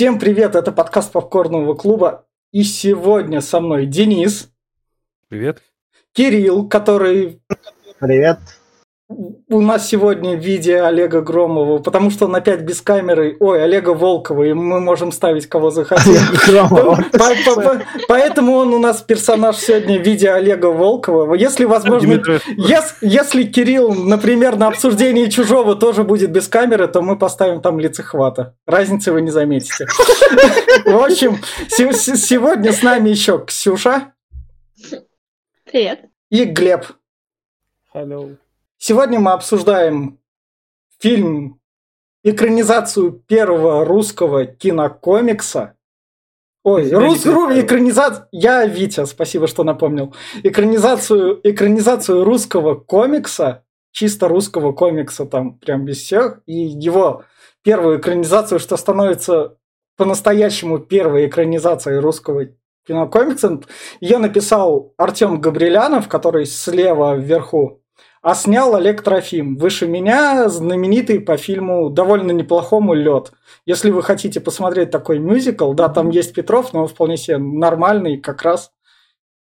Всем привет, это подкаст Попкорного клуба. И сегодня со мной Денис. Привет. Кирилл, который... Привет у нас сегодня в виде Олега Громова, потому что он опять без камеры. Ой, Олега Волкова, и мы можем ставить кого захотим. Поэтому он у нас персонаж сегодня в виде Олега Волкова. Если возможно, если Кирилл, например, на обсуждении чужого тоже будет без камеры, то мы поставим там лицехвата. Разницы вы не заметите. В общем, сегодня с нами еще Ксюша. Привет. И Глеб. Hello. Сегодня мы обсуждаем фильм, экранизацию первого русского кинокомикса. Ой, рус, ру, экранизация... Я Витя, спасибо, что напомнил. Экранизацию, экранизацию русского комикса, чисто русского комикса, там прям без всех, и его первую экранизацию, что становится по-настоящему первой экранизацией русского кинокомикса. Ее написал Артем Габрилянов, который слева вверху а снял Олег Трофим. Выше меня, знаменитый по фильму довольно неплохому «Лед». Если вы хотите посмотреть такой мюзикл, да, там есть Петров, но он вполне себе нормальный, как раз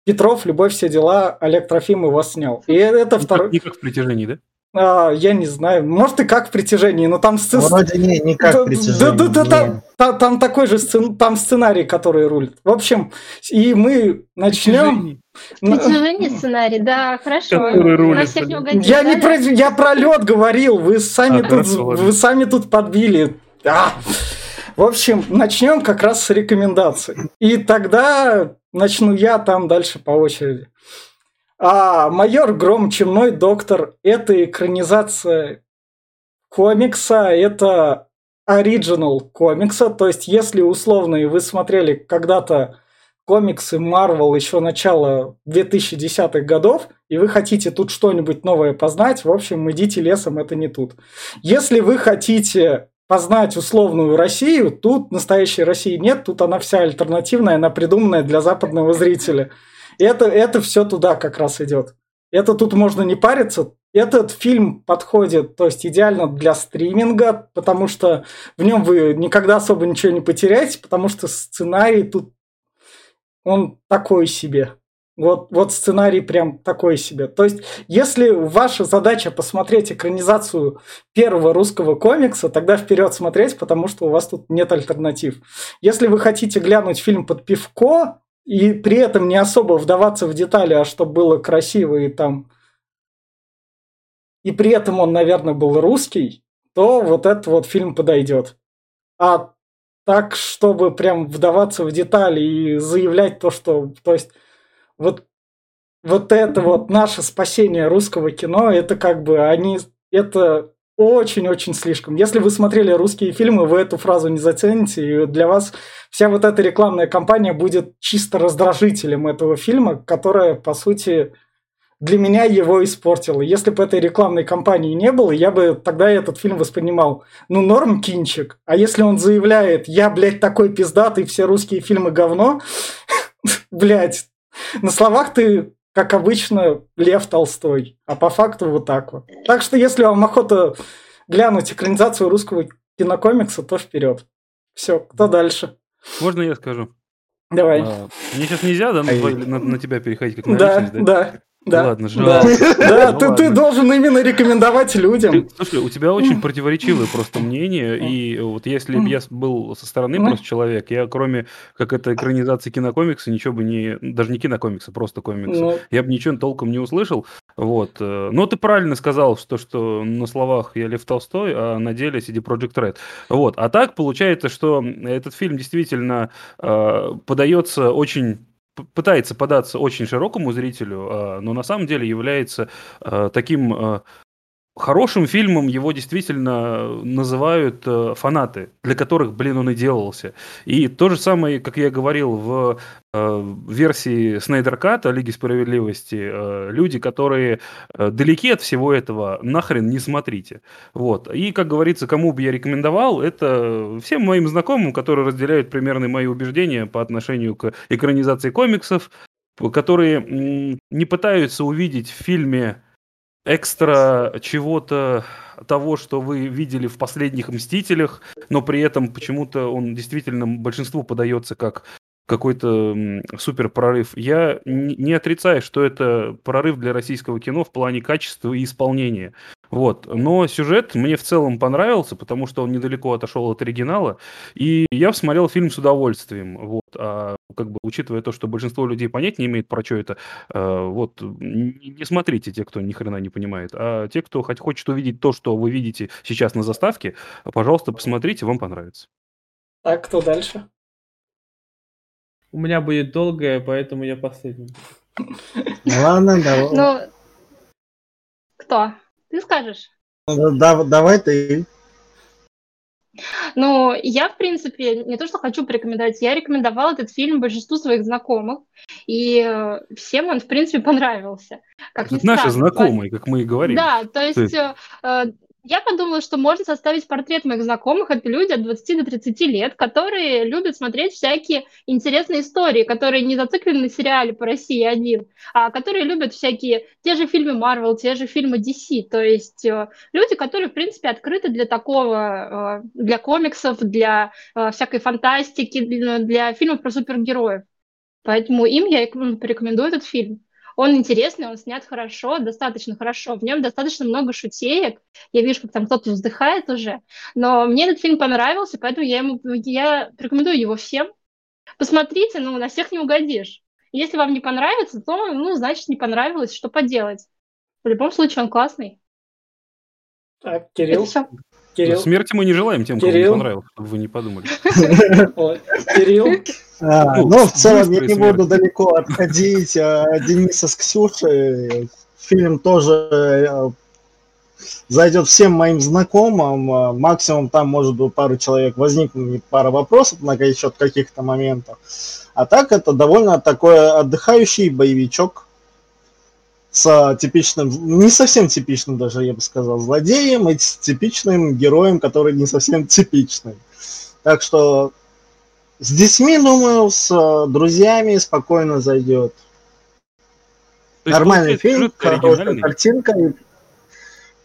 Петров, любовь, все дела, Олег Трофим его снял. И это второй... Не как в притяжении, да? А, я не знаю, может и как в притяжении, но там сцен... Вроде не, не как в притяжении. Да, да, да, там, там, там такой же сцен... там сценарий, который рулит. В общем, и мы начнем. Притяжение сценарий, да, хорошо. На всех не угодит, я да? не про я про лед говорил, вы сами а, тут вы сами тут подбили. А! В общем, начнем как раз с рекомендаций. И тогда начну я там дальше по очереди. А майор Гром Чумной доктор – это экранизация комикса, это оригинал комикса. То есть, если условно вы смотрели когда-то комиксы Marvel еще начала 2010-х годов, и вы хотите тут что-нибудь новое познать, в общем, идите лесом, это не тут. Если вы хотите познать условную Россию, тут настоящей России нет, тут она вся альтернативная, она придуманная для западного зрителя – это, это все туда как раз идет. Это тут можно не париться. Этот фильм подходит, то есть идеально для стриминга, потому что в нем вы никогда особо ничего не потеряете, потому что сценарий тут он такой себе. Вот, вот сценарий прям такой себе. То есть, если ваша задача посмотреть экранизацию первого русского комикса, тогда вперед смотреть, потому что у вас тут нет альтернатив. Если вы хотите глянуть фильм под пивко, и при этом не особо вдаваться в детали, а чтобы было красиво и там... И при этом он, наверное, был русский, то вот этот вот фильм подойдет. А так, чтобы прям вдаваться в детали и заявлять то, что... То есть вот, вот это вот наше спасение русского кино, это как бы они... Это очень-очень слишком. Если вы смотрели русские фильмы, вы эту фразу не зацените, и для вас вся вот эта рекламная кампания будет чисто раздражителем этого фильма, которая, по сути, для меня его испортила. Если бы этой рекламной кампании не было, я бы тогда этот фильм воспринимал, ну, норм кинчик. А если он заявляет, я, блядь, такой пиздатый, все русские фильмы говно, блядь, на словах ты как обычно, Лев Толстой. А по факту вот так вот. Так что, если вам охота глянуть экранизацию русского кинокомикса, то вперед. Все, кто дальше? Можно я скажу? Давай. А, мне сейчас нельзя, да, на, на, на тебя переходить как на да, личность, да? Да. Да. Ладно, жалко. Да, ты, ты должен именно рекомендовать людям. слушай, у тебя очень противоречивое просто мнение, и вот если бы я был со стороны просто человек, я кроме как это экранизации кинокомикса, ничего бы не, даже не кинокомикса, просто комикса, ну. я бы ничего толком не услышал. Вот. Э, но ты правильно сказал, что, что на словах я Лев Толстой, а на деле CD Project Red. Вот. А так получается, что этот фильм действительно э, подается очень пытается податься очень широкому зрителю, а, но на самом деле является а, таким а, хорошим фильмом его действительно называют э, фанаты, для которых, блин, он и делался. И то же самое, как я говорил, в э, версии Снайдер Ката Лиги Справедливости, э, люди, которые э, далеки от всего этого, нахрен не смотрите. Вот. И, как говорится, кому бы я рекомендовал, это всем моим знакомым, которые разделяют примерно мои убеждения по отношению к экранизации комиксов, которые не пытаются увидеть в фильме экстра чего-то того, что вы видели в последних «Мстителях», но при этом почему-то он действительно большинству подается как какой-то супер прорыв. Я не отрицаю, что это прорыв для российского кино в плане качества и исполнения. Вот. Но сюжет мне в целом понравился, потому что он недалеко отошел от оригинала, и я смотрел фильм с удовольствием. Вот. А как бы учитывая то, что большинство людей понять не имеет, про что это, э, вот не смотрите те, кто ни хрена не понимает, а те, кто хоть хочет увидеть то, что вы видите сейчас на заставке, пожалуйста, посмотрите, вам понравится. Так, кто дальше? У меня будет долгое, поэтому я последний. Ладно, давай. Ну, кто? Ты скажешь? Ну, да, давай ты. Ну, я, в принципе, не то, что хочу порекомендовать, я рекомендовала этот фильм большинству своих знакомых, и э, всем он, в принципе, понравился. Как Это наши знакомые, как мы и говорим. Да, то есть Ты... Э, я подумала, что можно составить портрет моих знакомых. Это люди от 20 до 30 лет, которые любят смотреть всякие интересные истории, которые не зациклены на сериале по России один, а которые любят всякие те же фильмы Marvel, те же фильмы DC. То есть э, люди, которые, в принципе, открыты для такого, э, для комиксов, для э, всякой фантастики, для, фильмов про супергероев. Поэтому им я порекомендую этот фильм. Он интересный, он снят хорошо, достаточно хорошо. В нем достаточно много шутеек. Я вижу, как там кто-то вздыхает уже. Но мне этот фильм понравился, поэтому я, ему, я рекомендую его всем. Посмотрите, ну, на всех не угодишь. Если вам не понравится, то, ну, значит, не понравилось, что поделать. В любом случае, он классный. Так, Кирилл. Это все. Кирилл. Смерти мы не желаем тем, кому не понравилось, чтобы вы не подумали. Кирилл. А, ну, ну, в целом, я не буду далеко отходить. А, Дениса с Ксюшей. Фильм тоже э, зайдет всем моим знакомым. А, максимум там, может быть, пару человек возникнет пара вопросов на счет каких-то моментов. А так это довольно такой отдыхающий боевичок с типичным, не совсем типичным даже, я бы сказал, злодеем и с типичным героем, который не совсем типичный. Так что с детьми, думаю, с э, друзьями спокойно зайдет. Нормальный фильм, хорошая картинка.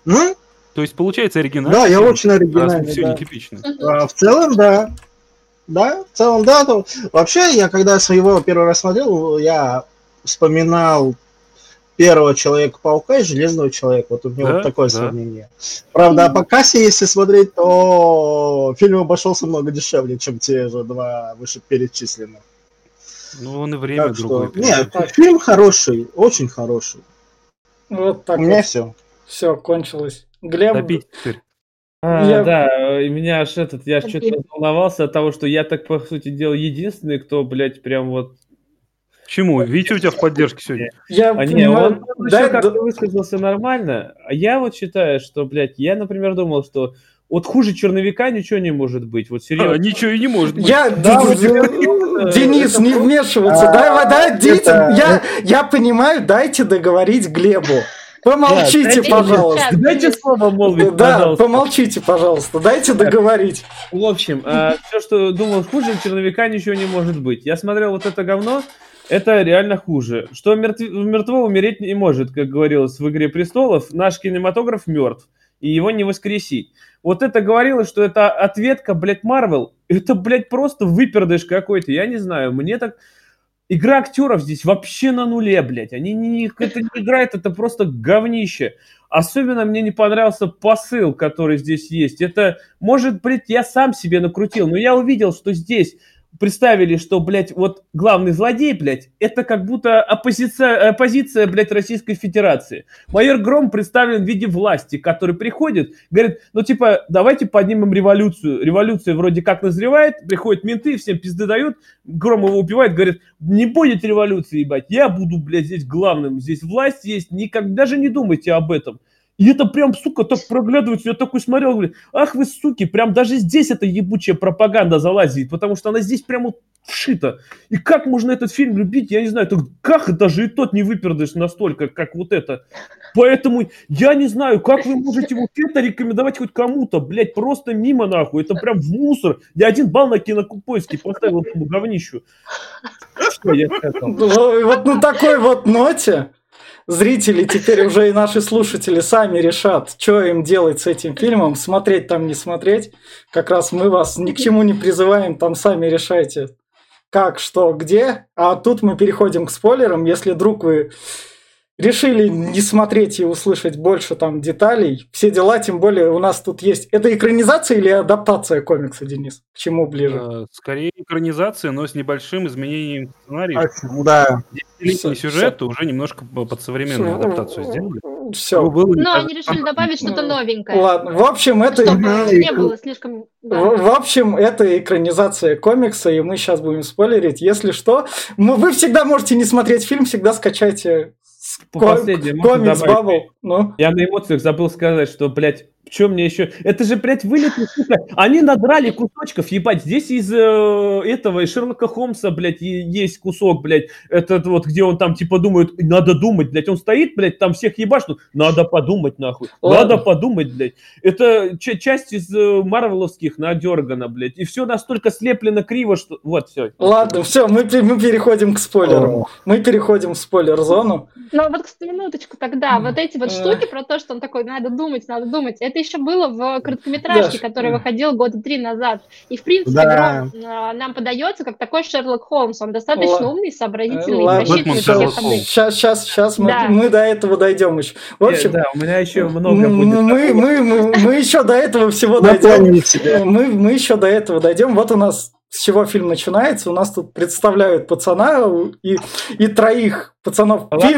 Ну? То есть получается оригинальный? Да, я очень оригинальный. Все да. нетипично. А, в целом, да. Да, в целом, да. То... Вообще, я когда своего первый раз смотрел, я вспоминал первого Человека-паука и Железного Человека. Вот у меня да, вот такое да. сравнение. Правда, по кассе, если смотреть, то фильм обошелся много дешевле, чем те же два вышеперечисленных. Ну, он и время так другое. Что... Нет, фильм хороший, очень хороший. Вот так У меня вот. все. Все, кончилось. Глеб... Допить теперь. А, я... Да, и меня аж этот, я что-то волновался от того, что я так, по сути дела, единственный, кто, блядь, прям вот Почему? Витя у тебя в поддержке сегодня. Я а не, он, он да, еще как-то да. высказался нормально. А я вот считаю, что, блядь, я, например, думал, что вот хуже черновика ничего не может быть. Вот серьезно. А, ничего и не может быть. Я, да, вот, Денис, не вмешиваться. А, дай, дайте, я, я понимаю, дайте договорить Глебу. Помолчите, да, пожалуйста. Дайте слово молвить, Да, пожалуйста. помолчите, пожалуйста. Дайте договорить. В общем, а, все, что думал хуже, черновика ничего не может быть. Я смотрел вот это говно, это реально хуже. Что мертв... мертво умереть не может, как говорилось в «Игре престолов», наш кинематограф мертв, и его не воскресить. Вот это говорилось, что это ответка, блядь, Марвел. Это, блядь, просто выпердыш какой-то. Я не знаю, мне так... Игра актеров здесь вообще на нуле, блядь. Они не, это не играют, это просто говнище. Особенно мне не понравился посыл, который здесь есть. Это, может, блядь, я сам себе накрутил, но я увидел, что здесь представили, что, блядь, вот главный злодей, блядь, это как будто оппозиция, оппозиция, блядь, Российской Федерации. Майор Гром представлен в виде власти, который приходит, говорит, ну, типа, давайте поднимем революцию. Революция вроде как назревает, приходят менты, всем пизды дают, Гром его убивает, говорит, не будет революции, ебать, я буду, блядь, здесь главным, здесь власть есть, никак, даже не думайте об этом. И это прям, сука, так проглядывается. Я такой смотрел, говорю, ах вы, суки, прям даже здесь эта ебучая пропаганда залазит, потому что она здесь прям вот вшита. И как можно этот фильм любить, я не знаю, так как даже и тот не выпердыш настолько, как вот это. Поэтому я не знаю, как вы можете вот это рекомендовать хоть кому-то, блядь, просто мимо нахуй. Это прям в мусор. Я один балл на кинопоиске поставил этому говнищу. Что я сказал? Вот на такой вот ноте зрители, теперь уже и наши слушатели сами решат, что им делать с этим фильмом, смотреть там, не смотреть. Как раз мы вас ни к чему не призываем, там сами решайте, как, что, где. А тут мы переходим к спойлерам. Если вдруг вы решили не смотреть и услышать больше там деталей, все дела, тем более у нас тут есть... Это экранизация или адаптация комикса, Денис? К чему ближе? А, скорее экранизация, но с небольшим изменением сценария. Да. Десятилетний сюжет уже немножко под современную адаптацию сделали. Все. Ну, было но они решили добавить что-то новенькое. Ладно, в общем, это... не было слишком... В, в общем, это экранизация комикса, и мы сейчас будем спойлерить. Если что, вы всегда можете не смотреть фильм, всегда скачайте по последнему комикс Бабл. Ну. Я на эмоциях забыл сказать, что, блядь, что мне еще? Это же, блядь, вылеты, сука. Они надрали кусочков, ебать. Здесь из э, этого, из Шерлока Холмса, блядь, есть кусок, блядь. Этот вот, где он там, типа, думает, надо думать, блядь. Он стоит, блядь, там всех ебашнут. Надо подумать, нахуй. Ладно. Надо подумать, блядь. Это часть из э, Марвеловских надергана, блядь. И все настолько слеплено криво, что... Вот, все. Ладно, все, мы, мы переходим к спойлерам. Мы переходим в спойлер-зону. Ну, вот, минуточку тогда. Вот эти вот штуки про то, что он такой, надо думать, надо думать. Это еще было в короткометражке, да. который выходил года три назад. И, в принципе, да. Гром а, нам подается как такой Шерлок Холмс. Он достаточно умный, сообразительный, рассчитанный Сейчас, сейчас, сейчас мы, да. мы до этого дойдем еще. В общем, да, у меня еще много будет. Мы, мы, мы, мы еще до этого всего дойдем. Мы, мы еще до этого дойдем. Вот у нас с чего фильм начинается. У нас тут представляют пацана и, и троих пацанов. А Фи,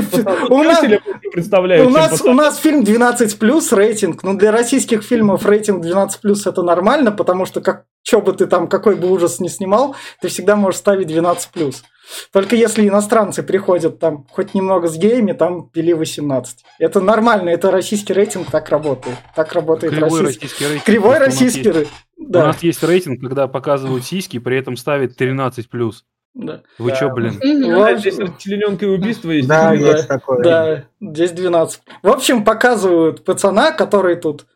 у, нас, у, нас, у нас фильм 12 плюс рейтинг. Ну, для российских фильмов рейтинг 12 плюс это нормально, потому что как что бы ты там, какой бы ужас не снимал, ты всегда можешь ставить 12 плюс. Только если иностранцы приходят там хоть немного с геями, там пили 18. Это нормально, это российский рейтинг, так работает. Так работает Кривой российский, российский рейтинг. Кривой российский рейтинг. Да. У нас есть рейтинг, когда показывают сиськи, при этом ставят 13 плюс. Да. Вы да. чё, блин? Ну, здесь члененка и убийство есть. Да, есть такое. Да, здесь 12. В общем, показывают пацана, который тут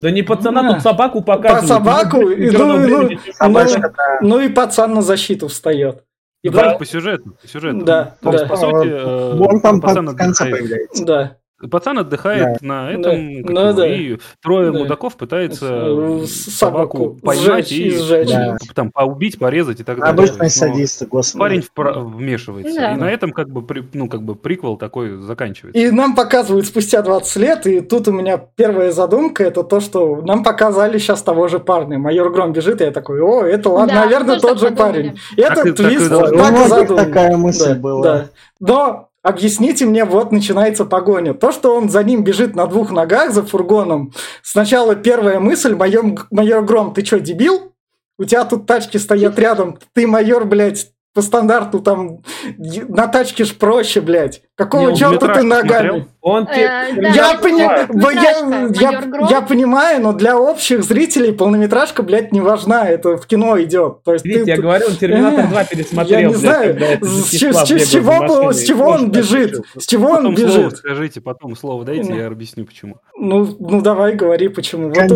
да не пацана, да. тут собаку показывают. По собаку, и, ну, ну, ну, ну и пацан на защиту встает. И да, по сюжету. По сюжету. Да, да. По сути, э, он там в конце появляется. Да. Пацан отдыхает да. на этом, да. Ну, да. и трое да. мудаков пытаются собаку, поймать и сжечь. Да. там поубить, порезать и так далее. Обычные садисты, господи. Парень впра- вмешивается. Да. И на этом как бы, ну, как бы приквел такой заканчивается. И нам показывают спустя 20 лет, и тут у меня первая задумка, это то, что нам показали сейчас того же парня. Майор Гром бежит, и я такой, о, это ладно, да, наверное, тот же парень. И этот твист так, так, так такая мысль да, была. Да. Но Объясните мне, вот начинается погоня. То, что он за ним бежит на двух ногах за фургоном, сначала первая мысль, майор, майор Гром, ты что, дебил? У тебя тут тачки стоят рядом, ты майор, блядь, по стандарту там на тачке ж проще, блядь. Какого не, черта ты ногами? Он э, я, пони... я, я, я понимаю, но для общих зрителей полнометражка, блядь, не важна. Это в кино идет. То есть Видите, ты... я говорил, Терминатор 2 пересмотрел. Я не знаю, с, с, с, чего, с чего он бежит? С чего потом он бежит? Слово скажите, потом слово дайте, я объясню, почему. Ну, ну давай, говори, почему. Вот,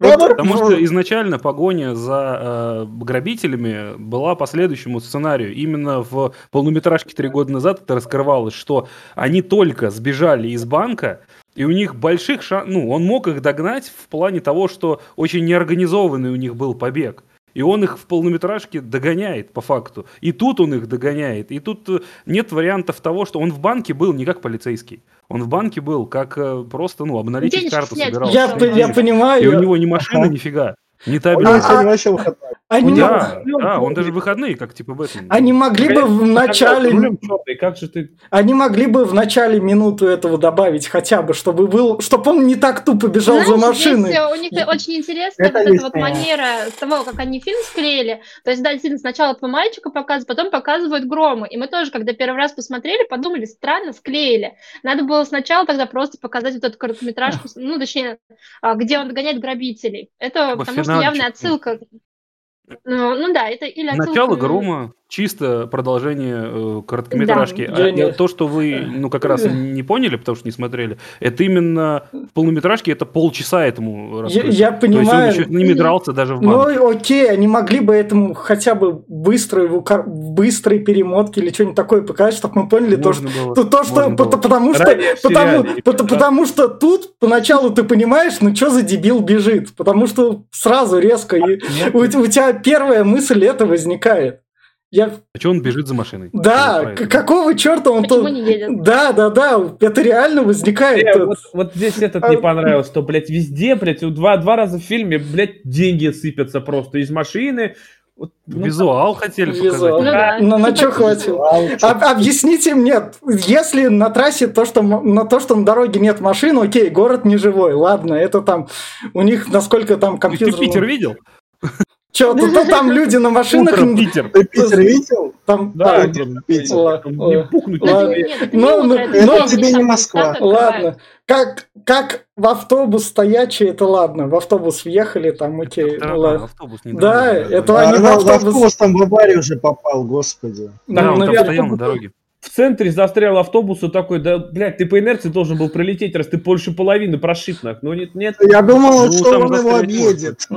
вот, потому что изначально погоня за э, грабителями была по следующему сценарию. Именно в полнометражке три года назад это раскрывалось, что они только сбежали из банка, и у них больших шансов, ну, он мог их догнать в плане того, что очень неорганизованный у них был побег. И он их в полнометражке догоняет, по факту. И тут он их догоняет. И тут э, нет вариантов того, что он в банке был не как полицейский. Он в банке был как э, просто, ну, обналичить карту собирал. Я, я понимаю. И у него ни машины, нифига. Не табельность. А, а, они да, мог... да, он даже выходные, как типа в этом. Они могли бы в начале... Как же ты... Они могли бы в начале минуту этого добавить хотя бы, чтобы был, чтобы он не так тупо бежал Знаешь, за машиной. Здесь у них очень интересная это вот эта вот манера с того, как они фильм склеили. То есть, да, действительно, сначала этого мальчика показывают, потом показывают громы. И мы тоже, когда первый раз посмотрели, подумали, странно, склеили. Надо было сначала тогда просто показать вот эту короткометражку, ну, точнее, а, где он догоняет грабителей. Это потому что явная отсылка ну, ну да, это или Начало Грома, чисто продолжение э, короткометражки. Да. А то, что вы, ну, как раз не поняли, потому что не смотрели, это именно в полнометражке это полчаса этому я, я понимаю. То есть он еще не дрался даже в банке. Ну, окей, они могли бы этому хотя бы быстро, в быстрой перемотке или что-нибудь такое показать, чтобы мы поняли Можно то, что, было. то, что по, потому что потому, потому, потому что тут поначалу ты понимаешь, ну что за дебил бежит, потому что сразу резко а, и, у, у тебя первая мысль это возникает. Я... А что он бежит за машиной? Да, какого черта он Почему тут... не едет? Да, да, да, это реально возникает. Э, вот, вот здесь этот не а, понравилось, что, блядь, везде, блядь, два, два раза в фильме, блядь, деньги сыпятся просто из машины, вот, ну, Визуал хотели Визуал. показать. Ну, да. Но на что хватило? Об, объясните мне, если на трассе то, что на то, что на дороге нет машин, окей, город не живой, ладно, это там у них насколько там компьютер. Ты Питер видел? Че, то там люди на машинах... Утром Питер. Ты Питер видел? Там, да, утром Питер. Не пухнуть. Ну, ну, это тебе не Москва. Ладно. Как, как в автобус стоячий, это ладно. В автобус въехали, там, окей. Да, ладно. автобус не Да, это они в автобус... автобус там в аварию уже попал, господи. Да, он там стоял на дороге в центре застрял автобус и такой, да, блядь, ты по инерции должен был прилететь, раз ты больше половины прошит, нах. Ну, нет, нет. Я думал, ну, что он его объедет.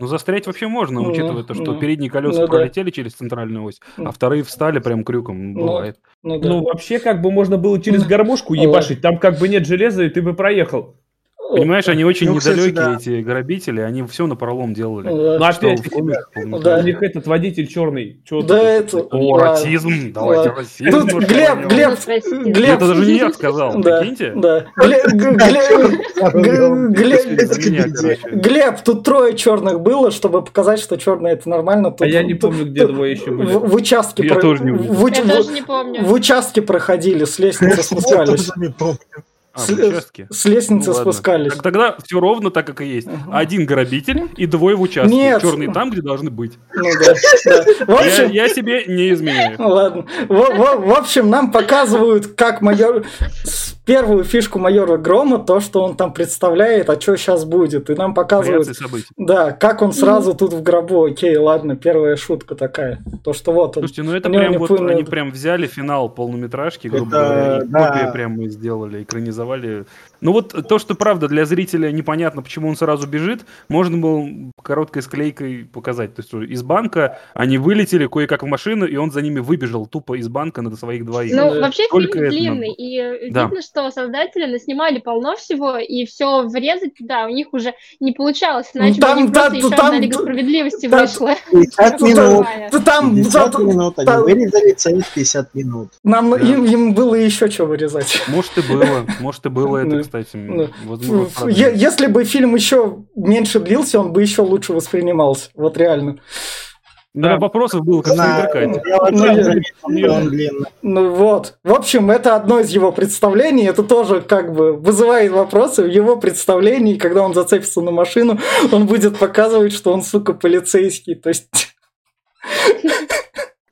Ну, застрять вообще можно, ну, учитывая то, что ну, передние колеса ну, пролетели да. через центральную ось, а вторые встали прям крюком. Ну, бывает. Ну, да. ну, вообще, как бы можно было через гармошку ебашить. Там как бы нет железа, и ты бы проехал. Понимаешь, они очень ну, недалекие, да. эти грабители, они все на пролом делали. Ну, опять, да. у них этот водитель черный. Что да, это... О, расизм, давайте расизм. Тут Глеб, Глеб, Глеб. Это даже не я сказал, да, прикиньте. Да. Глеб, тут трое черных было, чтобы показать, что черное это нормально. А я не помню, где двое еще были. В участке... Я тоже не помню. В участке проходили, с лестницы спускались. А, с, участке? С лестницы ну, спускались. Так, тогда все ровно так, как и есть. Угу. Один грабитель и двое в участке. Нет. Черные там, где должны быть. Ну да. В общем... я, я себе не изменяю. Ладно. В, в, в общем, нам показывают, как майор первую фишку майора Грома, то, что он там представляет, а что сейчас будет. И нам показывают, да, как он сразу тут в гробу. Окей, ладно, первая шутка такая. То, что вот он. Слушайте, ну это прям вот, они прям взяли финал полнометражки, грубо это, говоря, и да. копии прям мы сделали, экранизовали. Ну вот то, что правда для зрителя непонятно, почему он сразу бежит, можно было короткой склейкой показать. То есть из банка они вылетели кое-как в машину, и он за ними выбежал тупо из банка на своих двоих. Ну, вообще Только фильм длинный, и да. видно, что создатели наснимали полно всего, и все врезать туда у них уже не получалось, иначе там, бы у них там, просто еще там, одна Лига Справедливости там, вышла. 50 минут. Там, 50 минут, они вырезали целых 50 минут. Нам, им, им было еще что вырезать. Может и было, может и было это, кстати. Если бы фильм еще меньше длился, он бы еще лучше воспринимался, вот реально. Да, вопросов было как на ну, ну вот. В общем, это одно из его представлений. Это тоже как бы вызывает вопросы. В его представлении, когда он зацепится на машину, он будет показывать, что он, сука, полицейский. То есть...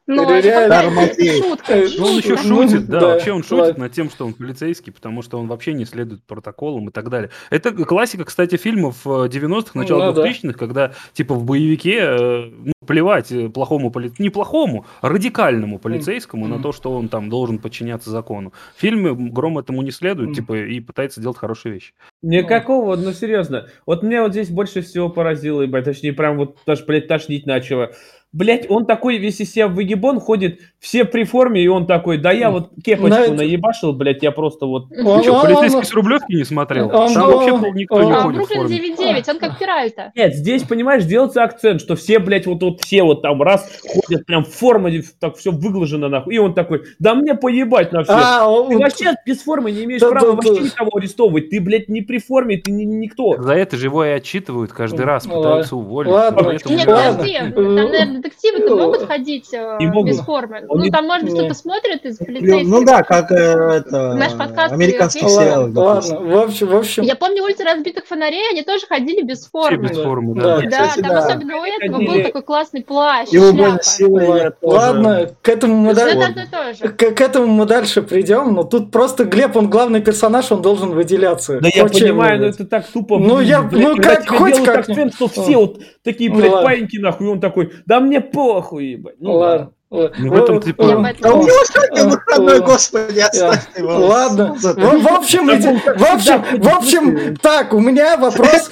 Ну, реально. Шутка, ну, он еще шутит, да, вообще он шутит над тем, что он полицейский, потому что он вообще не следует протоколам и так далее. Это классика, кстати, фильмов 90-х, э, начала ну, 2000-х, да. когда, типа, в боевике э, ну, плевать э, плохому полицейскому, не плохому, а радикальному полицейскому на то, что он там должен подчиняться закону. В фильме Гром этому не следует, типа, и пытается делать хорошие вещи. Никакого, ну серьезно. Вот мне вот здесь больше всего поразило, ебать, точнее, прям вот даже, блядь, тошнить начало. Блять, он такой весь из себя выгибон ходит, все при форме, и он такой, да я вот кепочку На наебашил, блядь, я просто вот... Он, что, полицейский с Рублевки не смотрел? Он, Там он, вообще он, никто он, не ходит в форме. 9 он как Пиральто. Нет, здесь, понимаешь, делается акцент, что все, блядь, вот, вот все вот там раз ходят прям в форме, так все выглажено нахуй, и он такой, да мне поебать на все. А, он... Ты вообще без формы не имеешь да, права да, вообще да. никого арестовывать, ты, блядь, не при форме, ты не, никто. За это же его и отчитывают каждый раз, пытаются уволить. Ладно, Нет, подожди, там, наверное, детективы-то могут ходить э, без формы. Ну, там, может быть, кто-то смотрит из ну, полицейских. Ну да, как это... Наш подкаст американский сериал. Ладно, в общем, в общем... Я помню улицы разбитых фонарей, они тоже ходили без формы. без формы, да. Да, там особенно у этого был такой классный плащ, шляпа. Ладно, к этому мы дальше... К этому мы дальше придем, но тут просто Глеб, он главный персонаж, он должен выделяться. Да я понимаю, но это так тупо. Ну я, ну как, хоть как... акцент, что все вот такие, блядь, паиньки нахуй, он такой, да мне похуй, ебать. Ну ладно. Ну, в этом типа... Да у него сегодня выходной, господи, оставь его. Ладно. В общем, в общем, в общем, так, у меня вопрос,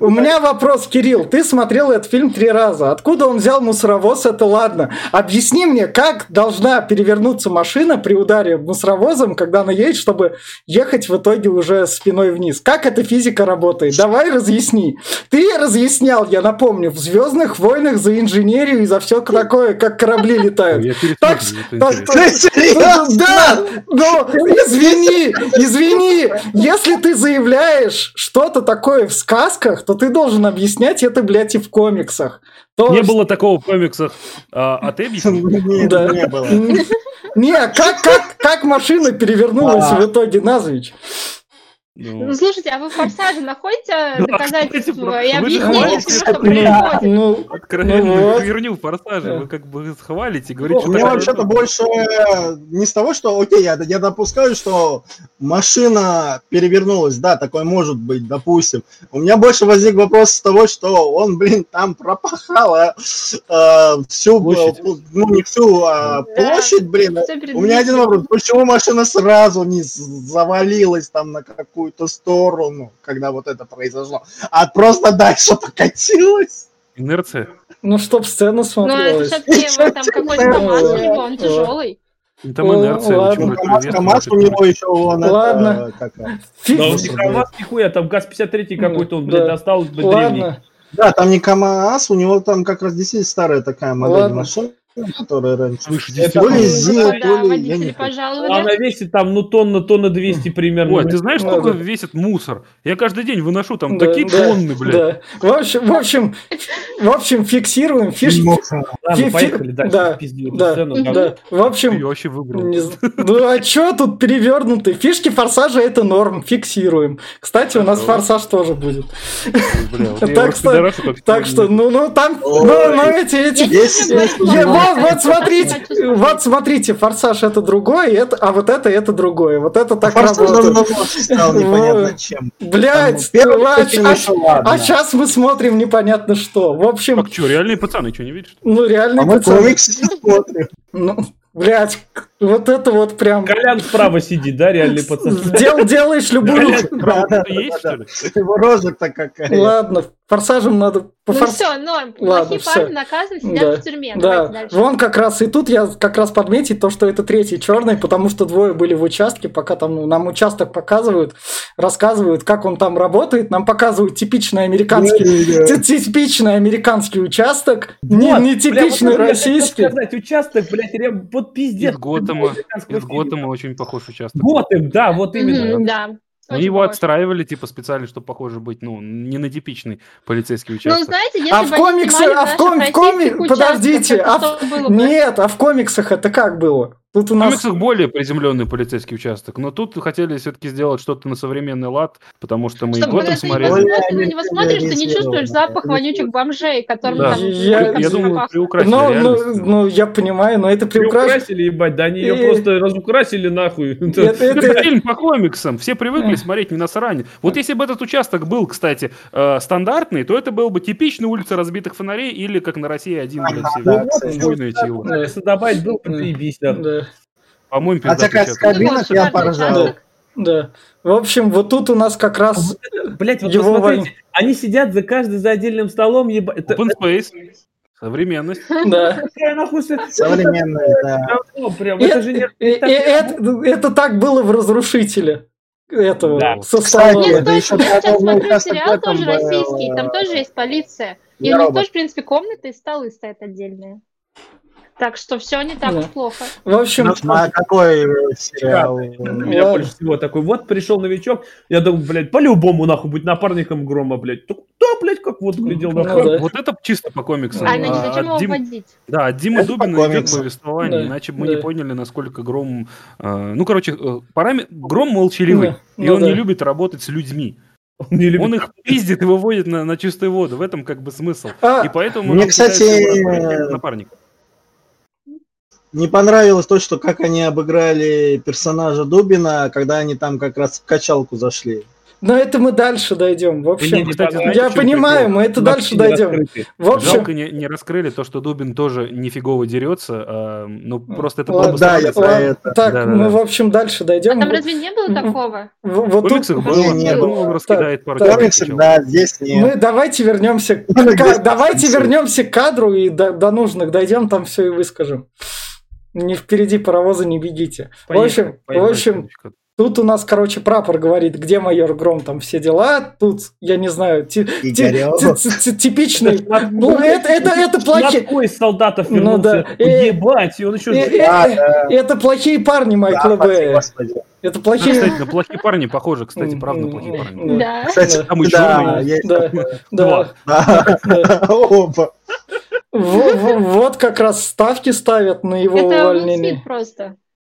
у меня вопрос, Кирилл, ты смотрел этот фильм три раза. Откуда он взял мусоровоз, это ладно. Объясни мне, как должна перевернуться машина при ударе мусоровозом, когда она едет, чтобы ехать в итоге уже спиной вниз. Как эта физика работает? Давай разъясни. Ты разъяснял, я напомню, в Звездных войнах за инженерию и за все такое, как корабли летают. Так, да, но извини, извини, если ты заявляешь что-то такое в сказках, то ты должен объяснять это, блядь, и в комиксах. То не было такого в комиксах. А, а ты объяснил? Да. Не было. Не, как, как, как машина перевернулась в итоге назвич? Ну... ну, слушайте, а вы в «Форсаже» находите доказательства и объяснения, что происходит? Ну, откровенно, херню в «Форсаже» вы как бы хвалите, говорите, что... Мне вообще-то больше не с того, что, окей, я, я допускаю, что машина перевернулась, да, такое может быть, допустим. У меня больше возник вопрос с того, что он, блин, там пропахал а, а, всю, площадь. ну, не всю, а площадь, блин. У меня один вопрос, почему машина сразу не завалилась там на какую какую-то сторону, когда вот это произошло, а просто дальше покатилась. Инерция. Ну, чтоб сцена смотрелась. Ну, это все-таки там какой-то КамАЗ, либо он тяжелый. Там инерция. Ладно. КамАЗ, КамАЗ у него еще вон Ладно. Не КамАЗ нихуя, там ГАЗ-53 какой-то он, блядь, достал древний. Да, там не КамАЗ, у него там как раз действительно старая такая модель машины которая раньше. Выше 10 то ли ЗИЛ, то ли... Я не пожаловали. Она весит там, ну, тонна, тонна 200 примерно. Ой, ты знаешь, сколько да. весит мусор? Я каждый день выношу там да, такие да, тонны, блядь. Да. В общем, в общем, в общем, фиксируем фишки. Ладно, поехали дальше. Да, да, сцену, да. В общем... Я вообще выбрал. Не... Ну, а чё тут перевернутый? Фишки форсажа это норм, фиксируем. Кстати, у нас форсаж тоже будет. Так что, так что, ну, ну, там, ну, ну, эти, эти... Вот, вот смотрите, вот смотрите, форсаж это другое, это, а вот это это другое. Вот это так работает. Стал непонятно чем. Блять, а, а сейчас мы смотрим непонятно что. В общем. Так что, реальные пацаны, что не видишь? Ну реальные а пацаны. смотрим. Ну, Блять, вот это вот прям... Колян справа сидит, да, реальный пацан? Дел, делаешь любую... Его рожа-то какая. Ладно, форсажем надо... Ну все, норм. Плохие парни наказаны, сидят в тюрьме. Да, вон как раз и тут я как раз подметить то, что это третий черный, потому что двое были в участке, пока там ну, нам участок показывают, рассказывают, как он там работает, нам показывают типичный американский, типичный американский участок, не, не типичный российский. сказать, участок, блядь, вот пиздец. Из Готэма, из Готэма очень похож участок. Готэм, да, вот именно. Да. Очень его похож. отстраивали, типа, специально, чтобы похоже быть, ну, не на типичный полицейский ну, участок. Ну, знаете, если а в комиксах, а в, ком, в коми... подождите, а в... нет, а в комиксах это как было? Тут у нас... В комиксах более приземленный полицейский участок, но тут хотели все-таки сделать что-то на современный лад, потому что мы Чтобы и Готэм смотрели. Если на него смотришь, ты не чувствуешь запах вонючих бомжей, которые да. там... Я, я думаю, приукрасили но, ну, ну, я понимаю, но это приукрасили. Приукрасили, ебать, да они ее и... просто разукрасили нахуй. Это, это фильм по комиксам, все привыкли смотреть не на саране. Вот если бы этот участок был, кстати, э, стандартный, то это был бы типичный улица разбитых фонарей или как на России один, блядь, все. Если добавить был, то заебись, да. По-моему, Хотя как кабинок я поражал. Да. В общем, вот тут у нас как раз... А Блять, вот его посмотрите, они сидят за каждый за отдельным столом. Еба... Open space. Современность. Да. Современность, да. Это же не... Это так было в «Разрушителе» этого да. со столом. Нет, точно, я сейчас смотрю сериал тоже российский, там тоже есть полиция. И у них тоже, в принципе, комнаты и столы стоят отдельные. Так что все не так да. плохо. В общем, а какой сериал? Я больше всего такой, вот пришел новичок, я думаю, блядь, по-любому нахуй быть напарником Грома, блядь. Да, блядь, как вот глядел на ну, да. Вот это чисто по комиксам. А, ну а, зачем его Дим... вводить? Да, от Димы Дубина идет повествование, да. иначе мы да. не поняли, насколько Гром... Э, ну, короче, э, парами... Гром молчаливый, да. и ну, он да. не любит работать с людьми. Он, не любит... он их пиздит и выводит на, на чистую воду. В этом как бы смысл. А, и поэтому мне, кстати, напарник не понравилось то, что как они обыграли персонажа Дубина, когда они там как раз в качалку зашли. Но это мы дальше дойдем. В общем, не, кстати, знаете, я понимаю, мы это дальше дойдем. В общем... Жалко не, не раскрыли то, что Дубин тоже нифигово дерется. А, ну, просто это ладно, да, я про это. Так, да, мы, да. в общем, дальше дойдем. А там разве не было такого? Вот в комиксах было. Не, было. Он раскидает пару комиксах, да, здесь нет. Мы давайте вернемся, давайте вернемся к кадру и до, до нужных дойдем, там все и выскажем. Не впереди паровоза не бегите. Поехали, в общем, поехали, в общем, Тут у нас, короче, прапор говорит, где майор Гром, там все дела. Тут, я не знаю, типичный... Ну, это, это, это плохие... Какой из солдатов ну вернулся? Ебать, он еще... Это плохие парни Майкла Б. Это плохие... Кстати, на плохие парни похоже, кстати, правда, плохие парни. Да. Кстати, там еще да, да, да. Оба. Вот как раз ставки ставят на его увольнение. Это просто.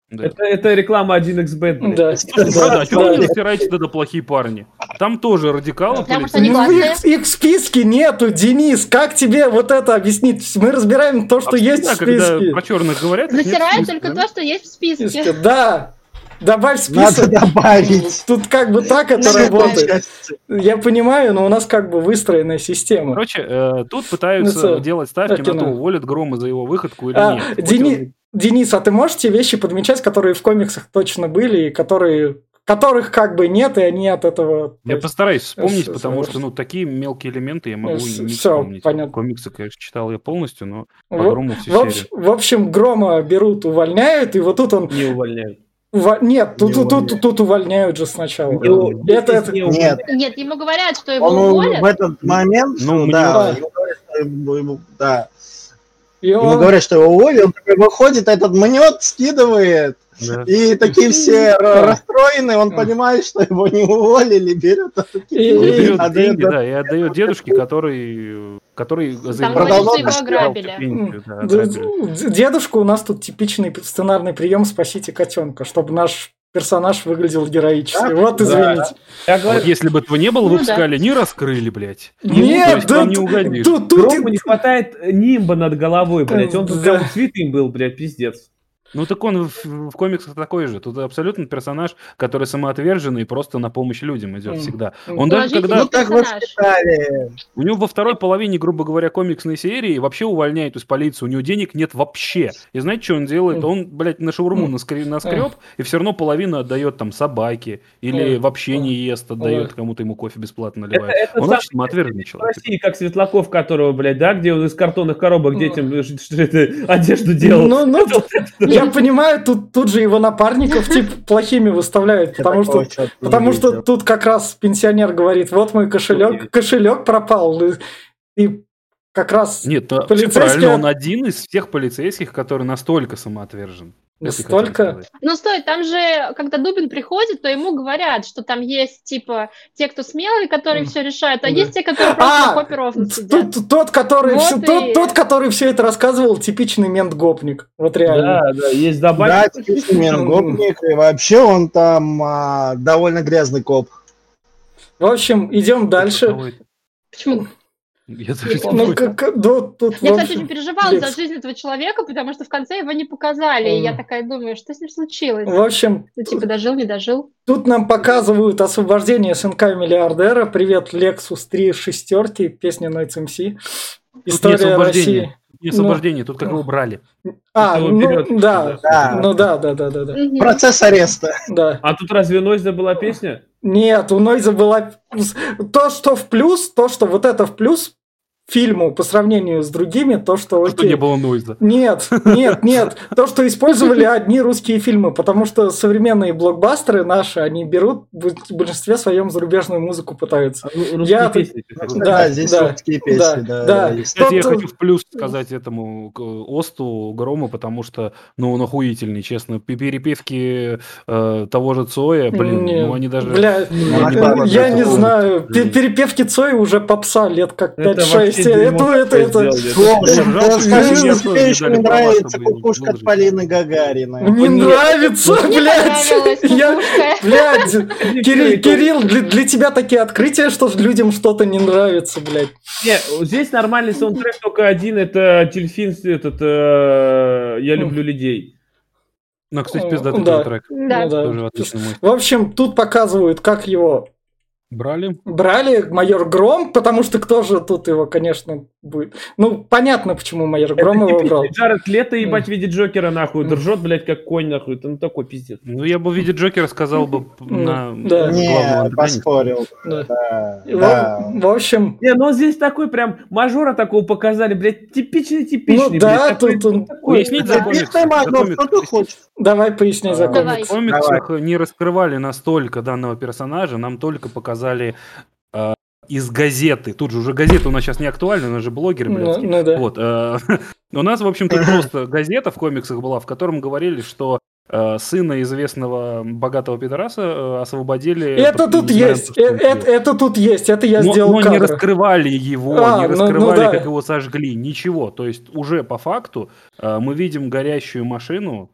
Да. Это, это реклама 1xbet. Да. Правда, а что вы не стираете тогда плохие парни? Там тоже радикалы. Потому что ну, их, их в списке нету, Денис. Как тебе вот это объяснить? Мы разбираем то, что а есть в списке. Когда про черных говорят, Затирают только то, что есть в списке. Да. Добавь список. Надо добавить. Тут как бы так это работает. Я понимаю, но у нас как бы выстроенная система. Короче, э, тут пытаются ну, делать ставки на то, уволят Грома за его выходку или а, нет. Дени... Денис, а ты можешь те вещи подмечать, которые в комиксах точно были, и которые которых как бы нет, и они от этого... Я постараюсь вспомнить, все, потому все, что, ну, такие мелкие элементы я могу все, не вспомнить. Понятно. Комиксы, конечно, читал я полностью, но по в, Грому все в, серии. В общем, Грома берут, увольняют, и вот тут он... Не увольняют. Ув... Нет, тут, тут, тут, тут увольняют же сначала. Не, это, это... Нет. Нет, ему говорят, что его он уволят. В этот момент, ну, да, ему говорят, что ему, да, и Ему он... говорят, что его уволили, он такой выходит, этот мнет, скидывает. Да. И такие все расстроенные, он понимает, что его не уволили, берет и, берет отдает, деньги, да, и отдает дедушке, который, который его ограбили. Дедушка у нас тут типичный сценарный прием «Спасите котенка», чтобы наш персонаж выглядел героически. Да? Вот извините. Да. говорю... Вот если бы этого не было, ну, выпускали, да. не раскрыли, блядь. Нет, да, не угодишь. Тут, тут, тут... не хватает нимба над головой, блядь. Он тут да. святым был, блядь, пиздец. Ну так он в, в комиксах такой же. Тут абсолютно персонаж, который самоотверженный и просто на помощь людям идет всегда. Он даже когда... Ну так воспитали. У него во второй половине, грубо говоря, комиксной серии вообще увольняют из полиции. У него денег нет вообще. И знаете, что он делает? Он, блядь, на шаурму наскреб, наскреб и все равно половину отдает там собаке. Или вообще не ест, отдает кому-то ему кофе бесплатно наливает. Это, это он очень самоотверженный человек. В России, как Светлаков, которого, блядь, да, где он из картонных коробок детям одежду делал. Ну, ну, я понимаю, тут, тут же его напарников типа плохими выставляют, потому что, потому что тут как раз пенсионер говорит, вот мой кошелек, кошелек пропал, и как раз Нет, полицейский... правильно, он один из всех полицейских, который настолько самоотвержен. Настолько? Ну, стой, там же, когда Дубин приходит, то ему говорят, что там есть, типа, те, кто смелые, которые все решают, а есть те, которые просто а, на попе ровно сидят. Тот, тот, который вот все, и... тот, тот, который все это рассказывал, типичный мент-гопник. Вот реально. Да, да, есть добавить. Да, типичный мент-гопник, и вообще он там а, довольно грязный коп. В общем, идем дальше. Почему? Я даже ну, как, да, тут я, кстати, очень переживала Лес. за жизнь этого человека, потому что в конце его не показали. Mm. И я такая думаю, что с ним случилось? В общем... Ну, типа, дожил, не дожил? Тут нам показывают освобождение СНК миллиардера. Привет, Lexus 3 шестерки, песня Nights MC. История России. Не освобождение, ну, тут как его убрали. А, ну, да, да, ну да, да, да, да, да. Процесс ареста. Да. А тут разве Нойза была песня? Нет, у Нойза была... То, что в плюс, то, что вот это в плюс, фильму по сравнению с другими, то, что... Окей, что не было нойза. Нет, нет, нет. То, что использовали одни русские фильмы, потому что современные блокбастеры наши, они берут в большинстве своем зарубежную музыку пытаются. А, я... песни. Да, здесь да, русские песни, да. да, да. Кстати, я хочу в плюс сказать этому Осту Грому, потому что, ну, он охуительный, честно. Перепевки э, того же Цоя, блин, не, ну, они даже... Бля, ну, я не знаю. Перепевки Цоя уже попса лет как 5-6 все, это, это, это. Скажи, мне нравится кукушка от Полины Гагариной. Не нравится, блядь. Я, блядь, Кирилл, для тебя такие открытия, что людям что-то не нравится, блядь. Нет, здесь нормальный саундтрек только один, это Тельфин, этот э, «Я люблю людей». Ну, кстати, пиздатый да. трек. Да. Ну, да. В общем, тут показывают, как его Брали? Брали майор Гром, потому что кто же тут его, конечно, будет. Ну, понятно, почему майор Гром его брал. Джаред Лето, ебать, видит Джокера, нахуй, держет, блядь, как конь, нахуй. Это ну такой пиздец. Ну, я бы в виде Джокера сказал бы на да. Не, поспорил. Да. В общем... Не, ну здесь такой прям мажора такого показали, блядь, типичный, типичный. Ну да, тут он... Пояснить за хочешь? Давай поясни за комикс. В комиксах не раскрывали настолько данного персонажа, нам только показали э, из газеты. Тут же уже газета у нас сейчас не актуальна, у нас же блогеры, блядские. Ну, ну, да. Вот, э, у нас, в общем-то, просто газета в комиксах была, в котором говорили, что э, сына известного богатого пидораса э, освободили. Это тут есть, знаем, это, это, это тут есть, это я но, сделал Но не раскрывали его, а, не раскрывали, ну, ну, да. как его сожгли, ничего. То есть уже по факту э, мы видим горящую машину,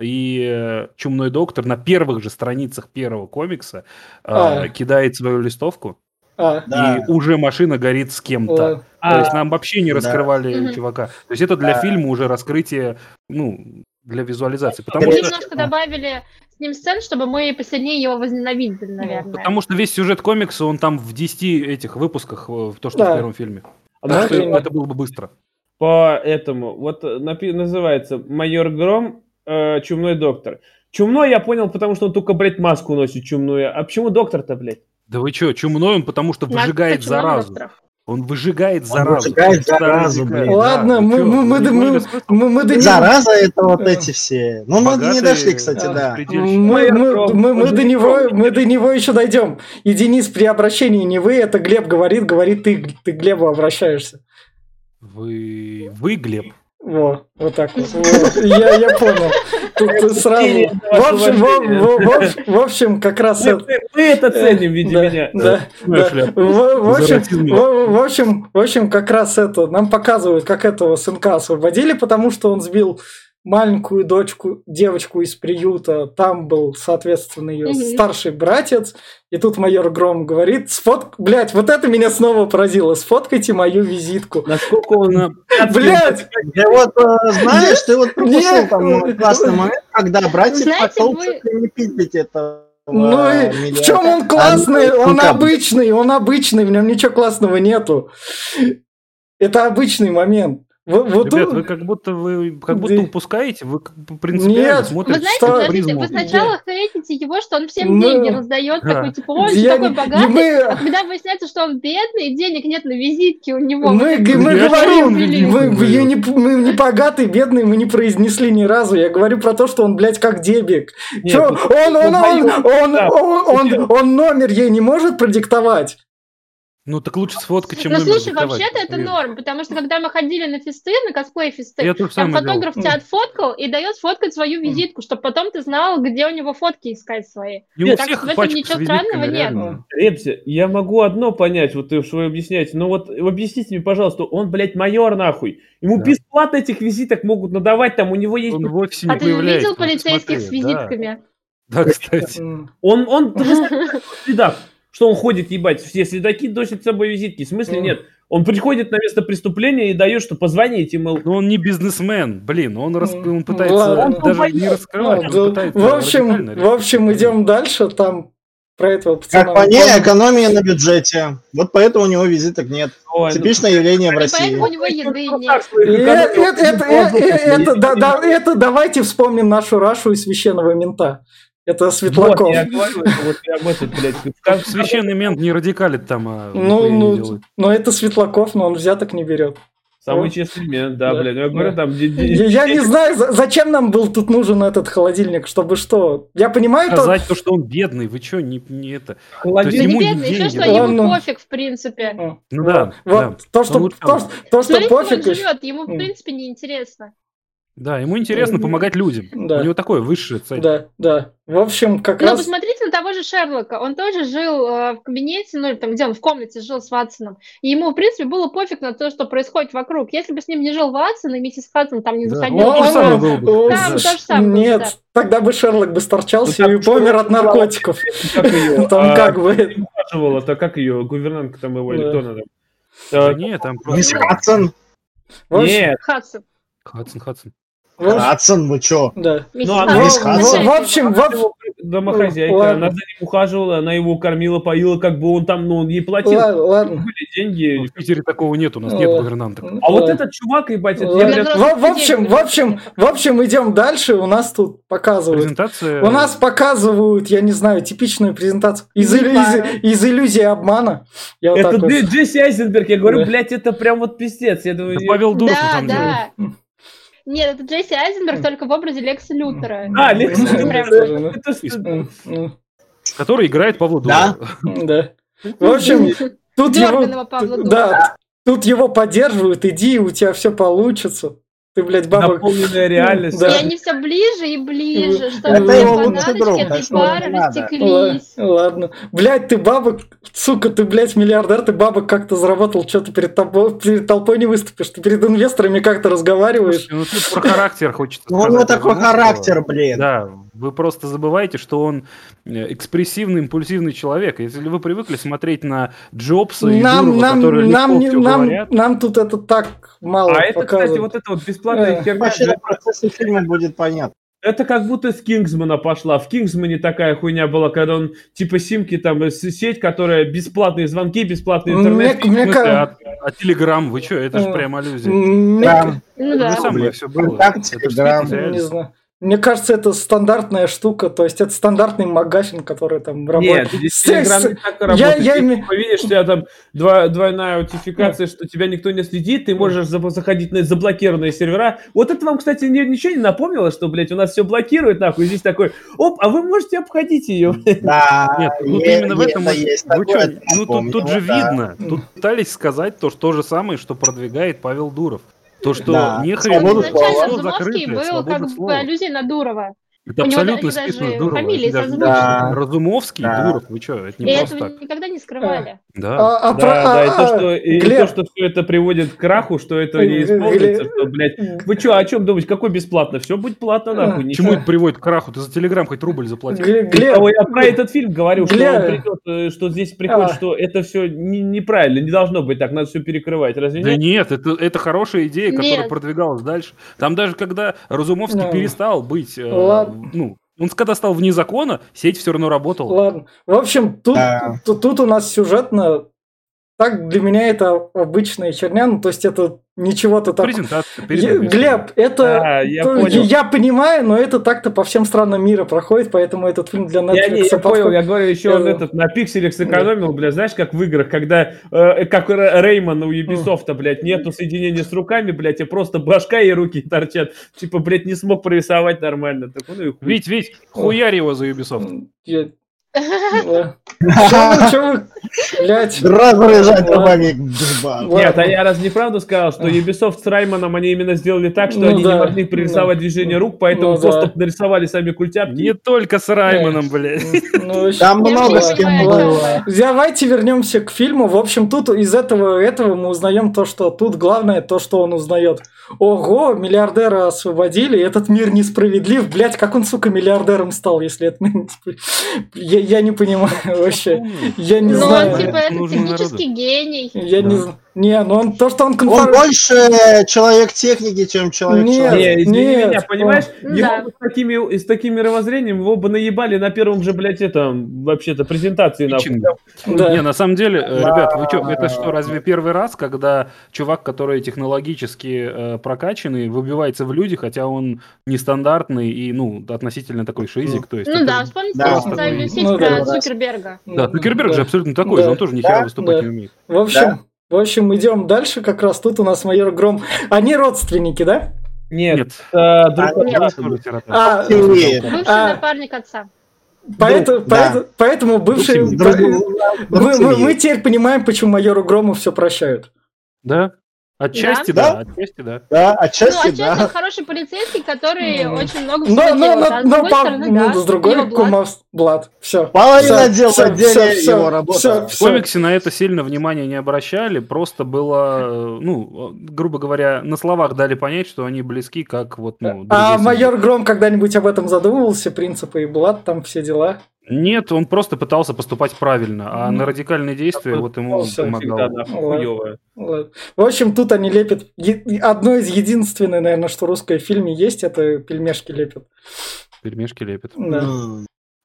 и э, чумной доктор на первых же страницах первого комикса а. э, кидает свою листовку, а. и да. уже машина горит с кем-то. А. То есть нам вообще не раскрывали да. чувака. То есть это для да. фильма уже раскрытие, ну, для визуализации. Потому что... немножко добавили с ним сцен, чтобы мы посильнее его возненавидели, ну, наверное. Потому что весь сюжет комикса, он там в 10 этих выпусках, э, то, что да. в первом фильме. А да, это было бы быстро. По этому, вот называется «Майор Гром э, чумной доктор. Чумной я понял, потому что он только, блядь, маску носит чумную. А почему доктор-то, блядь? Да вы чё, чумной он потому что выжигает На, заразу. Он выжигает заразу. Он выжигает заразу, блин. Ладно, мы, мы, мы, мы, мы, мы до Зараза это вот эти все. Ну, мы не дошли, кстати, да. Мы, мы, мы, мы, до него, мы до него еще дойдем. И Денис при обращении не вы, это Глеб говорит, говорит, ты, ты Глебу обращаешься. Вы, вы Глеб. Во, вот так вот. Я, я понял. Тут сразу. В общем, в, в, в, общем, как раз. Мы, мы это ценим, видя да, меня. Да, да. В, в, общем, в, в общем, в общем, как раз это нам показывают, как этого сынка освободили, потому что он сбил маленькую дочку, девочку из приюта, там был, соответственно, ее угу. старший братец, и тут майор Гром говорит, сфот... блядь, вот это меня снова поразило, сфоткайте мою визитку. Насколько он... Блядь! Я вот, э, знаешь, ты вот пропустил там классный момент, когда братец пошел не пиздить это ну и в чем он классный? Он обычный, он обычный, в нем ничего классного нету. Это обычный момент. Вот, вот Ребят, вы как будто вы как будто упускаете, вы принципиально Нет, смотрите. Вы знаете, что? подождите, вы сначала хейтите его, что он всем мы... деньги раздает, да. такой типа, он я... такой богатый, мы... а когда выясняется, что он бедный, денег нет на визитке у него. Мы, мы, мы говорим, мы, мы, не, мы не богатый, бедный, мы не произнесли ни разу. Я говорю про то, что он, блядь, как дебик. Нет, Чё? Он, он, он, он, он, он, он, он номер ей не может продиктовать. Ну, так лучше сфоткать, чем Ну, слушай, вообще-то это норм, потому что когда мы ходили на фесты, на косплей-фесты, там фотограф тебя отфоткал и дает сфоткать свою визитку, чтобы потом ты знал, где у него фотки искать свои. Не так в этом ничего странного нет. Репси, я могу одно понять, вот ты что вы объясняете, но вот объясните мне, пожалуйста, он, блядь, майор нахуй. Ему да. бесплатно этих визиток могут надавать, там у него есть... Он вовсе не а ты видел полицейских с визитками? Да, кстати. Он, он, в что он ходит ебать, все следаки носят с собой визитки. В смысле нет? Он приходит на место преступления и дает, что позвоните, мол... Но он не бизнесмен, блин, он, рас... он пытается Ладно. даже не раскрывать. Ну, да, в общем, в общем, идем дальше, там про этого пацана. Как по ней, экономия на бюджете. Вот поэтому у него визиток нет. Ой, ну Типичное ну, явление в России. Поэтому у него еды нет. Это давайте вспомним нашу Рашу и священного мента. Это Светлаков. Вот, я говорю, вот я об этом, блядь. Священный мент не радикалит там, а ну, ну, но это Светлаков, но он взяток не берет. Самый честный мент, да, да, блядь. Я говорю, там... Я не знаю, зачем нам был тут нужен этот холодильник, чтобы что? Я понимаю... Сказать то, что он бедный, вы что, не, не это... Холодильник. Не бедный, еще что, ему пофиг, в принципе. Ну да, Вот, то, что, то, что пофиг... ему, в принципе, неинтересно. Да, ему интересно помогать людям. Да. У него такое высшее цель. Да, да. В общем, как Но раз... посмотрите на того же Шерлока. Он тоже жил э, в кабинете, ну, там, где он в комнате жил с Ватсоном. И ему, в принципе, было пофиг на то, что происходит вокруг. Если бы с ним не жил Ватсон, и миссис Хадсон там не заходил... Да. Он, он, был бы. Там то же самое. Нет, да. тогда бы Шерлок бы сторчался ну, и помер от наркотиков. Там как бы... Это как ее, гувернантка там его, или кто она там? Нет, там просто... Мисс Хадсон? Нет. Хадсон. Хадсон, Хадсон. Хадсон, вы чё? Да. Ну, а в, в, в общем, в... домохозяйка, ладно. она за ним ухаживала, она его кормила, поила, как бы он там, ну, он ей платил. Ладно, ладно. Были деньги. Ну, в Питере такого нет, у нас нет гувернанток. А вот этот чувак, ебать, это в, в общем, в общем, в общем, идем дальше, у нас тут показывают. Презентация... У нас показывают, я не знаю, типичную презентацию из, из, из иллюзии обмана. Я это вот Джесси Айзенберг, я говорю, блядь, это прям вот пиздец. Я думаю, Павел Дуров, да, на самом да. деле. Нет, это Джесси Айзенберг только в образе Лекса Лютера. А, Лекс Лютер. Который играет Павла Дурова. Да. В общем, тут его... Да, тут его поддерживают, иди, у тебя все получится. Ты, блядь, баба... Наполненная реальность. Да. И они все ближе и ближе, чтобы фанаточки этой пары растеклись. Ладно. Блядь, ты баба, сука, ты, блядь, миллиардер, ты баба как-то заработал, что ты перед, тобой, перед толпой не выступишь, ты перед инвесторами как-то разговариваешь. Ну, ты про характер хочется Ну, у него такой характер, блин. Да, вы просто забываете, что он э, экспрессивный, импульсивный человек. Если вы привыкли смотреть на Джобса и нам, Дурова, нам, которые нам, легко нам, говорят... нам тут это так мало А это, кстати, вот это вот бесплатная э, херня... Вообще на процессе фильма будет понятно. Это как будто с Кингсмана пошла. В Кингсмане такая хуйня была, когда он типа симки, там, э, сеть, которая бесплатные звонки, бесплатный интернет. Мне, мне а, а Телеграм, вы что, это же прям аллюзия. Мне... Ну, да. самое все было. Телеграм, не знаю. Мне кажется, это стандартная штука, то есть это стандартный магафин, который там работает. Нет, здесь Телеграм не так работает. Я, я ты име... видишь, у тебя там два, двойная аутентификация, что тебя никто не следит, ты можешь заходить на заблокированные сервера. Вот это вам, кстати, ничего не напомнило, что, блядь, у нас все блокирует, нахуй, здесь такой, оп, а вы можете обходить ее. Да, Нет, тут именно в этом... Есть вы что, ну тут, тут же видно, тут пытались сказать то, то же самое, что продвигает Павел Дуров. То, что да. не хрен изначально Разумовский был как бы аллюзия на Дурова. Это У абсолютно списано Дурова. Фамилии даже... да. Разумовский, да. Дуров, вы что, это не и просто этого так. никогда не скрывали. Да, а, а, да, про... да, а, и, то, что, и Глеб... то, что все это приводит к краху, что это не исполнится, что, блядь, вы что, о чем думаете, какой бесплатно? Все будет платно, нахуй. Почему это приводит к краху? Ты за Телеграм хоть рубль заплатил. Глеб... Я про этот фильм говорю, что, он придет, э, что здесь приходит, а. что это все не, неправильно, не должно быть так, надо все перекрывать, разве нет? Да нет, это, это хорошая идея, которая нет. продвигалась дальше. Там даже когда Разумовский перестал быть, э, ну, он когда стал вне закона, сеть все равно работала. Ладно. В общем, тут, да. тут, тут у нас сюжетно так для меня это обычная черня, ну то есть это ничего-то так. Презентация. Я, Глеб, это а, я, то, понял. я понимаю, но это так-то по всем странам мира проходит, поэтому этот фильм для Netflix. Я, не, я понял, я говорю, еще я... он этот на пикселях сэкономил, бля, знаешь, как в играх, когда э, как Реймон у Ubisoft, блядь, нету соединения с руками, блядь, и просто башка и руки торчат, типа, блядь, не смог прорисовать нормально. Так, ну, и Вить, Вить, хуярь его за Ubisoft. Я... Блять. Руками. Нет, а я раз неправду сказал, что Ubisoft с Раймоном они именно сделали так, что ну они не могли пририсовать движение рук, поэтому ну просто нарисовали сами культяпки. Не только с Раймоном, блядь. Ну, Там много с кем было. Давайте вернемся к фильму. В общем, тут из этого этого мы узнаем то, что тут главное то, что он узнает. Ого, миллиардера освободили, этот мир несправедлив. Блять, как он, сука, миллиардером стал, если это я, я не понимаю вообще. Я не ну, знаю. Ну, он типа это технический гений. Я да. не знаю. Не, ну он то, что он конформ... Он больше человек техники, чем человек нет, человек. Нет, извини нет, меня, понимаешь? Он... Его да. с, такими, с таким мировоззрением его бы наебали на первом же, блядь, этом, вообще-то, презентации. Нахуй. Да. Не, на самом деле. Э, ребят, вы что, это что, разве первый раз, когда чувак, который технологически э, прокачанный, выбивается в люди, хотя он нестандартный и, ну, относительно такой шизик, то есть... Ну да, вспомните да. социальную сеть ну, про да, Цукерберга. Да, Цукерберг да. же абсолютно такой да. же, он тоже нихера да. выступать да. не умеет. В общем... Да. В общем, идем дальше. Как раз тут у нас майор Гром. Они родственники, да? Нет. Нет. А, друг а, нет. А, бывший а, напарник отца. Поэтому, да. поэтому, поэтому бывшие... Мы, мы, мы теперь понимаем, почему майору Грому все прощают. Да. Отчасти да, да отчасти да. Да, отчасти, ну, отчасти да. хороший полицейский, который mm. очень много всего но, делает. Но, а с другой по, стороны, ну, да, с другой Кумов Блад. Все. Половина дел в отделе его работа. В комиксе на это сильно внимания не обращали, просто было, ну, грубо говоря, на словах дали понять, что они близки, как вот, ну... А майор Гром когда-нибудь об этом задумывался, принципы и Блад, там все дела? Нет, он просто пытался поступать правильно, а ну, на радикальные действия вот ему помогал. В общем, тут они лепят... Одно из единственное, наверное, что русское в фильме есть, это пельмешки лепят. Пельмешки лепят. Да.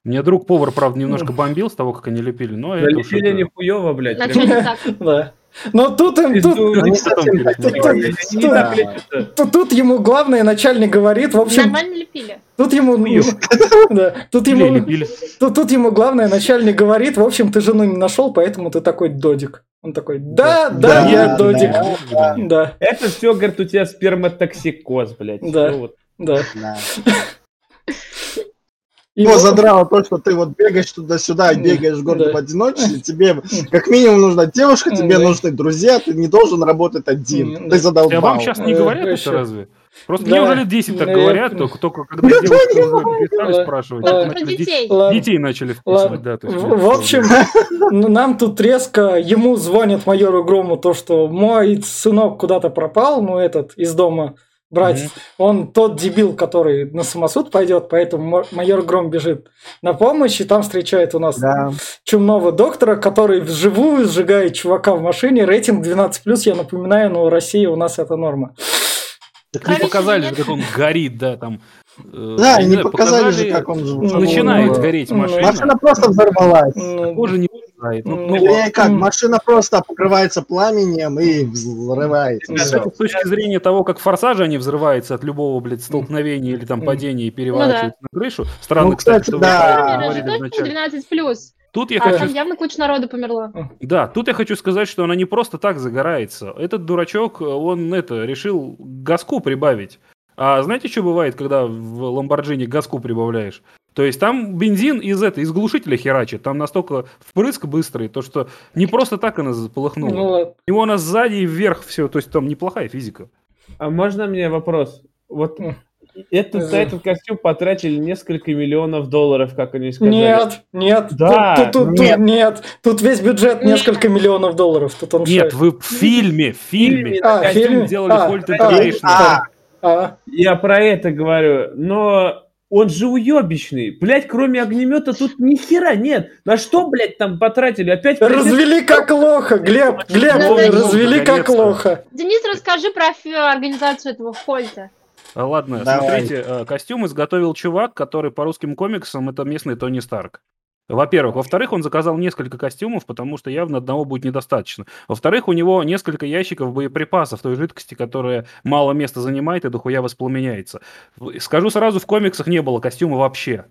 Мне друг повар, правда, немножко бомбил с того, как они лепили, но это лепили не хуёво, блядь. Да. Но тут им тут, тут ему главное начальник говорит, в общем. Нормально лепили. Тут ему, да, тут ему, тут, тут ему главное начальник говорит, в общем, ты жену не нашел, поэтому ты такой додик. Он такой, да, да, я додик, да. Это все, говорит, у тебя сперматоксикоз, блядь. Да, да. Его задрало то, что ты вот бегаешь туда-сюда, бегаешь в городе в одиночестве, тебе как минимум нужна девушка, тебе нужны друзья, ты не должен работать один. Ты задолбал. А вам сейчас не говорят это разве? Просто мне уже лет 10 так говорят, только, только когда девушки перестали спрашивать, детей. детей. Начали вписывать. Да, в общем, нам тут резко, ему звонит майору Грому то, что мой сынок куда-то пропал, ну этот, из дома, брать. Mm-hmm. Он тот дебил, который на самосуд пойдет, поэтому майор Гром бежит на помощь, и там встречает у нас да. чумного доктора, который вживую сжигает чувака в машине. Рейтинг 12+, я напоминаю, но в России у нас это норма. Так не показали, как он горит, да, там. Э, да, не показали же, как он начинает гореть машина. Машина просто взорвалась. Тоже не взрывает. Ну, ну, ну, как, машина просто покрывается пламенем и взрывается. С точки зрения того, как форсажи они взрываются от любого, блядь, столкновения или там падения и переворачиваются ну, да. на крышу. Странно, ну, кстати, что да. вначале. 12 плюс. Тут я а, хочу... там явно куча народу померла. Да, тут я хочу сказать, что она не просто так загорается. Этот дурачок, он это, решил газку прибавить. А знаете, что бывает, когда в Ламборджини газку прибавляешь? То есть там бензин из этой, из глушителя херачит, там настолько впрыск быстрый, то что не просто так она полыхнула. Ну, У него она сзади и вверх все, то есть там неплохая физика. А можно мне вопрос? Вот этот, за этот костюм потратили несколько миллионов долларов, как они сказали. Нет, нет, да, тут, тут, нет. Тут, нет. Тут весь бюджет несколько миллионов долларов. Тут он нет, вы в фильме, в фильме. А, костюм фильме? делали а, Holt а, а, а. Я про это говорю, но он же уебищный. Блять, кроме огнемета тут ни хера нет. На что, блядь, там потратили? Опять... Развели как лоха, Глеб, Глеб, развели как лоха. Денис, расскажи про организацию этого Хольта. А, ладно, Давай. смотрите, э, костюм изготовил чувак, который по русским комиксам это местный Тони Старк. Во-первых. Во-вторых, он заказал несколько костюмов, потому что явно одного будет недостаточно. Во-вторых, у него несколько ящиков боеприпасов той жидкости, которая мало места занимает и дохуя воспламеняется. Скажу сразу, в комиксах не было костюма вообще.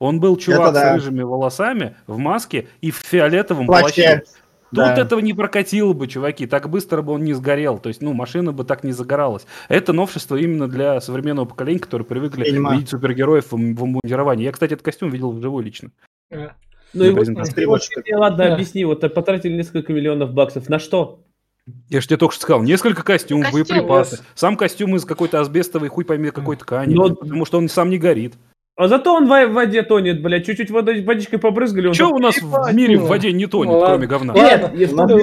Он был чувак да. с рыжими волосами, в маске и в фиолетовом плаще. плаще. Тут да. этого не прокатило бы, чуваки, так быстро бы он не сгорел, то есть, ну, машина бы так не загоралась. Это новшество именно для современного поколения, которые привыкли видеть супергероев в обмундировании. Я, кстати, этот костюм видел вживую лично. Ну и вот, ладно, объясни, вот потратили несколько миллионов баксов. На что? Я же тебе только что сказал, несколько костюмов, Костюм. боеприпасы. Сам костюм из какой-то асбестовой, хуй пойми, какой ткани, Но... потому что он сам не горит. А зато он в воде тонет, блядь, чуть-чуть водой, водичкой побрызгали. Что у нас в мире в воде не тонет, ладно. кроме говна? Нет, ладно,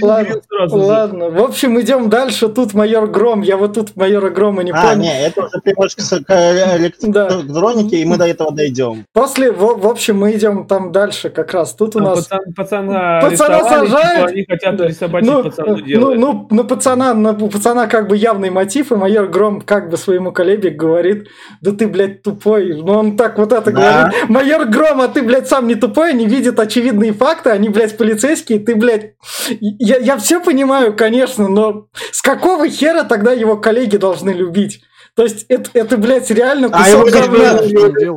ладно, ладно, В общем, идем дальше. Тут майор Гром. Я вот тут майора Грома не а, понял. А, не, это уже приводка к электронике, и мы до этого дойдем. После, в, общем, мы идем там дальше как раз. Тут у нас... пацана, пацана сажают. Они хотят рисобачить ну, пацану ну. Ну, ну, пацана, у пацана как бы явный мотив, и майор Гром как бы своему коллеге говорит, да ты, блядь, тупой, но ну, он так вот это да. говорит. Майор Гром, а ты, блядь, сам не тупой, не видит очевидные факты, они, блядь, полицейские, ты, блядь... Я, я все понимаю, конечно, но с какого хера тогда его коллеги должны любить? То есть это, это блядь, реально а кусок а говна.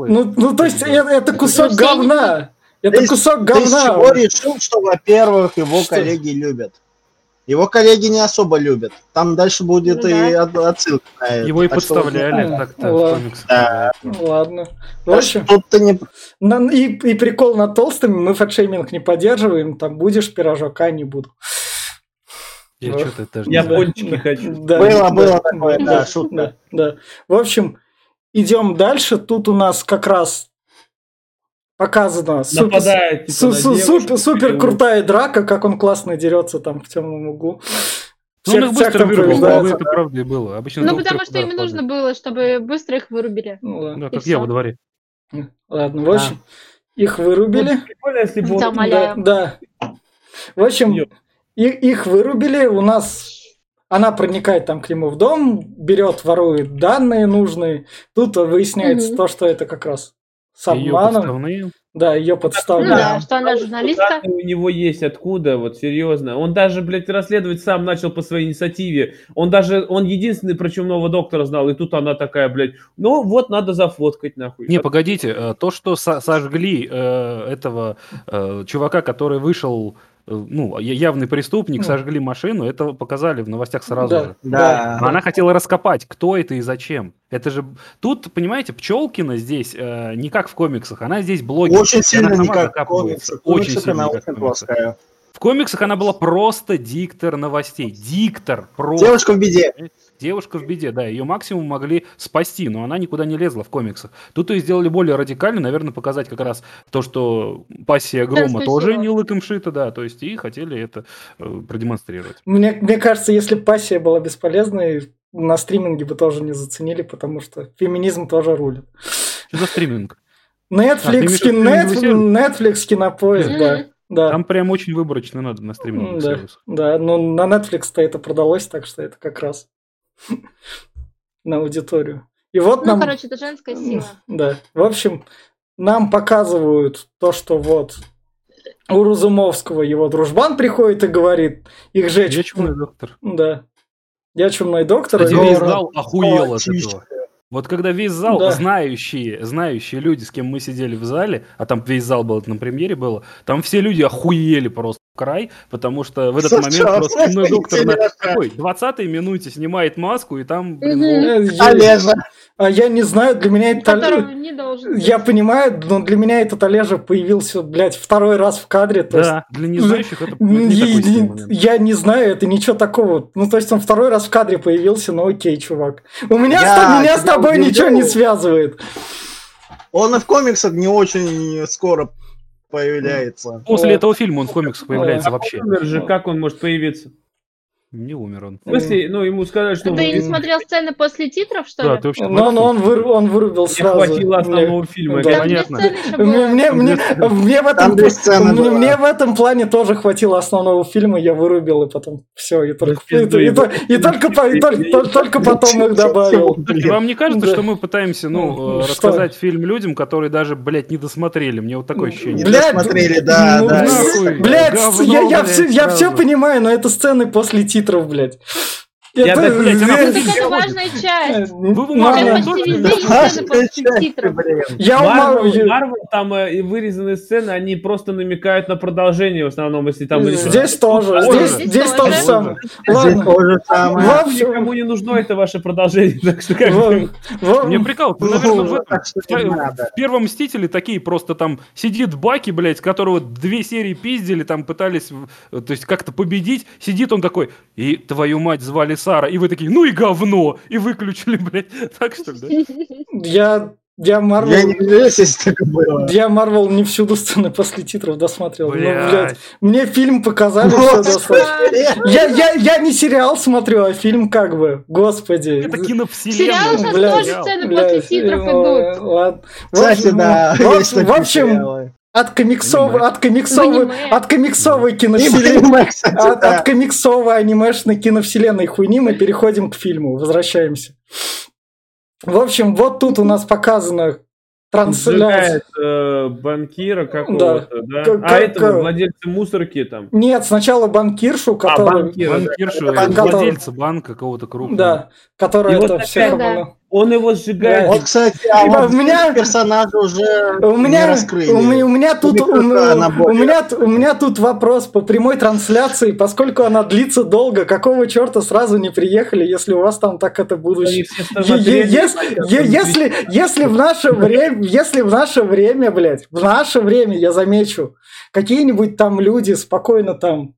Ну, ну, то есть это, это кусок говна. Это кусок говна. Ты чего решил, что, во-первых, его что? коллеги любят? Его коллеги не особо любят. Там дальше будет ну, и да. отсылка на это. Его и так подставляли что... так-то в комиксах. Да. Ладно. В общем, Тут-то не... на, и, и прикол над толстыми, мы фэтшейминг не поддерживаем, там будешь пирожок, а не буду. Я что-то даже Я пончики хочу. Да, было, да, было такое, да, да шутка. Да, да. В общем, идем дальше. Тут у нас как раз показано супер, типа, су, су, супер, супер крутая драка, как он классно дерется там в темном углу. Ну, он их быстро вырубил, это правда и было. Обычно ну, потому что им нужно было, чтобы быстро их вырубили. Ну, да, как я во дворе. Ладно, в общем, а. их вырубили. Прикольно, если бы да, да. В общем, их, их вырубили, у нас она проникает там к нему в дом, берет, ворует данные нужные. Тут выясняется угу. то, что это как раз с обманом. Ее да, ее подставляют. Ну, да, что она журналистка. У него есть откуда, вот серьезно. Он даже, блядь, расследовать сам начал по своей инициативе. Он даже, он единственный про чумного доктора знал, и тут она такая, блядь, ну вот надо зафоткать нахуй. Не, погодите, э, то, что сожгли э, этого э, чувака, который вышел ну, явный преступник, ну. сожгли машину, это показали в новостях сразу да, же. Да. Но она хотела раскопать, кто это и зачем. Это же... Тут, понимаете, Пчелкина здесь э, не как в комиксах, она здесь блогер. Очень сильно не как в комиксах. Очень сильно не как в комиксах. В комиксах она была просто диктор новостей. Диктор. Просто. Девушка в беде. Девушка в беде, да. Ее максимум могли спасти, но она никуда не лезла в комиксах. Тут ее сделали более радикально, наверное, показать как раз то, что пассия грома тоже не лыком шита, да. То есть и хотели это э, продемонстрировать. Мне, мне кажется, если пассия была бесполезной, на стриминге бы тоже не заценили, потому что феминизм тоже рулит. Что за стриминг? Netflix, а, Netflix, Netflix, кинопоиск, да. Да. Там прям очень выборочно надо на стриминговых да, сервисах. Да, но на Netflix-то это продалось, так что это как раз на аудиторию. И вот ну, нам... короче, это женская сила. Да. В общем, нам показывают то, что вот у Разумовского его дружбан приходит и говорит, их жечь... Я чумной доктор. Да. Я чумной доктор. Кстати, весь зал охуел от этого. Вот когда весь зал, да. знающие, знающие люди, с кем мы сидели в зале, а там весь зал был, это на премьере было, там все люди охуели просто в край, потому что в этот Слушай, момент просто темный доктор на какой 20-й минуте снимает маску, и там, блин, угу. Олежа. А я не знаю, для меня это... не должен Я понимаю, но для меня этот Олежа появился, блядь, второй раз в кадре. То да, есть... для незнающих это не Я не знаю, это ничего такого. Ну, то есть он второй раз в кадре появился, ну окей, чувак. У меня, я, с, меня с тобой ничего не связывает. Он и в комиксах не очень скоро появляется. После этого фильма он в комиксах появляется а вообще. Же, как он может появиться? Не умер он. В смысле, ну, ему сказали, что... Ты не смотрел сцены после титров, что да, ли? Ты вообще но, но он, выр, он вырубил не сразу. хватило основного мне, фильма, да. понятно. Мне, мне, мне, мне, в этом, мне, мне в этом плане тоже хватило основного фильма, я вырубил, и потом все, и только, и, и, и, и, только, и только, только потом их добавил. Вам не кажется, что мы пытаемся, ну, э, рассказать фильм людям, которые даже, блядь, не досмотрели? Мне вот такое ощущение. Блядь, досмотрели, да, ну, да. Блядь, я все понимаю, но это сцены после титров, блядь. Я это, блядь, она это как важная часть. Вы титров. Я Марвел, там э, вырезанные сцены, они просто намекают на продолжение в основном, если там... Здесь тоже, здесь, здесь то же самое. Ладно. тоже самое. Никому не нужно это ваше продолжение, так что как Мне прикол, наверное, в первом Мстителе такие просто там сидит Баки, блядь, которого две серии пиздили, там пытались, то есть как-то победить, сидит он такой, и твою мать звали Сара, и вы такие, ну и говно, и выключили, блядь. Так что ли, да? Я я Марвел... Я не удивляюсь, если так было. Я Марвел не всюду сцены после титров досматривал. Блядь. Но, блядь, мне фильм показали все достаточно. Я, я, я не сериал смотрю, а фильм как бы. Господи. Это киновселенная. Сериал сейчас блядь, тоже сцены блядь, после титров идут. Ладно. Кстати, да. В общем, от комиксовой, от комиксовой, от комиксовой киновселенной, от, от комиксовой анимешной киновселенной хуйни мы переходим к фильму, возвращаемся. В общем, вот тут у нас показано трансляция. Э, банкира какого-то, да? да? а этого владельца мусорки там? Нет, сначала банкиршу, который... А, банкира, банкиршу, да. владельца банка какого-то крупного. Да, который это все... Да. Он его сжигает. Вот, кстати, а вот у меня персонажа уже у меня, не раскрыли. У, меня, у меня тут у, у, меня, у меня тут вопрос по прямой трансляции, поскольку она длится долго, какого черта сразу не приехали, если у вас там так это будущее? Если, если, если в наше время, если в наше время, блядь, в наше время, я замечу, какие-нибудь там люди спокойно там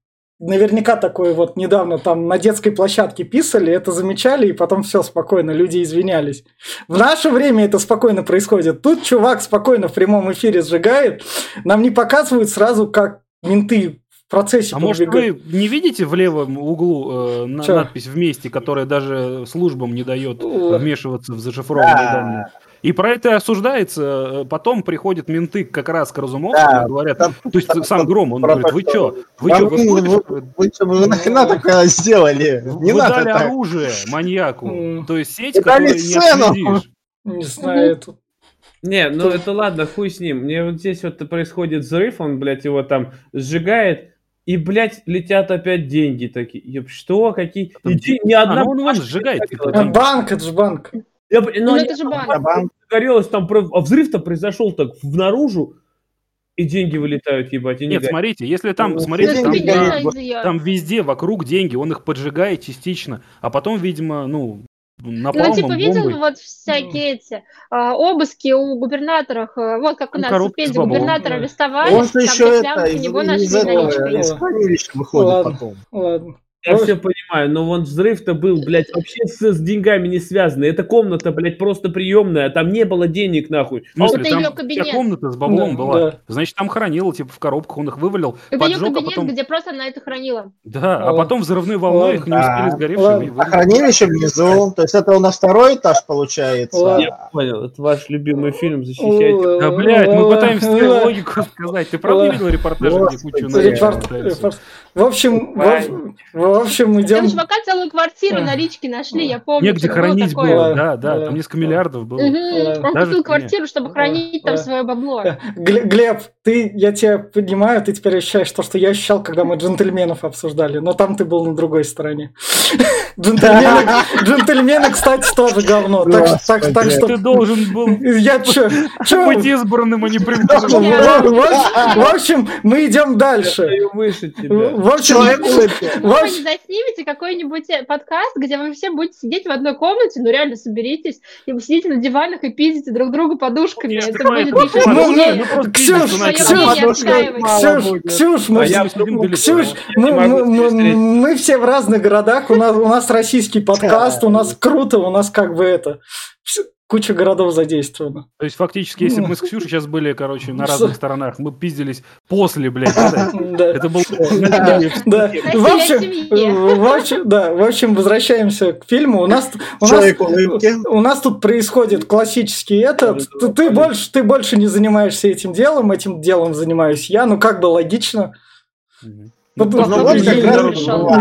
наверняка такое вот недавно там на детской площадке писали, это замечали, и потом все спокойно, люди извинялись. В наше время это спокойно происходит. Тут чувак спокойно в прямом эфире сжигает, нам не показывают сразу, как менты в процессе. А может вы не видите в левом углу э, надпись вместе, которая даже службам не дает вмешиваться в зашифрованные да. данные? И про это осуждается, э, потом приходят менты как раз к Разумовскому да, и говорят, там, то есть там, сам Гром, он говорит, вы что, вы что, вы, вы, вы, вы, вы нахрена такое сделали? Не вы надо дали оружие маньяку, то есть сеть, которую не отследишь. Не знаю, тут Не, ну это ладно, хуй с ним. Мне вот здесь вот происходит взрыв, он, блядь, его там сжигает, и, блядь, летят опять деньги такие. Ёб, что? Какие? Иди, ни одна... А, ну он, он сжигает. Банк, это же банк. Я, ну, ну это же банк. банк. Загорелось там, а взрыв-то произошел так наружу, и деньги вылетают, ебать. И не Нет, смотрите, если там, ну, смотрите, там, там, там везде вокруг деньги, он их поджигает частично, а потом, видимо, ну, Напалмом, ну, типа, видел бомбой. вот всякие эти а, обыски у губернаторов, э, вот как у нас в Пензе губернатора арестовали, Он там еще это, из, него нашли из, из, из выходит ладно, потом. Ладно. Я все понимаю, но вон взрыв-то был, блядь, вообще с, с деньгами не связанный. Эта комната, блядь, просто приемная, там не было денег, нахуй. Ну, это там ее кабинет. комната с баблом да, была. Да. Значит, там хранила, типа, в коробках, он их вывалил, Это поджег, ее кабинет, а потом... где просто она это хранила. Да, а потом взрывной волной их не успели сгоревшими. А хранилище внизу, то есть это у нас второй этаж получается. Я понял, это ваш любимый фильм, защищайте. Да, блядь, мы пытаемся логику сказать. Ты правда видел репортаж, где кучу В общем, в общем, идем... Там чувака целую квартиру на речке нашли, я помню. Негде хранить было, да, да, там несколько миллиардов было. Он купил квартиру, чтобы хранить там свое бабло. Глеб, ты, я тебя понимаю, ты теперь ощущаешь то, что я ощущал, когда мы джентльменов обсуждали, но там ты был на другой стороне. Джентльмены, джентльмены, кстати, тоже говно. Так, так, так что... Ты должен был я чё, чё? быть избранным, а не В общем, мы идем дальше. В общем, вы заснимете какой-нибудь э, подкаст, где вы все будете сидеть в одной комнате, ну реально соберитесь, и вы сидите на диванах и пиздите друг друга подушками. Это будет еще ну, Ксюш, Ксюш, Ксюш, мы все в разных городах, у нас у нас российский подкаст, у нас круто, у нас как бы это куча городов задействована. То есть, фактически, если бы мы с Ксюшей сейчас были, короче, на разных сторонах, мы пиздились после, блядь, да? Это был... В общем, да, в общем, возвращаемся к фильму. У нас у нас тут происходит классический этот. Ты больше ты больше не занимаешься этим делом, этим делом занимаюсь я. Ну, как бы логично. Ну,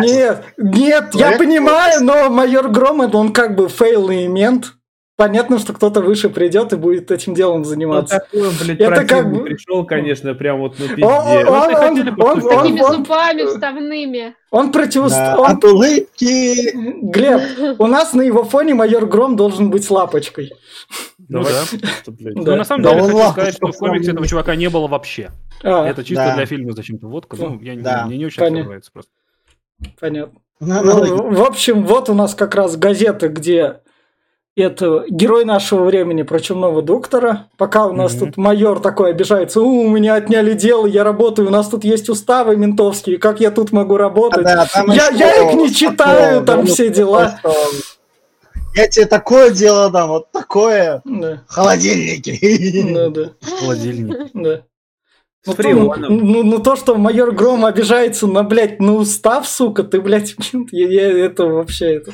нет, нет, я понимаю, но майор Гром, он как бы фейлный мент понятно, что кто-то выше придет и будет этим делом заниматься. Ну, такой, блядь, это как бы... пришел, конечно, прям вот на пизде. Он, он, он, он, он, Такими зубами вставными. Он противостоит... Да, От улыбки. Глеб, у нас на его фоне майор Гром должен быть лапочкой. Ну да. Ну, на самом деле, хочу сказать, что в комиксе этого чувака не было вообще. А. Это чисто для фильма зачем-то водка. Ну, я мне не очень нравится просто. Понятно. Ну, в общем, вот у нас как раз газеты, где это герой нашего времени про чумного доктора. Пока у нас mm-hmm. тут майор такой обижается, у, у меня отняли дело, я работаю, у нас тут есть уставы ментовские, как я тут могу работать? А, да, я, я их не читаю, что, там все дела. Что... Я тебе такое дело дам, вот такое. Да. Холодильники. Да, да. Холодильник. Да. Ну, то, ну, ну, то, что майор Гром обижается на, блядь, на устав, сука, ты, блядь, я, я это вообще это...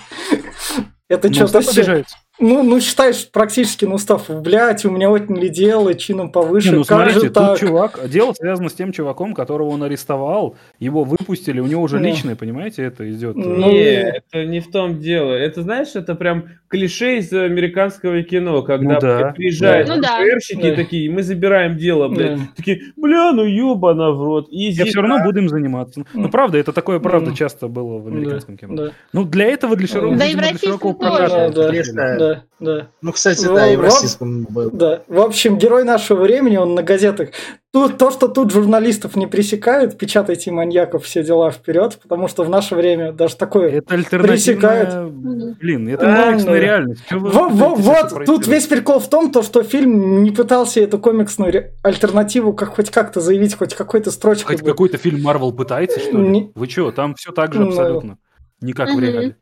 Это что-то... обижается. Ну, ну, считаешь практически, ну, став, блядь, у меня отняли дело, чином повыше, Не, ну, смотрите, тут так? чувак, дело связано с тем чуваком, которого он арестовал, его выпустили, у него уже ну. личное, понимаете, это идет. Э, ну, не, это не в том дело. Это, знаешь, это прям клише из американского кино, когда ну, да. приезжают ну, да. да. такие, мы забираем дело, блядь, да. такие, бля, ну ёбана в рот. Изи, Я все равно будем заниматься. Ну, правда, это такое, правда, часто было в американском кино. Да. Ну, для этого, для широкого, да, и в российском тоже. Да, да, да, да. Ну, кстати, да, и в российском был. Да. В общем, герой нашего времени, он на газетах. Тут, то, что тут журналистов не пресекают, печатайте маньяков, все дела вперед, потому что в наше время даже такое это пресекают. Блин, это комиксная реальность. Во, во, вот, тут весь прикол в том, то, что фильм не пытался эту комиксную альтернативу как хоть как-то заявить, хоть какой-то строчкой. Хоть какой-то фильм Марвел пытается, что ли? Не... Вы что, там все так же абсолютно. Не как в реале.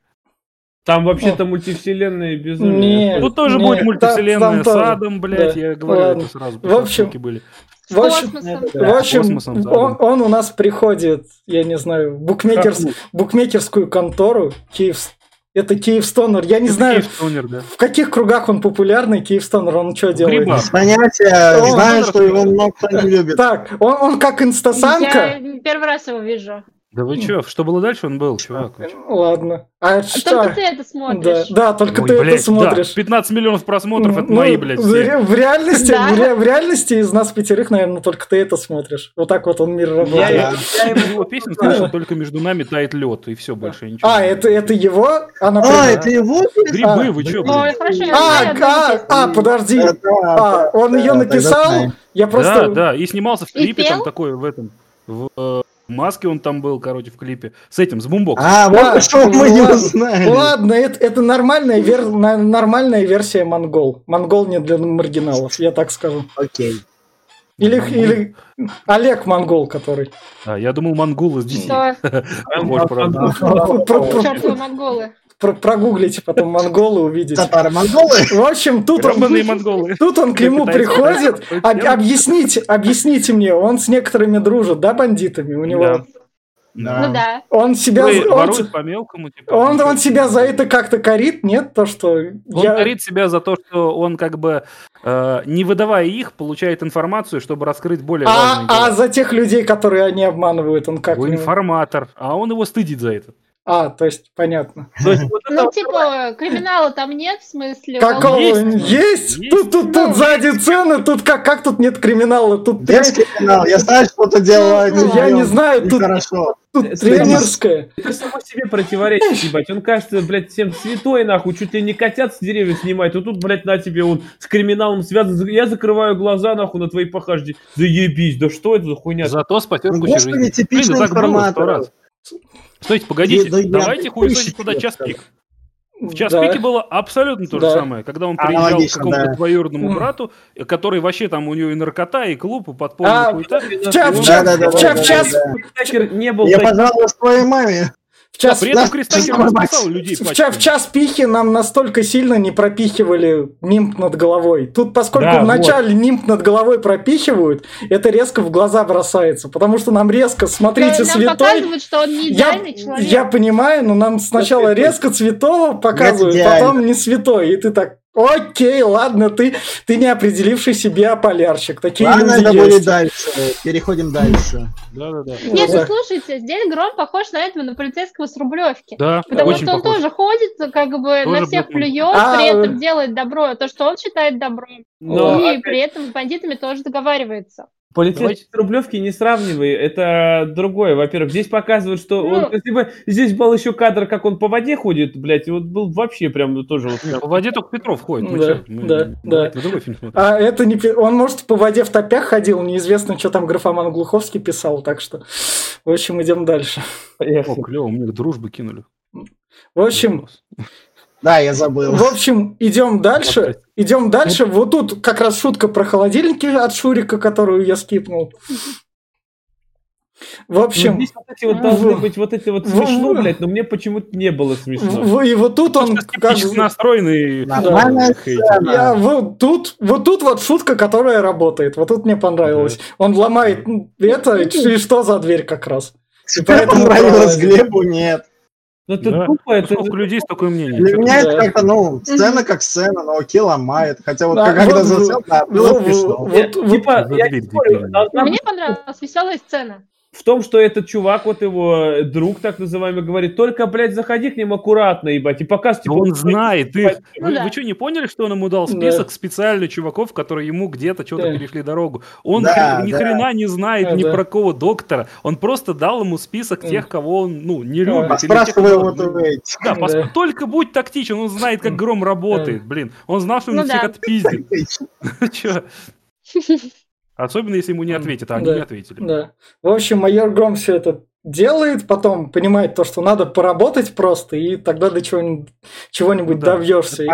Там вообще-то мультивселенная безумие. Нет, Тут тоже нет, будет мультивселенная там, там с Адом, блядь, да. я говорю Ладно. это сразу. В общем, были. В общем, в общем он, он у нас приходит, я не знаю, букмекерс, букмекерскую контору Киев, это Киевстонер. Я не знаю, да. в каких кругах он популярный, Киевстонер, он что делает? Без понятия, он, знаю, что его много кто не любит. Так, он, он как инстасамка. Я первый раз его вижу. Да вы что? Что было дальше, он был, чувак. Ладно. А, а что? Только ты это смотришь. Да, да только Ой, ты блядь, это смотришь. Да. 15 миллионов просмотров, это ну, мои, блядь, все. В, в реальности, да. в, в реальности из нас пятерых, наверное, только ты это смотришь. Вот так вот он мир работает. Я, я, я его песню слышал, только между нами тает лед, и все, больше ничего. А, это, это его? Она а, это его? Грибы, вы что, блядь? А, а, а, подожди. А, он ее написал? Я просто... Да, да, и снимался в клипе там такой, в этом, в э, маске он там был, короче, в клипе. С этим, с бумбоксом. А, вот а, что мы не узнали. Ладно, это, это нормальная, вер, нормальная версия монгол. Монгол не для маргиналов, я так скажу. Окей. Или, или Олег Монгол, который. А, я думал, монгол из детей. Чертовы монголы про прогуглите потом монголы, увидите. Татары-монголы? В общем, тут он, монголы. тут он к нему приходит, об, объясните, объясните мне, он с некоторыми дружит, да, бандитами? У него... Да. Да. Ну да. Он себя, он, по мелкому, типа, он, он себя за это как-то корит, нет? То, что он я... корит себя за то, что он как бы э, не выдавая их, получает информацию, чтобы раскрыть более а, важные дела. А за тех людей, которые они обманывают, он как? Он информатор, а он его стыдит за это. А, то есть, понятно. То есть, вот ну, типа, криминала там нет, в смысле? Какого? Есть? есть? есть. Тут, тут, тут ну, сзади цены, тут как, как тут нет криминала? Тут Без криминала, я знаю, что ты делала. Ну, я не знаю, тут... Хорошо. Тут тренерская. Это само себе противоречит, ебать. Он кажется, блядь, всем святой, нахуй, чуть ли не котят с деревьев снимает. Вот тут, блядь, на тебе он с криминалом связан. Я закрываю глаза, нахуй, на твои похождения. Заебись, да что это за хуйня? Зато спасет кучу жизни. типичный информатор. Стойте, погодите, да, да, давайте хуесосить туда час пик. В час да. пике было абсолютно то да. же самое, когда он приезжал к какому-то да. двоюродному брату, который вообще там у него и наркота, и клуб, и подпольный а, хуета. В, час, в, час, в, час, в час, не был. Я пожаловался твоей маме. В час, при этом Кристакер расписал людей в, час, в час пихи нам настолько сильно не пропихивали нимб над головой. Тут, поскольку да, вначале вот. нимб над головой пропихивают, это резко в глаза бросается. Потому что нам резко, смотрите, нам святой... показывают, что он не я, человек. Я понимаю, но нам сначала резко святого показывают, потом не святой. И ты так, Окей, ладно, ты, ты не определивший себе полярщик. Такие ладно, люди есть. дальше. Переходим дальше. Да, да, да. Нет, ну слушайте, здесь Гром похож на этого, на полицейского с Рублевки. Да, Потому очень что он похож. тоже ходит, как бы тоже на всех плюет, а, при этом делает добро, то, что он считает добром. Но, и опять... при этом с бандитами тоже договаривается. Полицейский с Рублевки не сравнивай, это другое. Во-первых, здесь показывают, что ну, он, если бы здесь был еще кадр, как он по воде ходит, блядь, и вот был вообще прям тоже вот. По воде только Петров ходит. Мы да, мы, да, мы, да. Мы а это не он может по воде в топях ходил, неизвестно, что там графоман Глуховский писал, так что, в общем, идем дальше. О, клево, мне дружбы кинули. В общем, да, я забыл. В общем, идем дальше. Идем дальше. Вот тут как раз шутка про холодильники от Шурика, которую я скипнул. В общем... Ну, здесь вот эти вот должны в... быть вот эти вот смешно, в... блядь, но мне почему-то не было смешно. И вот тут он... Как настроенный... Да. Я, вот, тут, вот тут вот шутка, которая работает. Вот тут мне понравилось. Он ломает это, и что за дверь как раз. Поэтому понравилось Глебу, нет. Ну это да. тупо, это... Сколько людей с такой мнением? Для меня это как-то, ну, сцена как сцена, но окей, ломает. Хотя вот когда засел, да, было смешно. Типа, я не спорю. Мне понравилась веселая сцена в том, что этот чувак, вот его друг, так называемый, говорит, только, блядь, заходи к ним аккуратно, ебать, и показ, типа... Он знает, ты... Ну, вы, да. вы что, не поняли, что он ему дал список да. специально чуваков, которые ему где-то что-то да. перешли дорогу? Он да, ни да. хрена не знает да, ни да. про кого доктора, он просто дал ему список тех, кого он, ну, не любит. Да, спрашивай его, Да, да. только будь тактичен, он знает, как гром работает, блин. Он знал, что он ну, всех да. отпиздит. Че? Особенно, если ему не ответят, а они да, не ответили. Да. В общем, майор Гром все это делает, потом понимает то, что надо поработать просто, и тогда до чего-нибудь, чего-нибудь да. добьешься.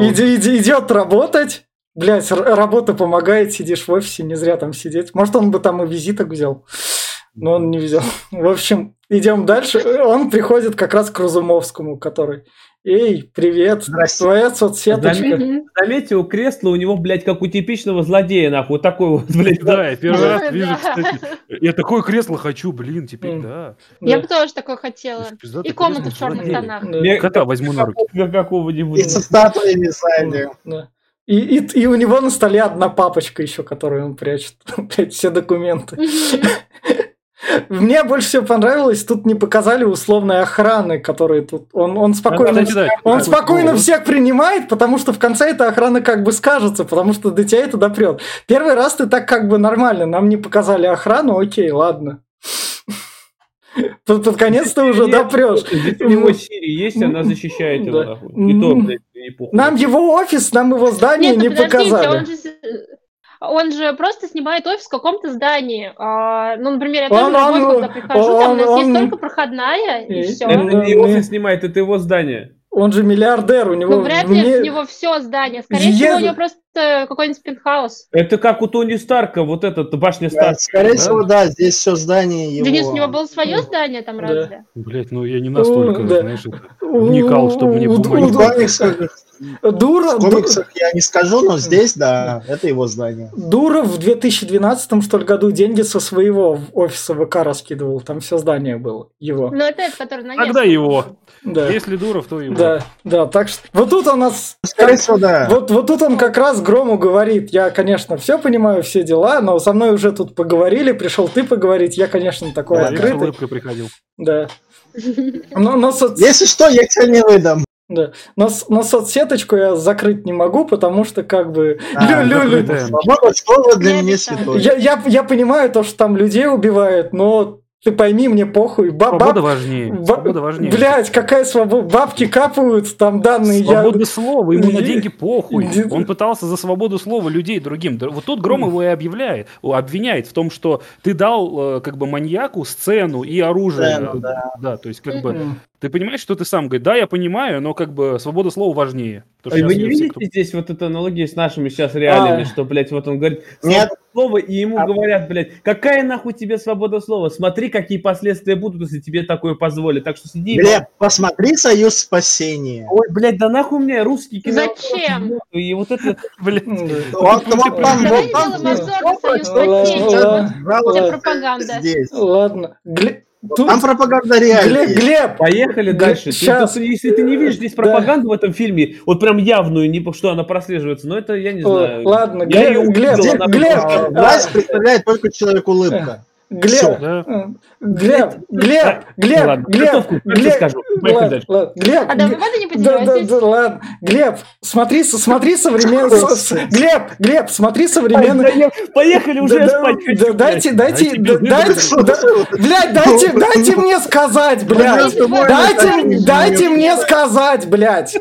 Иди, иди, идет работать. Блять, работа помогает, сидишь в офисе, не зря там сидеть. Может, он бы там и визиток взял, но он не взял. В общем, идем дальше. Он приходит как раз к Разумовскому, который Эй, привет, Здрасте. твоя соцсеточка. Заметьте, заметьте, у кресла у него, блядь, как у типичного злодея, нахуй, вот такой вот, блядь. Да, я первый раз вижу, кстати. Я такое кресло хочу, блин, теперь, да. Я бы тоже такое хотела. И комнату в черных тонах. Кота возьму на руки. Какого-нибудь. И со статуями сзади. И, и, и у него на столе одна папочка еще, которую он прячет. Блядь, все документы. Мне больше всего понравилось, тут не показали условной охраны, которые тут... Он, он спокойно, кстати, да, он спокойно всех принимает, потому что в конце эта охрана как бы скажется, потому что до тебя это допрет. Первый раз ты так как бы нормально, нам не показали охрану, окей, ладно. Под, под конец ты уже допрешь. У него Сири есть, она защищает его. И то, блядь, Нам его офис, нам его здание не показали он же просто снимает офис в каком-то здании. А, ну, например, я тоже он, домой, он, когда прихожу, он, там у нас он, есть только проходная, и, и все. Это не офис снимает, это его здание. Он же миллиардер, у него... Ну, вряд ли мне... у него все здание. Скорее всего, у него просто какой-нибудь пентхаус. Это как у Тони Старка, вот этот, башня Старка. Да, скорее да? всего, да, здесь все здание его. Денис, у него было свое здание там, да. разве? Блять, ну я не настолько, да. знаешь, вникал, чтобы мне было. Дура... В комиксах я не скажу, но здесь, да, это его здание. Дуров в 2012 что ли, году деньги со своего офиса ВК раскидывал. Там все здание было его. Ну, это который на Тогда его. Да. Если Дуров, то его. Да, да, так что... Вот тут у нас... Скорее всего, да. Вот, вот тут он как раз Грому говорит, я, конечно, все понимаю, все дела, но со мной уже тут поговорили, пришел ты поговорить, я, конечно, такой да, открытый. Я приходил. Да. Но, но соц... Если что, я тебя не выдам. Да. Но, но соцсеточку я закрыть не могу, потому что как бы... А, лю, лю, лю. Свобода слова для меня святое. Я, я, я понимаю то, что там людей убивают, но ты пойми, мне похуй. Баб, свобода важнее. Баб, свобода важнее. Блять, какая свобода? Бабки капают, там данные. Свобода я... слова, ему на деньги похуй. Он пытался за свободу слова людей другим. Вот тут Гром его и объявляет, обвиняет в том, что ты дал э, как бы маньяку сцену и оружие. Сцену, да. да, то есть как бы ты понимаешь, что ты сам говоришь, да, я понимаю, но как бы свобода слова важнее. А вы не видите кто... здесь вот эту аналогию с нашими сейчас реалиями, а... что, блядь, вот он говорит Нет. слово, и ему а... говорят, блядь, какая нахуй тебе свобода слова? Смотри, какие последствия будут, если тебе такое позволят. Так что сиди. Блядь, посмотри «Союз спасения». Ой, блядь, да нахуй мне русский кино. Зачем? И вот это, блядь. Вот, вот там, вот там. пропаганда. Ладно. Тут... Там пропаганда реальная. Глеб, Глеб! Поехали Глеб, дальше. Сейчас. Ты, если ты не видишь здесь пропаганду да. в этом фильме, вот прям явную, не, что она прослеживается, но это я не знаю. Ладно, я Глеб, Глеб, Глеб, Глеб. Власть представляет только человек улыбка. Глеб, да. Глеб, Глеб, Глеб, ладно, Глеб, Глеб, скажу. Ладно, ладно, Глеб, а да, вы не да, да, да, ладно, Глеб, смотри, смотри современный, Глеб, Глеб, смотри современный. Поехали уже спать. Дайте, дайте, дайте, блядь, дайте, дайте мне сказать, блядь, дайте, дайте мне сказать, блядь.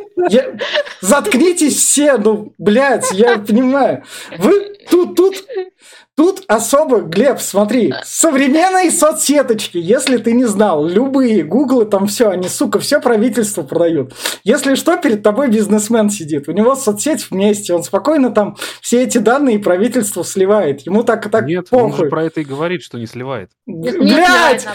Заткнитесь все, ну, блядь, я понимаю. Вы тут, тут Тут особо, Глеб, смотри, современные соцсеточки, если ты не знал, любые, гуглы там все, они, сука, все правительство продают. Если что, перед тобой бизнесмен сидит, у него соцсеть вместе, он спокойно там все эти данные правительство сливает. Ему так и так Нет, похуй. он же про это и говорит, что не сливает. Блять!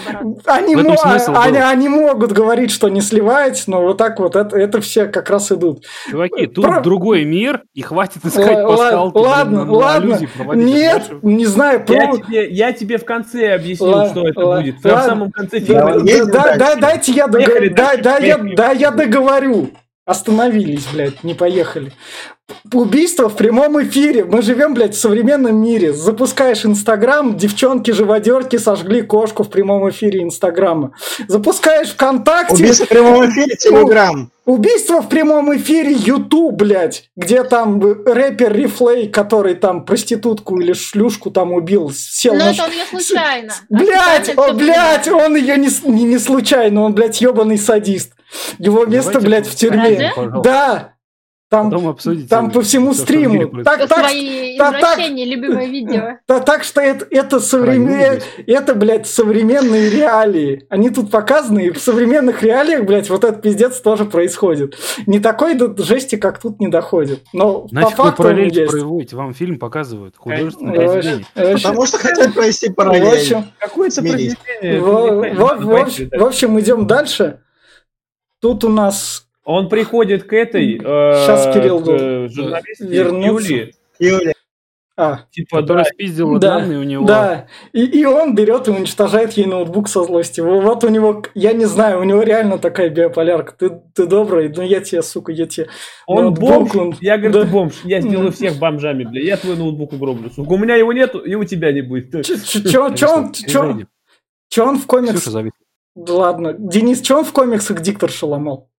Они, мо- они, они могут говорить, что не сливает, но вот так вот это, это все как раз идут. Чуваки, тут про... другой мир, и хватит искать Л- пасхалки. Ладно, ладно, нет, не знаю, про... я, тебе, я тебе в конце объясню, ладно, что это ладно, будет. Ладно, в самом конце фильма. Да, да, да, дайте я, договорю. да, да, я, да, я договорю. Остановились, блядь, не поехали. Убийство в прямом эфире. Мы живем, блядь, в современном мире. Запускаешь Инстаграм, девчонки-живодерки сожгли кошку в прямом эфире Инстаграма. Запускаешь ВКонтакте... Убийство в прямом эфире Телеграм. Убийство в прямом эфире Ютуб, блядь, где там рэпер Рифлей, который там проститутку или шлюшку там убил, сел Но на... это он не случайно. Блядь, о, блядь, он ее не, не, не случайно, он, блядь, ебаный садист. Его место, Давайте блядь, в тюрьме. Да, там, Потом обсудите там по всему стриму. Так, так, свои так, так, любимое видео. Да, так что это, это, современ... это, блядь, современные реалии. Они тут показаны, и в современных реалиях, блядь, вот этот пиздец тоже происходит. Не такой до жести, как тут не доходит. Но Значит, по факту вы параллель есть. производите, вам фильм показывают, художественное произведение. Потому что хотят провести параллель. В общем, Какое-то произведение. В общем, идем дальше. Тут у нас он приходит к этой... Сейчас э, Кирилл к, журналистке Юлии. Юлия. А, типа, которая да, спиздила да, данные у него. Да, и, и он берет и уничтожает ей ноутбук со злости. Вот у него, я не знаю, у него реально такая биополярка. Ты, ты добрый, ну я тебе, сука, я тебе... Он ноутбук, бомж, он... я говорю, да. ты бомж, я сделаю всех бомжами, бля, я твой ноутбук угроблю. Сука, у меня его нету, и у тебя не будет. Че, он в комиксах... Ладно. Денис, че он в комиксах дикторшу ломал?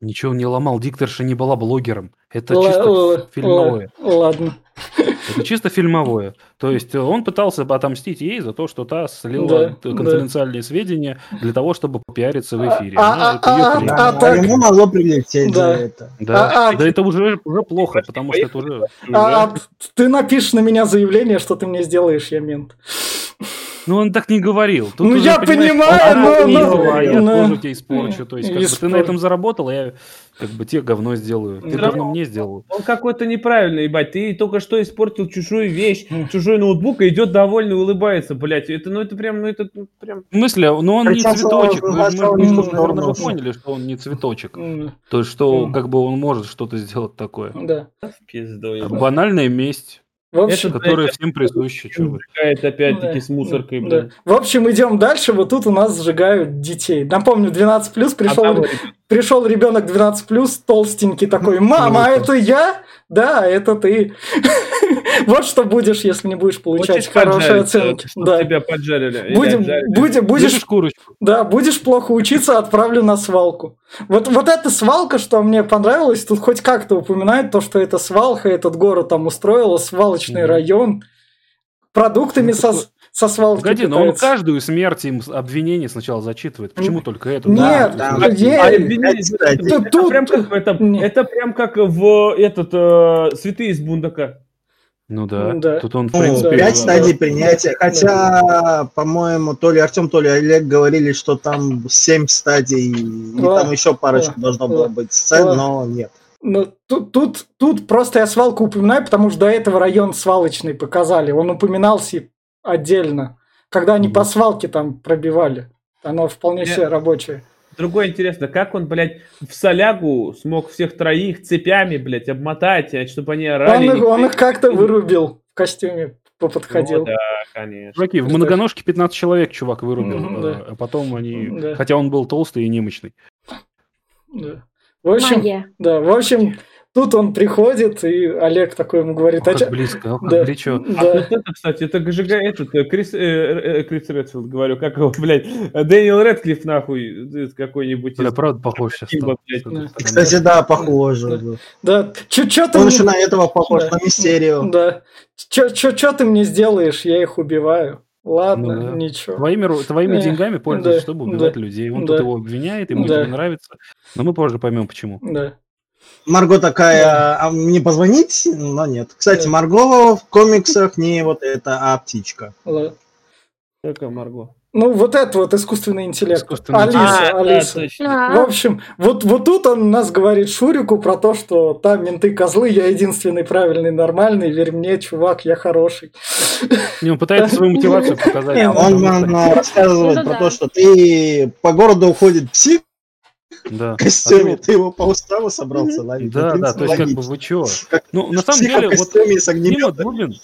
Ничего не ломал, дикторша не была блогером. Это Л- чисто фильмовое. Ладно. Это чисто фильмовое. То есть он пытался отомстить ей за то, что та слила да, конфиденциальные да. сведения для того, чтобы попиариться в эфире. А, а, а, а, а, а ему могло прилететь да. за это. Да, а, а, да это уже, уже плохо, потому что это уже... А, а ты напишешь на меня заявление, что ты мне сделаешь, я мент. Ну, он так не говорил. Тут ну, я понимаю, но... но, а я но... тоже тебя испорчу. То есть, как бы, ты на этом заработал, а я как бы тебе говно сделаю. Ты говно мне сделал. Он какой-то неправильный, ебать. Ты только что испортил чужую вещь, чужой ноутбук, и идет довольный, улыбается, блядь. Это, ну, это прям, ну, это ну, прям... В смысле? Ну, он не цветочек. Вы, наверное, вы поняли, что он не цветочек. То есть, что, как бы, он может что-то сделать такое. Да. Банальная месть. В общем, это, которое блядь, всем присуще. Это опять-таки да, с мусоркой, да. В общем, идем дальше. Вот тут у нас сжигают детей. Напомню, 12 плюс пришел, а пришел ребенок 12 плюс, толстенький такой. Мама, а это я? Да, это ты. Вот что будешь, если не будешь получать хорошие оценки. Да. Тебя поджарили. Будем, будем, будешь, курочку. Да, будешь плохо учиться, отправлю на свалку. Вот, вот эта свалка, что мне понравилось, тут хоть как-то упоминает то, что это свалка, этот город там устроила, свалочный район. Продуктами со, со свалки Погоди, но он каждую смерть им обвинение сначала зачитывает. Почему только эту? Нет, да, да. нет. А, это, это, прям как, это, это прям как в этот э, Святые из Бундaka. Ну да. да. Тут он, в ну, принципе... Пять стадий принятия. Хотя, да. по-моему, то ли Артем, то ли Олег говорили, что там семь стадий, и там еще парочку да. должно было быть сцен, да. но нет. Ну, тут, тут, тут просто я свалку упоминаю, потому что до этого район свалочный показали. Он упоминался отдельно, когда они по свалке там пробивали. Оно вполне себе рабочее. Другое интересно, как он, блядь, в солягу смог всех троих цепями, блядь, обмотать, а чтобы они орали. Он, их, он их как-то вырубил в костюме, подходил. Ну, да, конечно. Чуваки, в многоножке 15 человек чувак вырубил, mm-hmm, да. а потом они... Да. Хотя он был толстый и немощный. Да. В общем, Магия. да, в общем, Тут он приходит, и Олег такой ему говорит... О, а как близко, о, как да, горячо. Да. А вот это, кстати, это же этот, э, Крис, э, э, Крис Редфилд, говорю, как его, блядь, Дэниел Редклифф, нахуй, какой-нибудь. Бля, правда, похож сейчас. Да. Кстати, да, похоже. Да, чё ты... Он еще на этого похож, да. на Мистерио. Да. Чё ты мне сделаешь, я их убиваю. Ладно, ну, да. ничего. Твоими, твоими э, деньгами пользуются, да, чтобы убивать да, людей. Он да, тут его обвиняет, ему да. это не нравится. Но мы позже поймем, почему. Да. Марго такая, да. а мне позвонить? Но нет. Кстати, да. Марго в комиксах не вот это, а птичка. Какая Марго? Ну, вот это вот искусственный интеллект. Искусственный Алиса, а, Алиса. Да, в общем, вот, вот тут он нас говорит Шурику про то, что там менты козлы, я единственный правильный, нормальный, верь мне, чувак, я хороший. Не, он пытается свою мотивацию показать. Он нам рассказывает ну про то, что ты по городу уходит псих, да. костюме, а ты его по уставу собрался ловить. Да, да, то есть как бы вы чё? Ну, на самом деле, вот Дима Дубин...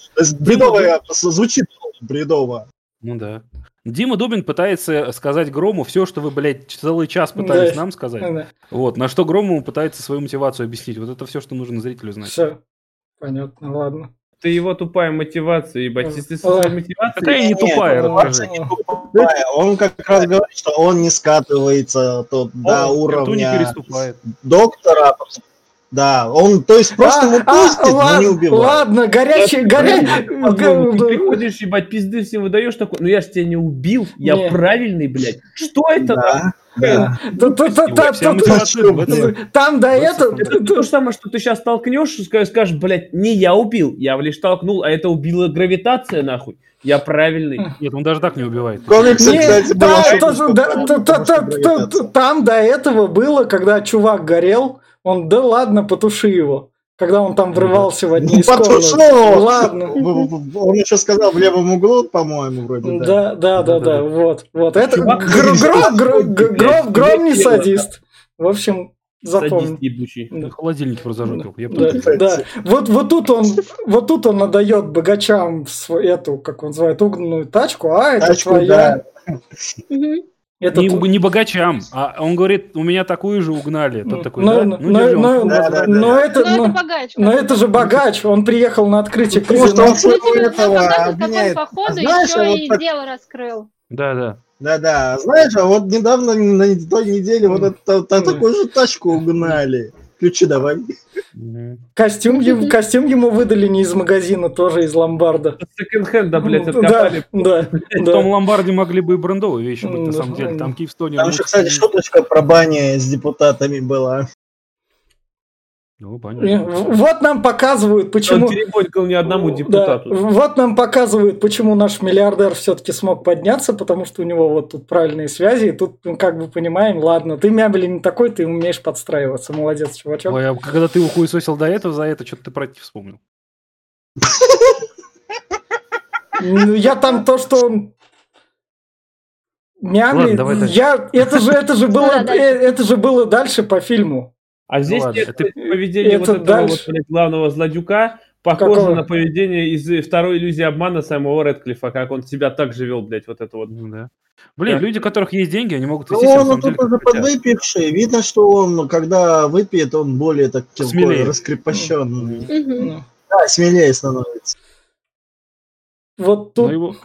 Бредово звучит бредово. Ну да. Дима Дубин пытается сказать Грому все, что вы, блядь, целый час пытались да. нам сказать. Да. Вот, на что Грому пытается свою мотивацию объяснить. Вот это все, что нужно зрителю знать. Все. Понятно, ладно. Ты его тупая мотивация, ебать. Если ты своей мотивацией... Какая не тупая, расскажи. Не тупая. Он как раз говорит, что он не скатывается то, до уровня доктора, да, он, то есть просто а, ему пустит, а, но ладно, не убивает. Ладно, горячий, горячий. Ты приходишь, ебать, пизды всем выдаешь такой, ну я ж тебя не убил, я не. правильный, блядь. Что это? Да. Там до этого... Это то же самое, что ты сейчас толкнешь, скажешь, блядь, не я убил, я лишь толкнул, а это убила гравитация, нахуй. Я правильный. Нет, он даже так не убивает. Там до этого было, когда чувак горел, он, да ладно, потуши его. Когда он там врывался в одни из комнат. Ладно. Он еще сказал в левом углу, по-моему, вроде. Да, да, да, да, вот. Вот это гром не садист. В общем, запомни. Да. Холодильник просто зажег. Да, да. Вот, вот тут он, вот тут он надает богачам эту, как он называет, угнанную тачку, а это тачку, твоя. Да. Это не, не богачам, а он говорит, у меня такую же угнали. Тот такой, но, да? Ну, но, держи, но, но, да, да, но, это, но, это богач, но это же богач, он приехал на открытие казино. Он своего этого обвиняет. Походу, а еще и дело раскрыл. Да, да. Да-да. Знаешь, а вот недавно на той неделе вот это, такую же тачку угнали. Ключи давай. Костюм, ему, костюм ему выдали не из магазина, тоже из ломбарда. Секонд-хенда, блядь, откопали. Да, да, В том ломбарде могли бы и брендовые вещи быть, на самом деле. Там Киевстоне... Там еще, кстати, шуточка про бани с депутатами была. Ну, Вот нам показывают, почему... Он ни одному депутату. Да, вот нам показывают, почему наш миллиардер все-таки смог подняться, потому что у него вот тут правильные связи, и тут мы как бы понимаем, ладно, ты мябели не такой, ты умеешь подстраиваться, молодец, чувачок. Ой, а когда ты его хуесосил до этого, за это что-то ты про это вспомнил. Ну, я там то, что он Мямли, я, это же, это же было, э, это же было дальше по фильму. А здесь ну, нет, это, поведение это вот этого вот, блядь, главного злодюка похоже Какого? на поведение из второй иллюзии обмана самого Редклифа, как он себя так же вел, блядь, вот это вот. Ну, да. Блин, да. люди, у которых есть деньги, они могут вести ну, Он тут уже подвыпивший. Видно, что он, когда выпьет, он более так смелее. раскрепощенный. Mm-hmm. Да, смелее становится. Вот тут его...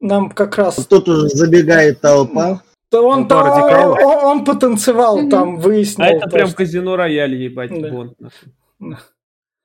нам как раз... Тут уже забегает толпа. То он, ну, там, он, он, он потанцевал, mm-hmm. там выяснил. А это прям казино рояль, ебать, да. Бонд.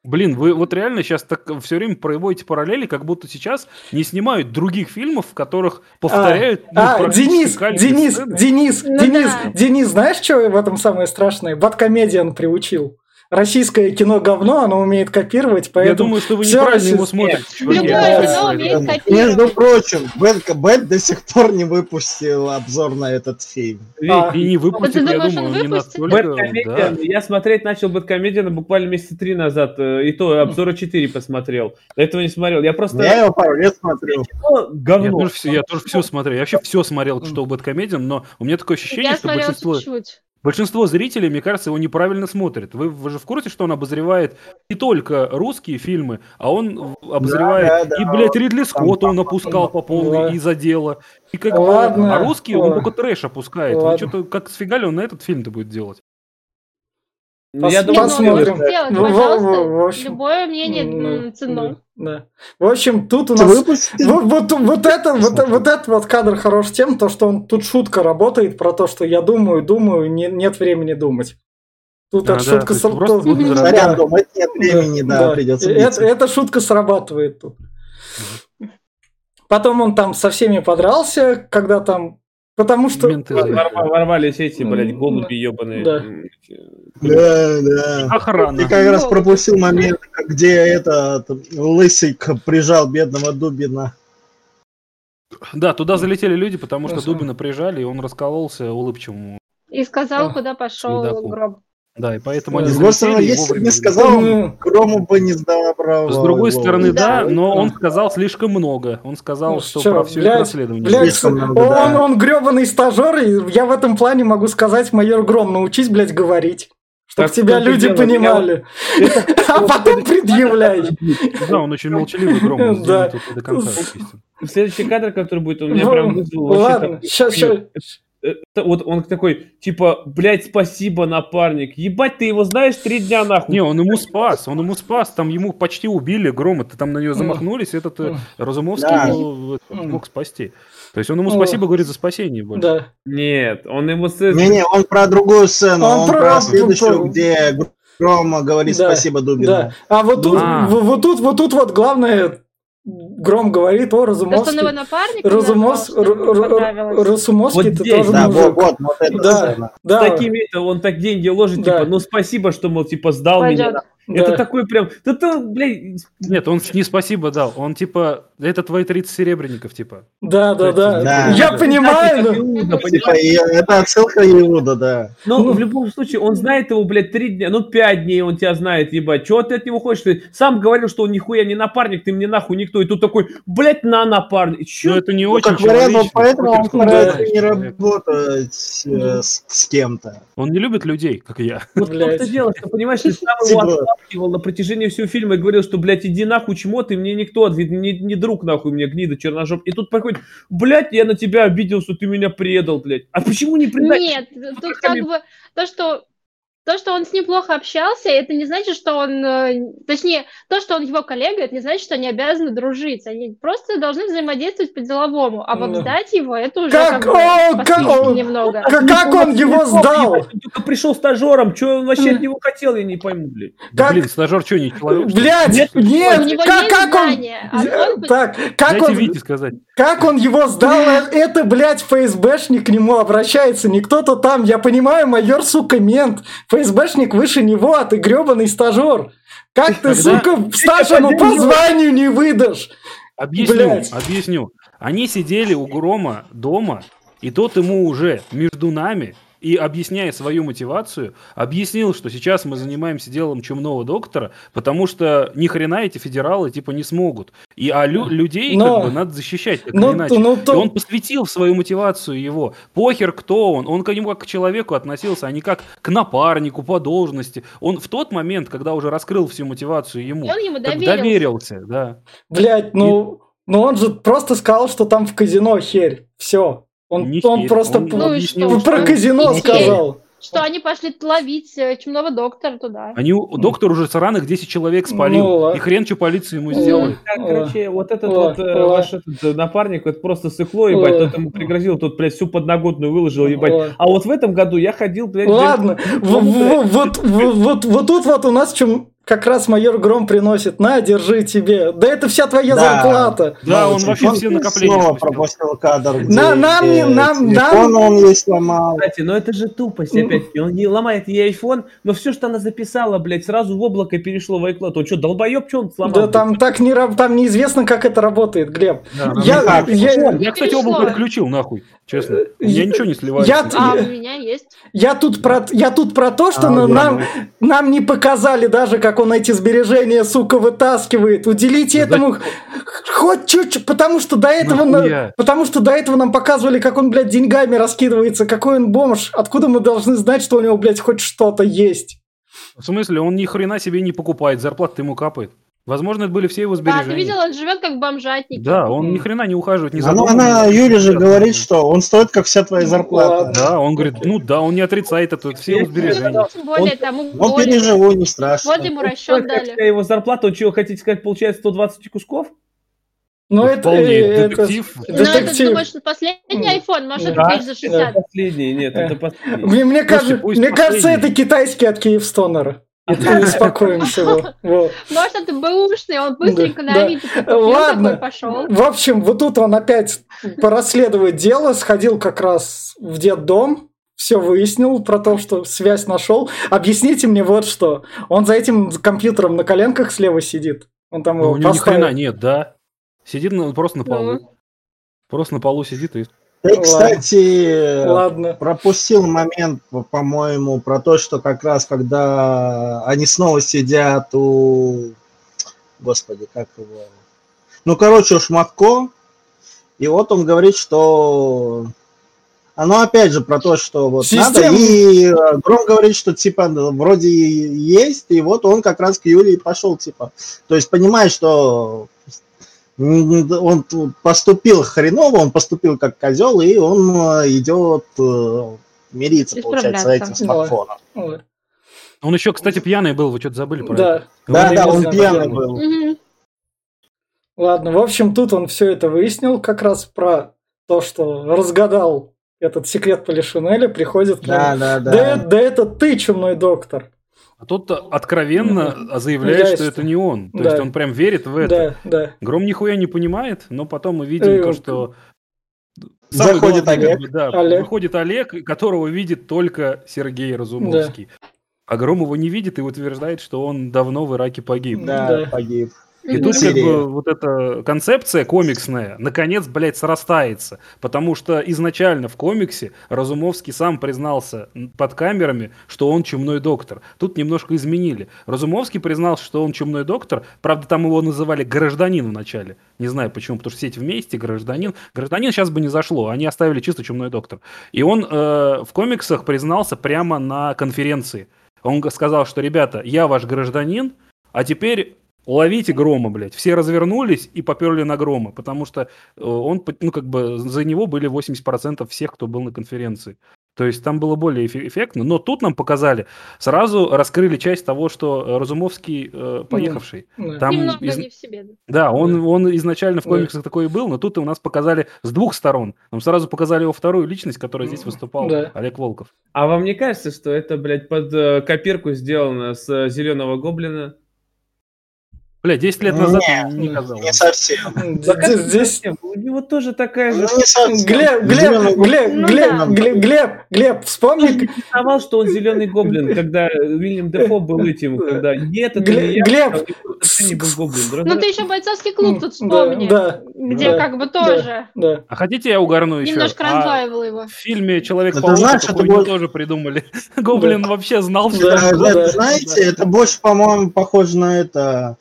Блин, вы вот реально сейчас так все время проводите параллели, как будто сейчас не снимают других фильмов, в которых повторяют. А, ну, а Денис, Денис, Денис, ну, Денис, да. Денис, знаешь, что в этом самое страшное? Баткомедиан приучил российское кино говно, оно умеет копировать, поэтому... Я думаю, что вы неправильно российское... его смотрите. Любое кино умеет копировать. Между прочим, Бэт, Бэт до сих пор не выпустил обзор на этот фильм. А. И не выпустил, я думаю, не настолько... Я смотреть начал Бэткомедиан буквально месяца три назад, э, и то обзора 4 посмотрел. Этого не смотрел. Я просто... Я его пару лет смотрел. Говно. Я тоже, все, я тоже все смотрел. Я вообще все смотрел, что у Бэткомедиан, но у меня такое ощущение, что большинство... чуть-чуть. Большинство зрителей, мне кажется, его неправильно смотрят. Вы, вы же в курсе, что он обозревает не только русские фильмы, а он обозревает да, да, и, блядь, Ридли Скотта он опускал по полной из-за дела. И как Ладно. бы, а русские он только трэш опускает. Ладно. Вы что-то, как сфигали он на этот фильм-то будет делать? Ну, я думаю, посмотрим. Сделать, пожалуйста, в общем, любое мнение ну, ценно. Да. В общем, тут у нас вот, вот, вот, это, вот, вот этот вот кадр хорош тем, то, что он тут шутка работает про то, что я думаю, думаю, не, нет времени думать. Тут а, эта да, шутка срабатывает. Да, думать нет времени, да, да. придется. Это, эта шутка срабатывает тут. Потом он там со всеми подрался, когда там Потому что... Ворвались эти, блядь, голуби ебаные. Да. Да, да. Охрана. Ты как раз пропустил момент, где это лысый прижал бедного Дубина. Да, туда залетели люди, потому что Дубина прижали, и он раскололся улыбчивому. И сказал, куда пошел гроб. Да, и поэтому они С другой стороны, если бы не сказал, Грому бы не право. С другой стороны, да, но он сказал слишком много. Он сказал, ну, что, про все это расследование. Блядь, много, он, да. он гребаный стажер, и я в этом плане могу сказать, майор Гром, научись, блядь, говорить. Чтобы тебя люди понимали. А потом предъявляй. Да, он очень молчаливый, Гром. Да. До конца, Следующий кадр, который будет, у меня прям вызвал Ладно, сейчас, сейчас. Э, вот он такой, типа, блядь, спасибо, напарник. Ебать, ты его знаешь три дня нахуй. Не, он ему спас, он ему спас. Там ему почти убили грома. Ты там на нее замахнулись, этот э, Разумовский да. его мог спасти. То есть он ему спасибо говорит за спасение больше. Да. Нет, он ему... Не-не, он про другую сцену, он, он про, про следующую, где Грома говорит да, спасибо Дубину. Да. А вот тут, а. вот тут, вот тут вот главное Гром говорит, о, Разумовский. То, напарник Разумовс... Разумовский, вот здесь, тоже да, мужик. Вот, вот, вот да, да. С такими он так деньги ложит, да. типа, ну спасибо, что, мол, типа, сдал Пойдет. меня. Да. Это такой прям... Да ты, блядь... Нет, он не спасибо дал. Он типа... Это твои 30 серебряников, типа. Да, да, да. да. Я да. понимаю. Это, Иуда, типа, это отсылка Иуда, да. Но ну, в любом случае, он знает его, блядь, 3 дня, ну 5 дней он тебя знает, ебать. Чего ты от него хочешь? Ты сам говорил, что он нихуя не напарник, ты мне нахуй никто. И тут такой, блядь, на напарник. Чё? Ну это не ну, очень как вариант, поэтому он старается не работать э, с, с кем-то. Он не любит людей, как я. Вот ты делаешь, ты понимаешь, ты сам его. Отталкивал на протяжении всего фильма и говорил, что, блядь, иди нахуй, чмо, ты мне никто, ты не, не друг нахуй мне, гнида, черножоп. И тут приходит, блядь, я на тебя обиделся, ты меня предал, блядь. А почему не предать? Нет, тут как бы то, что то, что он с ним плохо общался, это не значит, что он, э, точнее, то, что он его коллега, это не значит, что они обязаны дружить. Они просто должны взаимодействовать по-деловому. А вот сдать его, это уже как, как, о, как он, немного. Как, как он его сдал? Он только пришел стажером, что он вообще от него хотел, я не пойму, блин. Да, блин, стажер что, не человек? Блядь, нет, нет, у него как, как он... А так, как он... Вите сказать. Как он его сдал? Это, блядь, ФСБшник к нему обращается, не кто-то там, я понимаю, майор, сука, мент. ФСБшник выше него, а ты гребаный стажер. Как ты, Когда... сука, стажему по званию не выдашь? Объясню, Блядь. объясню. Они сидели у Грома дома, и тот ему уже между нами и, объясняя свою мотивацию, объяснил, что сейчас мы занимаемся делом чумного доктора, потому что ни хрена эти федералы типа не смогут. И а лю- людей но, как бы надо защищать, так но, иначе. Но, то... И он посвятил свою мотивацию его. Похер, кто он. Он к нему как к человеку относился, а не как к напарнику по должности. Он в тот момент, когда уже раскрыл всю мотивацию ему, он ему доверился. доверился да. Блять, ну, и... ну он же просто сказал, что там в казино херь. Все. Он, не он просто он, ну, что, про казино сказал. Что они пошли ловить э, чумного доктора туда. Они, доктор уже сраных 10 человек спалил. Ну, и хрен, что полиция ему сделает. Так, короче, вот этот вот э, ваш этот э, напарник, это просто сыкло, ебать, тот ему пригрозил, тот, блядь, всю подноготную выложил, ебать. А вот в этом году я ходил, блядь... Ладно, вот вот тут вот у нас чем как раз майор Гром приносит, на, держи тебе. Да это вся твоя да. зарплата. Да, он вообще все накопления снова пропустил кадр, где на, нам, не, нам, нам... он ей сломал. Кстати, но это же тупость опять. Он не ломает ей iPhone, но все, что она записала, блядь, сразу в облако перешло в iCloud. Он что, долбоеб, что он сломал? Да там так не, там неизвестно, как это работает, Глеб. Да, я, я, я, я, кстати, облако отключил, нахуй, честно. У меня ничего не сливается. Я, а, у меня есть. Я тут про, я тут про то, что а, нам, нам не показали даже, как он эти сбережения, сука, вытаскивает. Уделите да этому да... хоть чуть-чуть, потому что до этого, на... потому что до этого нам показывали, как он, блядь, деньгами раскидывается, какой он бомж. Откуда мы должны знать, что у него, блядь, хоть что-то есть? В смысле, он ни хрена себе не покупает, зарплата ему капает. Возможно, это были все его сбережения. Да, ты видел, он живет как бомжатник. Да, он ни хрена не ухаживает, не за она, она Юля же говорит, что он стоит как вся твоя зарплата. Да, он говорит, ну да, он не отрицает это, все его сбережения. Тем более, тому Он переживу, не страшно. Вот ему расчет дали. Его зарплата, он чего, хотите сказать, получается 120 кусков? Ну, это, Вполне, это, детектив. Ну, это, думаешь, последний iPhone, может, да, за 60? Это последний, нет, это последний. Мне, мне, кажется, мне кажется, это китайский от Киевстонера. Это не успокоимся. Может, это бэушный, он быстренько на Авито Ладно. пошел. В общем, вот тут он опять порасследует дело, сходил как раз в детдом, все выяснил про то, что связь нашел. Объясните мне вот что. Он за этим компьютером на коленках слева сидит. Он там ну, его у него ни хрена нет, да? Сидит на, просто на полу. Ну. Просто на полу сидит и ты, кстати, Ладно. пропустил момент, по-моему, про то, что как раз когда они снова сидят у... Господи, как его... Ну, короче, у Шматко, и вот он говорит, что оно опять же про то, что вот Система. надо, и э, Гром говорит, что типа вроде есть, и вот он как раз к Юлии пошел, типа. То есть понимает, что он поступил хреново, он поступил как козел, и он э, идет э, мириться, получается, с этим смартфоном. Он еще, кстати, пьяный был, вы что-то забыли про да. это? Да, да, он пьяный был. Ладно, в общем, тут он все это выяснил, как раз про то, что разгадал этот секрет Полишинеля, приходит к нему. Да, да, да. Да, да это ты, чумной доктор. А тот откровенно заявляет, что это не он. То да. есть он прям верит в это. Да, да. Гром нихуя не понимает, но потом мы видим э, то, что... Заходит главный, Олег. Да, Олег. Выходит Олег, которого видит только Сергей Разумовский. Да. А Гром его не видит и утверждает, что он давно в Ираке погиб. Да, да. погиб. И тут как бы вот эта концепция комиксная наконец, блядь, срастается. Потому что изначально в комиксе Разумовский сам признался под камерами, что он чумной доктор. Тут немножко изменили. Разумовский признался, что он чумной доктор. Правда, там его называли гражданин вначале. Не знаю почему, потому что все эти вместе, гражданин. Гражданин сейчас бы не зашло, они оставили чисто чумной доктор. И он э, в комиксах признался прямо на конференции. Он сказал, что, ребята, я ваш гражданин, а теперь Ловите Грома, блядь. Все развернулись и поперли на Грома, потому что э, он, ну, как бы, за него были 80% всех, кто был на конференции. То есть там было более эффектно, но тут нам показали, сразу раскрыли часть того, что Разумовский э, поехавший. Да. Там Немного из... не в себе. Да, он, он изначально в комиксах да. такой и был, но тут у нас показали с двух сторон. Нам сразу показали его вторую личность, которая здесь выступал, да. Олег Волков. А вам не кажется, что это, блядь, под э, копирку сделано с э, Зеленого Гоблина? Бля, 10 лет назад не, не казалось. Не совсем. Здесь... У него тоже такая же... Глеб, Глеб, Глеб, Глеб, Глеб, Глеб, Глеб, вспомни... Я не что он зеленый гоблин, когда Уильям Дефо был этим, когда нет, это не я, Глеб, не был гоблин. Ну ты еще бойцовский клуб тут вспомни, где как бы тоже... А хотите я угорну еще? Немножко а раздваивал его. В фильме «Человек-паук» такую тоже придумали. Гоблин вообще знал, что... Знаете, это больше, по-моему, похоже на это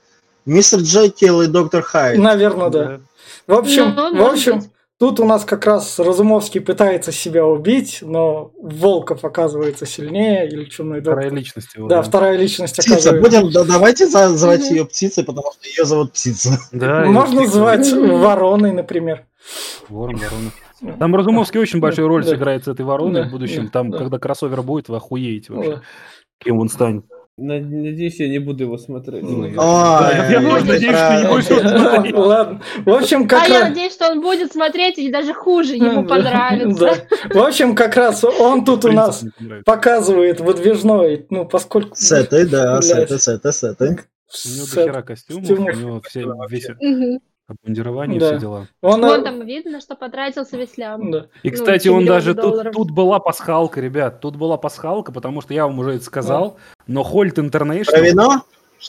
Мистер Джекил и доктор Хайд. Наверное, да. В общем, ну, в общем, тут у нас как раз Разумовский пытается себя убить, но Волков оказывается сильнее, или чумной доктор. Вторая личность его. Да, да. вторая личность Птица, оказывается. будем, да, давайте звать ее птицей, потому что ее зовут Птица. Да, Можно звать Вороной, например. Ворон, ворона. Там Разумовский очень большую роль сыграет с этой вороной в будущем. Там, когда кроссовер будет, вы охуеете вообще. Кем он станет. Надеюсь, я не буду его смотреть. Я надеюсь, что не будешь смотреть. Ладно. В общем, как А я надеюсь, что он будет смотреть и даже хуже ему понравится. В общем, как раз он тут у нас показывает выдвижной, ну, поскольку... С этой, да, с этой, с этой, с этой. У него дохера костюмов, у него все весят обмундирование, да. все дела. Он, Вон там видно, что потратился весь лям. Да. И, ну, кстати, он даже тут, тут была пасхалка, ребят, тут была пасхалка, потому что я вам уже это сказал, да. но Holt International... Про вино?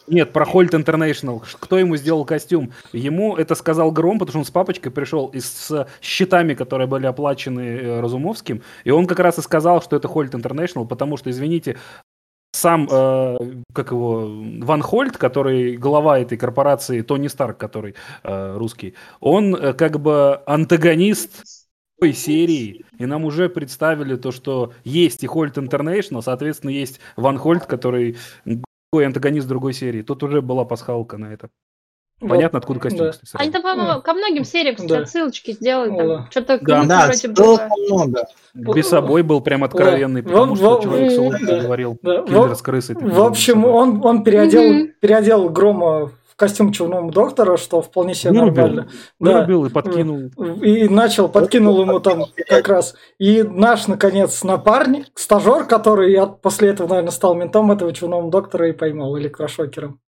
Нет, про Holt International. Кто ему сделал костюм? Ему это сказал Гром, потому что он с папочкой пришел и с счетами, которые были оплачены э, Разумовским. И он как раз и сказал, что это Holt International, потому что, извините, сам, э, как его, Ван Хольт, который глава этой корпорации, Тони Старк, который э, русский, он э, как бы антагонист той серии, и нам уже представили то, что есть и Хольт Интернешнл, соответственно, есть Ван Хольт, который антагонист другой серии. Тут уже была пасхалка на это. Понятно, откуда костюм, да. кстати. Они там, по-моему, ко многим сериям, кстати, да. отсылочки сделали. Там, да. Что-то да, да вроде было. много. Без собой был прям откровенный, потому что человек с говорил, киллер с крысой. В общем, он, он переодел, переодел Грома в костюм черного доктора, что вполне себе нормально. Вырубил и подкинул. И начал, подкинул ему там как раз. И наш, наконец, напарник, стажер, который после этого, наверное, стал ментом этого черного доктора и поймал электрошокером.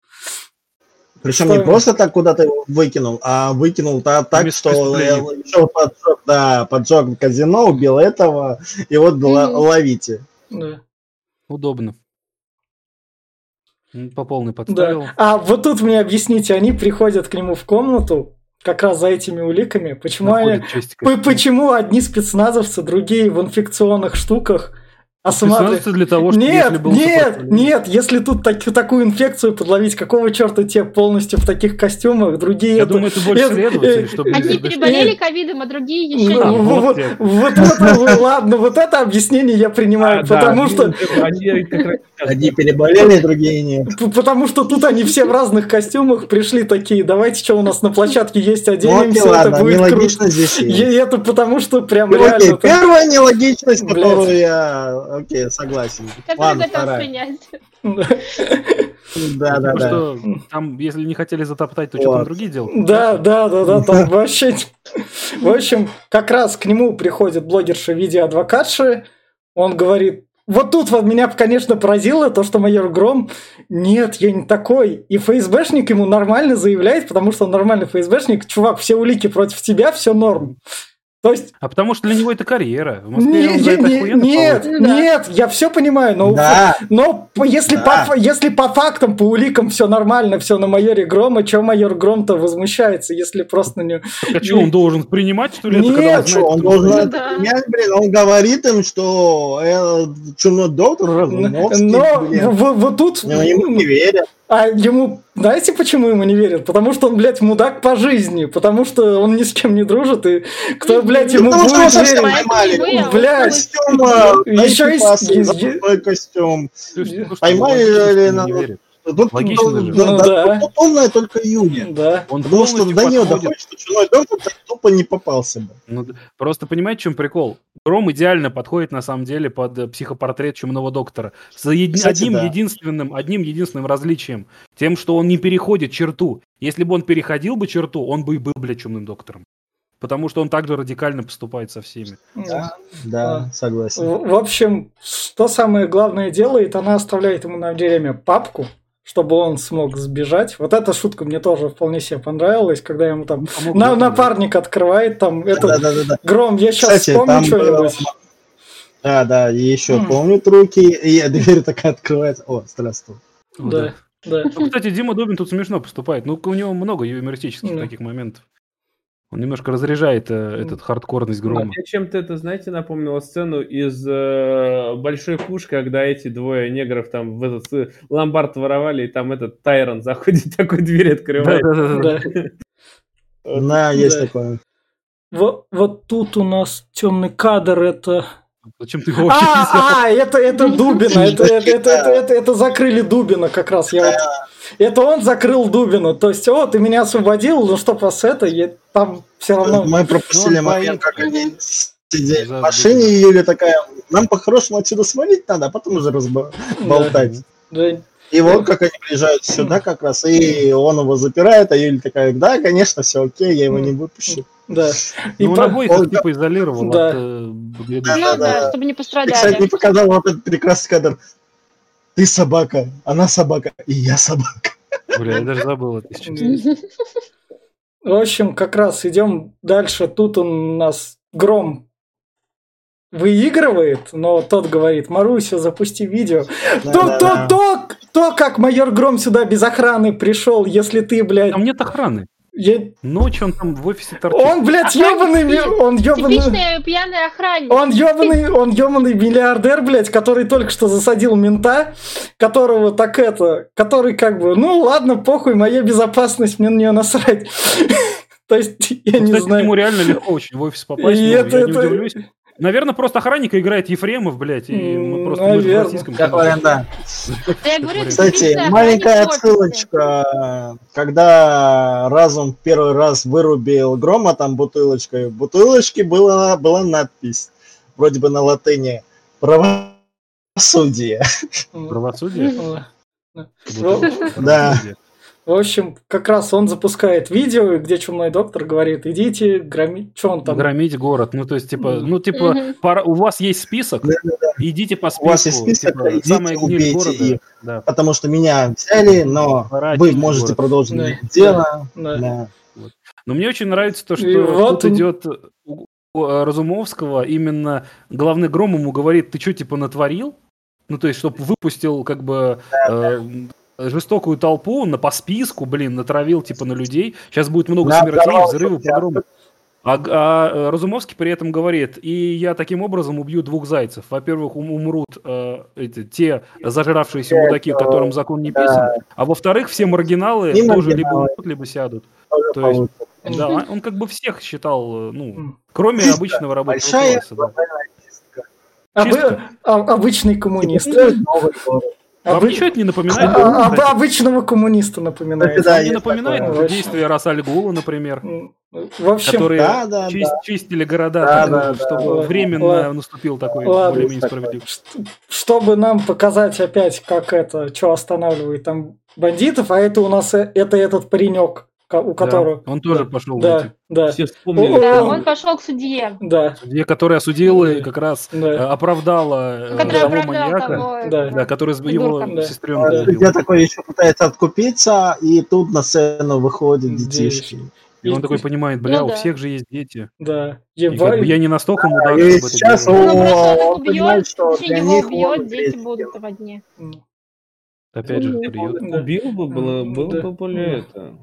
Причем что... не просто так куда-то его выкинул, а выкинул так, так что еще поджег, да, поджег казино, убил этого, и вот mm-hmm. ловите. Да. Удобно. По полной подставил. Да. А вот тут мне объясните, они приходят к нему в комнату, как раз за этими уликами. Почему, они, почему одни спецназовцы, другие в инфекционных штуках, Осматривать. для того, чтобы нет, был нет, нет, если тут так, такую инфекцию подловить, какого черта те полностью в таких костюмах, другие... Я это, думаю, это больше это, следователи, чтобы... Одни переболели ковидом, а другие еще да, вот, вот, вот это, ладно, вот это объяснение я принимаю, а, потому что... Одни переболели, другие нет. Потому что тут они все в разных костюмах пришли такие, давайте, что у нас на площадке есть, оденемся, это будет круто. И это потому что прям реально... Первая нелогичность, которую я окей, согласен. Ладно, вторая. Да, да, да. Там, если не хотели затоптать, то что там другие делают? Да, да, да, да, там вообще... В общем, как раз к нему приходит блогерша в виде адвокатши, он говорит, вот тут вот меня, конечно, поразило то, что майор Гром, нет, я не такой. И ФСБшник ему нормально заявляет, потому что он нормальный ФСБшник, чувак, все улики против тебя, все норм. То есть... А потому что для него это карьера. В Москве не, не, не, нет, нет, я все понимаю, но, да. но если, да. по, если по фактам, по уликам все нормально, все на майоре Грома, что майор Гром-то возмущается, если просто на него... А что, он должен принимать, что ли? Нет, это, что, он должен это да. принять, блин, он говорит им, что э, чумной доктор Разумовский, Но блин. В, вот тут... Но ему не верят. А ему, знаете, почему ему не верят? Потому что он, блядь, мудак по жизни, потому что он ни с кем не дружит, и кто, блядь, ему потому будет верить? Блядь, костюм, еще есть... Костюм. Поймали, Тут, Логично ну, даже. Да, ну, да. Полная только Юня. Да. Он Потому что до нее доходит, что чужой доктор так тупо не попался бы. Ну, просто понимаете, в чем прикол? Гром идеально подходит, на самом деле, под э, психопортрет чумного доктора. С еди- Кстати, одним, да. единственным, одним единственным различием. Тем, что он не переходит черту. Если бы он переходил бы черту, он бы и был, блядь, чумным доктором. Потому что он также радикально поступает со всеми. Да, да, согласен. В, в общем, что самое главное делает, она оставляет ему на время папку, чтобы он смог сбежать. Вот эта шутка мне тоже вполне себе понравилась, когда ему там ну, на, напарник открывает, там этот да, да, да, Гром, я сейчас Кстати, вспомню что-нибудь. Да, да, и еще mm. помнит руки, и дверь такая открывается. О, здравствуй. Да, да. Ну, кстати, Дима Дубин тут смешно поступает. Ну, у него много юмористических mm. таких моментов. Он немножко разряжает э, этот хардкорность грома. А мне чем-то это, знаете, напомнило сцену из э, «Большой пуш», когда эти двое негров там в этот э, ломбард воровали, и там этот Тайрон заходит, такой дверь открывает. Да, да, есть такое. Вот, тут у нас темный кадр, это... Зачем ты его а, а, это, это Дубина, это, это, это, это, это, это закрыли Дубина как раз. Я вот это он закрыл Дубину. То есть, о, ты меня освободил, ну что вас это, я, там все равно... Мы пропустили ну, момент, как они сидели в машине, и Юля такая, нам по-хорошему отсюда свалить надо, а потом уже разболтать. Да. да. И вот как они приезжают сюда как раз, и он его запирает, а Юля такая, да, конечно, все окей, я его не выпущу. Да. И ну, по... обоих он типа изолировал да. от э, да, да, да, чтобы не пострадали. Ты, кстати, не показал вот этот прекрасный кадр ты собака, она собака, и я собака. Бля, я даже забыл это В общем, как раз идем дальше. Тут у нас Гром выигрывает, но тот говорит, Маруся, запусти видео. Да, то, да, то, да. то, то, как майор Гром сюда без охраны пришел, если ты, блядь... Там нет охраны. Я... Ночью он там в офисе торчит. Он, блядь, ёбаный, он ёбаный... Типичный пьяный охранник. Он ёбаный, он ёбаный миллиардер, блядь, который только что засадил мента, которого так это, который как бы, ну ладно, похуй, моя безопасность, мне на нее насрать. То есть, я не знаю. ему реально легко очень в офис попасть, я не удивлюсь. Наверное, просто охранника играет Ефремов, блядь, и мы просто мы в российском Как вариант, Кстати, маленькая отсылочка. Когда Разум первый раз вырубил Грома там бутылочкой, в бутылочке была, была надпись, вроде бы на латыни, правосудие. Правосудие? Да. В общем, как раз он запускает видео, где чумной доктор говорит, идите громить, что он там? Громить город. Ну, то есть, типа, ну, типа, mm-hmm. пора... у вас есть список, да, да, да. идите по списку. У вас есть список, типа, идите, самое убейте их, да. потому что меня взяли, но Пора вы можете город. продолжить да. дело. Да. Да. Вот. Но мне очень нравится то, что И вот тут он... идет у Разумовского именно главный Гром ему говорит, ты что, типа, натворил? Ну, то есть, чтобы выпустил, как бы, да, э, да жестокую толпу на по списку, блин, натравил типа на людей. Сейчас будет много да, смертей, взрывы, погромы. А, а Разумовский при этом говорит, и я таким образом убью двух зайцев. Во-первых, умрут э, эти, те зажравшиеся мудаки, которым закон не писан, да. а во-вторых, все маргиналы и тоже маргиналы. либо умрут, либо сядут. Тоже То есть, да, он как бы всех считал, ну, кроме обычного рабочего класса. Да. Об, а, обычный коммунист. Вам Обы... ничего это не напоминает? А, а, обычного коммуниста напоминает. Да, не напоминает такое. действия Расальгула, например. В общем, которые да, да, чист, да. чистили города, да, так, да, чтобы да, временно ладно, наступил такой более-менее справедливый. Чтобы нам показать опять, как это, что останавливает там бандитов, а это у нас э, это этот паренек, у которого... Да, он тоже пошел да, да. Все вспомнили. Да, он пошел к судье. Да. Судье, который осудил и как раз да. Э, оправдала э, который того маньяка, того, да. Да, который его да. сестренку да. Судья такой еще пытается откупиться, и тут на сцену выходят детишки. И он такой понимает, бля, ну, у да. всех же есть дети. Да. И как бы я не настолько мудак, чтобы это сейчас делать. Ну, просто он убьет, что для них убьет, дети будут в одни. Опять же, придет. Убил бы, было, было бы более это...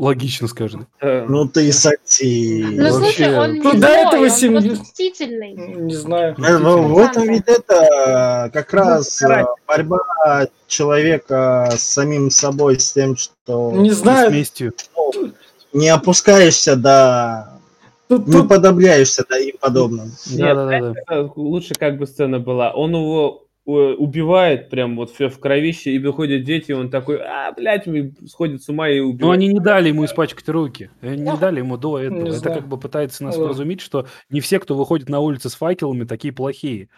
Логично скажем. Ну ты и сатир. Ну слушай, он не ну, до этого семь... мстительный. Не знаю. Ну, в этом ведь это как раз э, борьба человека с самим собой, с тем, что... Не знаю. Ну, не опускаешься до... Тут, не тут... подобляешься до им подобным. Нет, да, да, да. лучше как бы сцена была. Он его убивает прям вот все в кровище, и выходят дети, и он такой, а, блядь, сходит с ума и убивает. Ну, они не дали ему испачкать руки. Они не дали ему до этого. Не Это знаю. как бы пытается нас вразумить, что не все, кто выходит на улицы с факелами, такие плохие.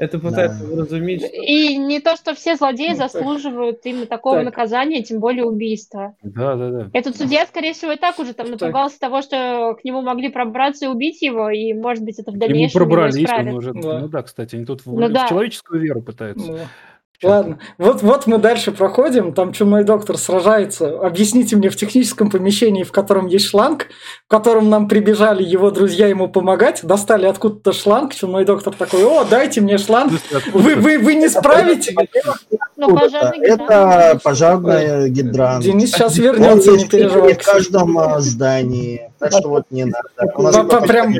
Это пытается да. вразумить. И не то, что все злодеи ну, заслуживают именно такого так. наказания, тем более убийства. Да, да, да. Этот судья, скорее всего, и так уже там напугался так. того, что к нему могли пробраться и убить его, и, может быть, это в дальнейшем Ему пробрались, он уже... Да. Ну да, кстати, они тут в, ну, в да. человеческую веру пытаются. Да. Ладно, вот, вот мы дальше проходим, там чумной доктор сражается. Объясните мне в техническом помещении, в котором есть шланг, в котором нам прибежали его друзья ему помогать, достали откуда-то шланг, чумной доктор такой, о, дайте мне шланг, вы, вы, вы не справите? Ну, Это пожарный гидрант. Денис сейчас вернется, не переживай. В каждом а, здании, так что вот не надо. Прям...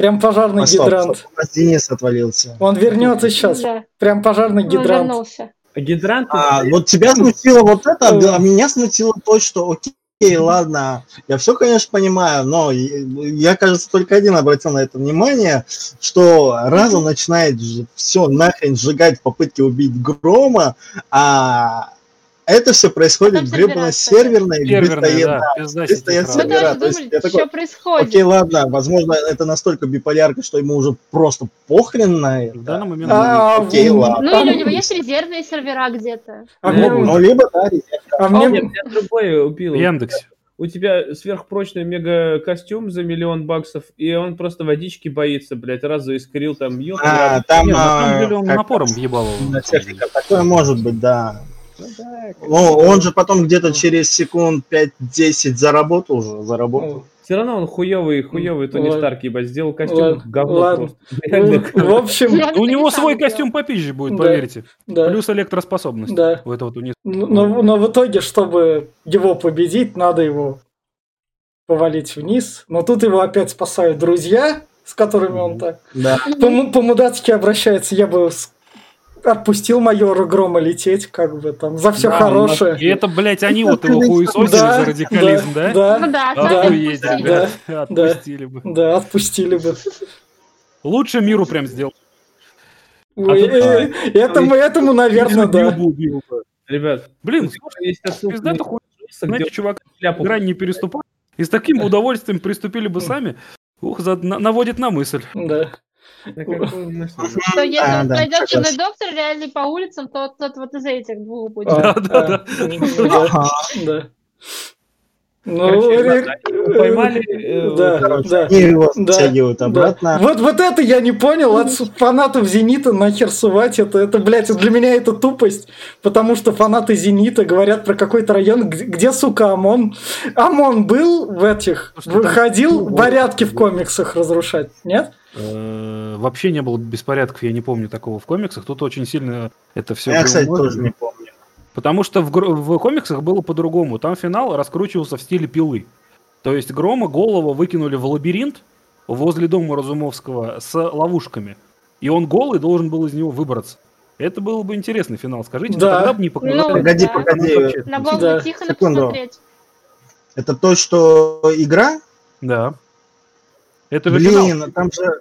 Прям пожарный а, стоп, гидрант. Стоп, нас Денис отвалился. Он вернется сейчас. Да. Прям пожарный гидрант. вернулся. А гидрант? А, вот тебя смутило вот это, а меня смутило то, что окей, ладно, я все, конечно, понимаю, но я, кажется, только один обратил на это внимание, что разум начинает все нахрен сжигать в попытке убить Грома, а это все происходит в гребаной серверной, стоят, да, сервера. То есть я такой, происходит? окей, ладно, возможно, это настолько биполярка, что ему уже просто похрен на это. В данный момент, а, окей, ладно. Ну или у него есть резервные сервера где-то. А мне, ну, либо, да, резервные. А мне... Я другой убил. Яндекс. У тебя сверхпрочный мега-костюм за миллион баксов, и он просто водички боится, блядь, раз заискрил там, ёб, а, там, Нет, на самом деле он напором въебал. Такое может быть, да. Ну, он же потом где-то через секунд 5-10 заработал уже, заработал. Все равно он хуёвый, хуёвый Тони Старк, ебать, сделал костюм говно просто. В общем, у него свой костюм попизже будет, поверьте. Плюс электроспособность. Да. Вот вот у них. Но в итоге, чтобы его победить, надо его повалить вниз. Но тут его опять спасают друзья, с которыми он так да. по-мудацки обращается. Я бы отпустил майора Грома лететь, как бы там, за все да, хорошее. И это, блядь, они вот его хуесосили да, за радикализм, да? Да, ну, да, да, отпустили бы. Да, отпустили бы. Лучше миру прям сделал. А э, этому, этому, наверное, да. Ребят, блин, пиздато хуй. Знаете, чувак, грань не переступал. И с таким удовольствием приступили бы сами. Ух, наводит на мысль. Да. Что если пойдет чудный доктор реально по улицам, то тот вот из этих двух будет. Да, да, да. Ну, поймали, э, да, да, его да, обратно. Вот, вот это я не понял от фанатов Зенита нахер сувать это, это, блядь, для меня это тупость, потому что фанаты Зенита говорят про какой-то район, где, где сука, ОМОН? ОМОН был в этих, выходил порядки в комиксах разрушать, нет? Э, вообще не было беспорядков, я не помню такого в комиксах. Тут очень сильно это все. Я, кстати, тоже не помню. Потому что в, в комиксах было по-другому. Там финал раскручивался в стиле пилы. То есть Грома голову выкинули в лабиринт возле дома Разумовского с ловушками. И он голый должен был из него выбраться. Это был бы интересный финал, скажите. Да. Тогда бы не показали. Ну, погоди, да. погоди. На да. тихо Секунду. посмотреть. Это то, что игра? Да. Это же Блин, финал. там же...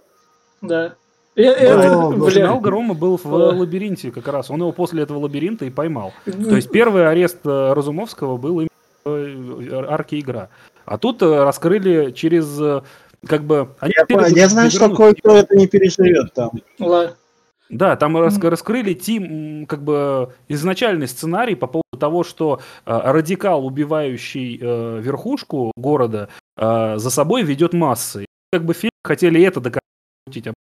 Да. Э, это, финал Грома был в лабиринте как раз. Он его после этого лабиринта и поймал. То есть первый арест э, Разумовского был именно э, арки игра. А тут раскрыли через как бы... Они я, я знаю, что кое-кто это не переживет там. Да, там mm-hmm. раскрыли тим, как бы изначальный сценарий по поводу того, что э, радикал, убивающий э, верхушку города, э, за собой ведет массы как бы фильм хотели это докрутить, а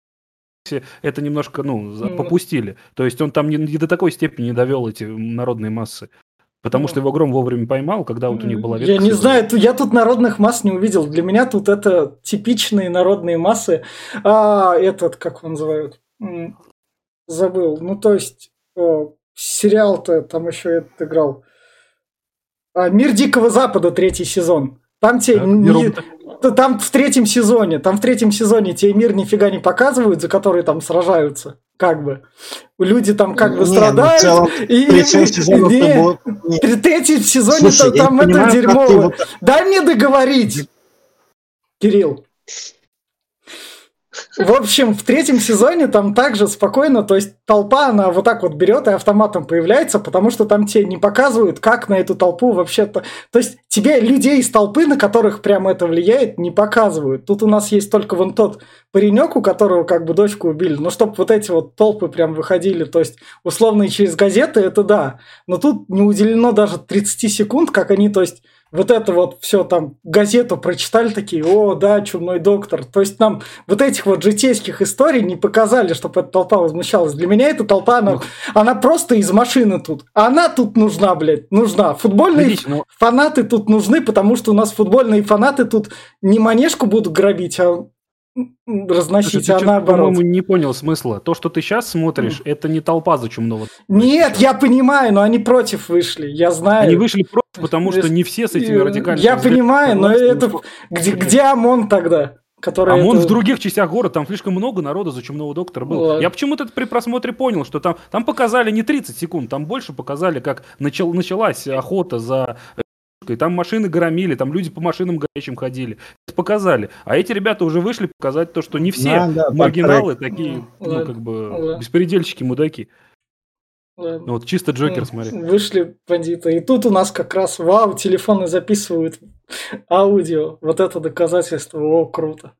это немножко, ну, попустили. То есть он там не, не до такой степени не довел эти народные массы. Потому что его Гром вовремя поймал, когда вот у них была ветка. Я не знаю, я тут народных масс не увидел. Для меня тут это типичные народные массы. А этот, как его называют? Забыл. Ну, то есть, сериал-то там еще этот играл. А, Мир Дикого Запада, третий сезон. Там те не, там в третьем сезоне, там в третьем сезоне тебе мир нифига не показывают, за которые там сражаются, как бы. Люди там как бы не, ну, страдают. Ну, и, третьем сезоне не, было... Третьем сезоне Слушай, там это понимаю, дерьмово. Вот... Дай мне договорить, Кирилл. В общем, в третьем сезоне там также спокойно, то есть толпа, она вот так вот берет и автоматом появляется, потому что там тебе не показывают, как на эту толпу вообще-то... То есть тебе людей из толпы, на которых прямо это влияет, не показывают. Тут у нас есть только вон тот паренек, у которого как бы дочку убили. Ну, чтобы вот эти вот толпы прям выходили, то есть условно через газеты, это да. Но тут не уделено даже 30 секунд, как они, то есть вот это вот все там газету прочитали такие, о, да, чумной доктор. То есть нам вот этих вот житейских историй не показали, чтобы эта толпа возмущалась. Для меня эта толпа, она, она просто из машины тут. Она тут нужна, блядь, нужна. Футбольные Видите, но... фанаты тут нужны, потому что у нас футбольные фанаты тут не манежку будут грабить, а разносить, Слушай, а наоборот. по-моему, не понял смысла. То, что ты сейчас смотришь, mm. это не толпа за чумного. Нет, я понимаю, но они против вышли, я знаю. Они вышли против, потому что не все с этими радикальными... Я понимаю, но это... Где, где ОМОН тогда? Который ОМОН это... в других частях города, там слишком много народу за чумного доктора было. Ладно. Я почему-то при просмотре понял, что там, там показали не 30 секунд, там больше показали, как начал, началась охота за и там машины громили, там люди по машинам горячим ходили. Показали. А эти ребята уже вышли показать то, что не все да, да, маргиналы такие, ну, как бы, беспредельщики, мудаки. Ладно. Ну, вот чисто Джокер, смотри. Вышли бандиты. И тут у нас как раз, вау, телефоны записывают аудио. Вот это доказательство. О, круто.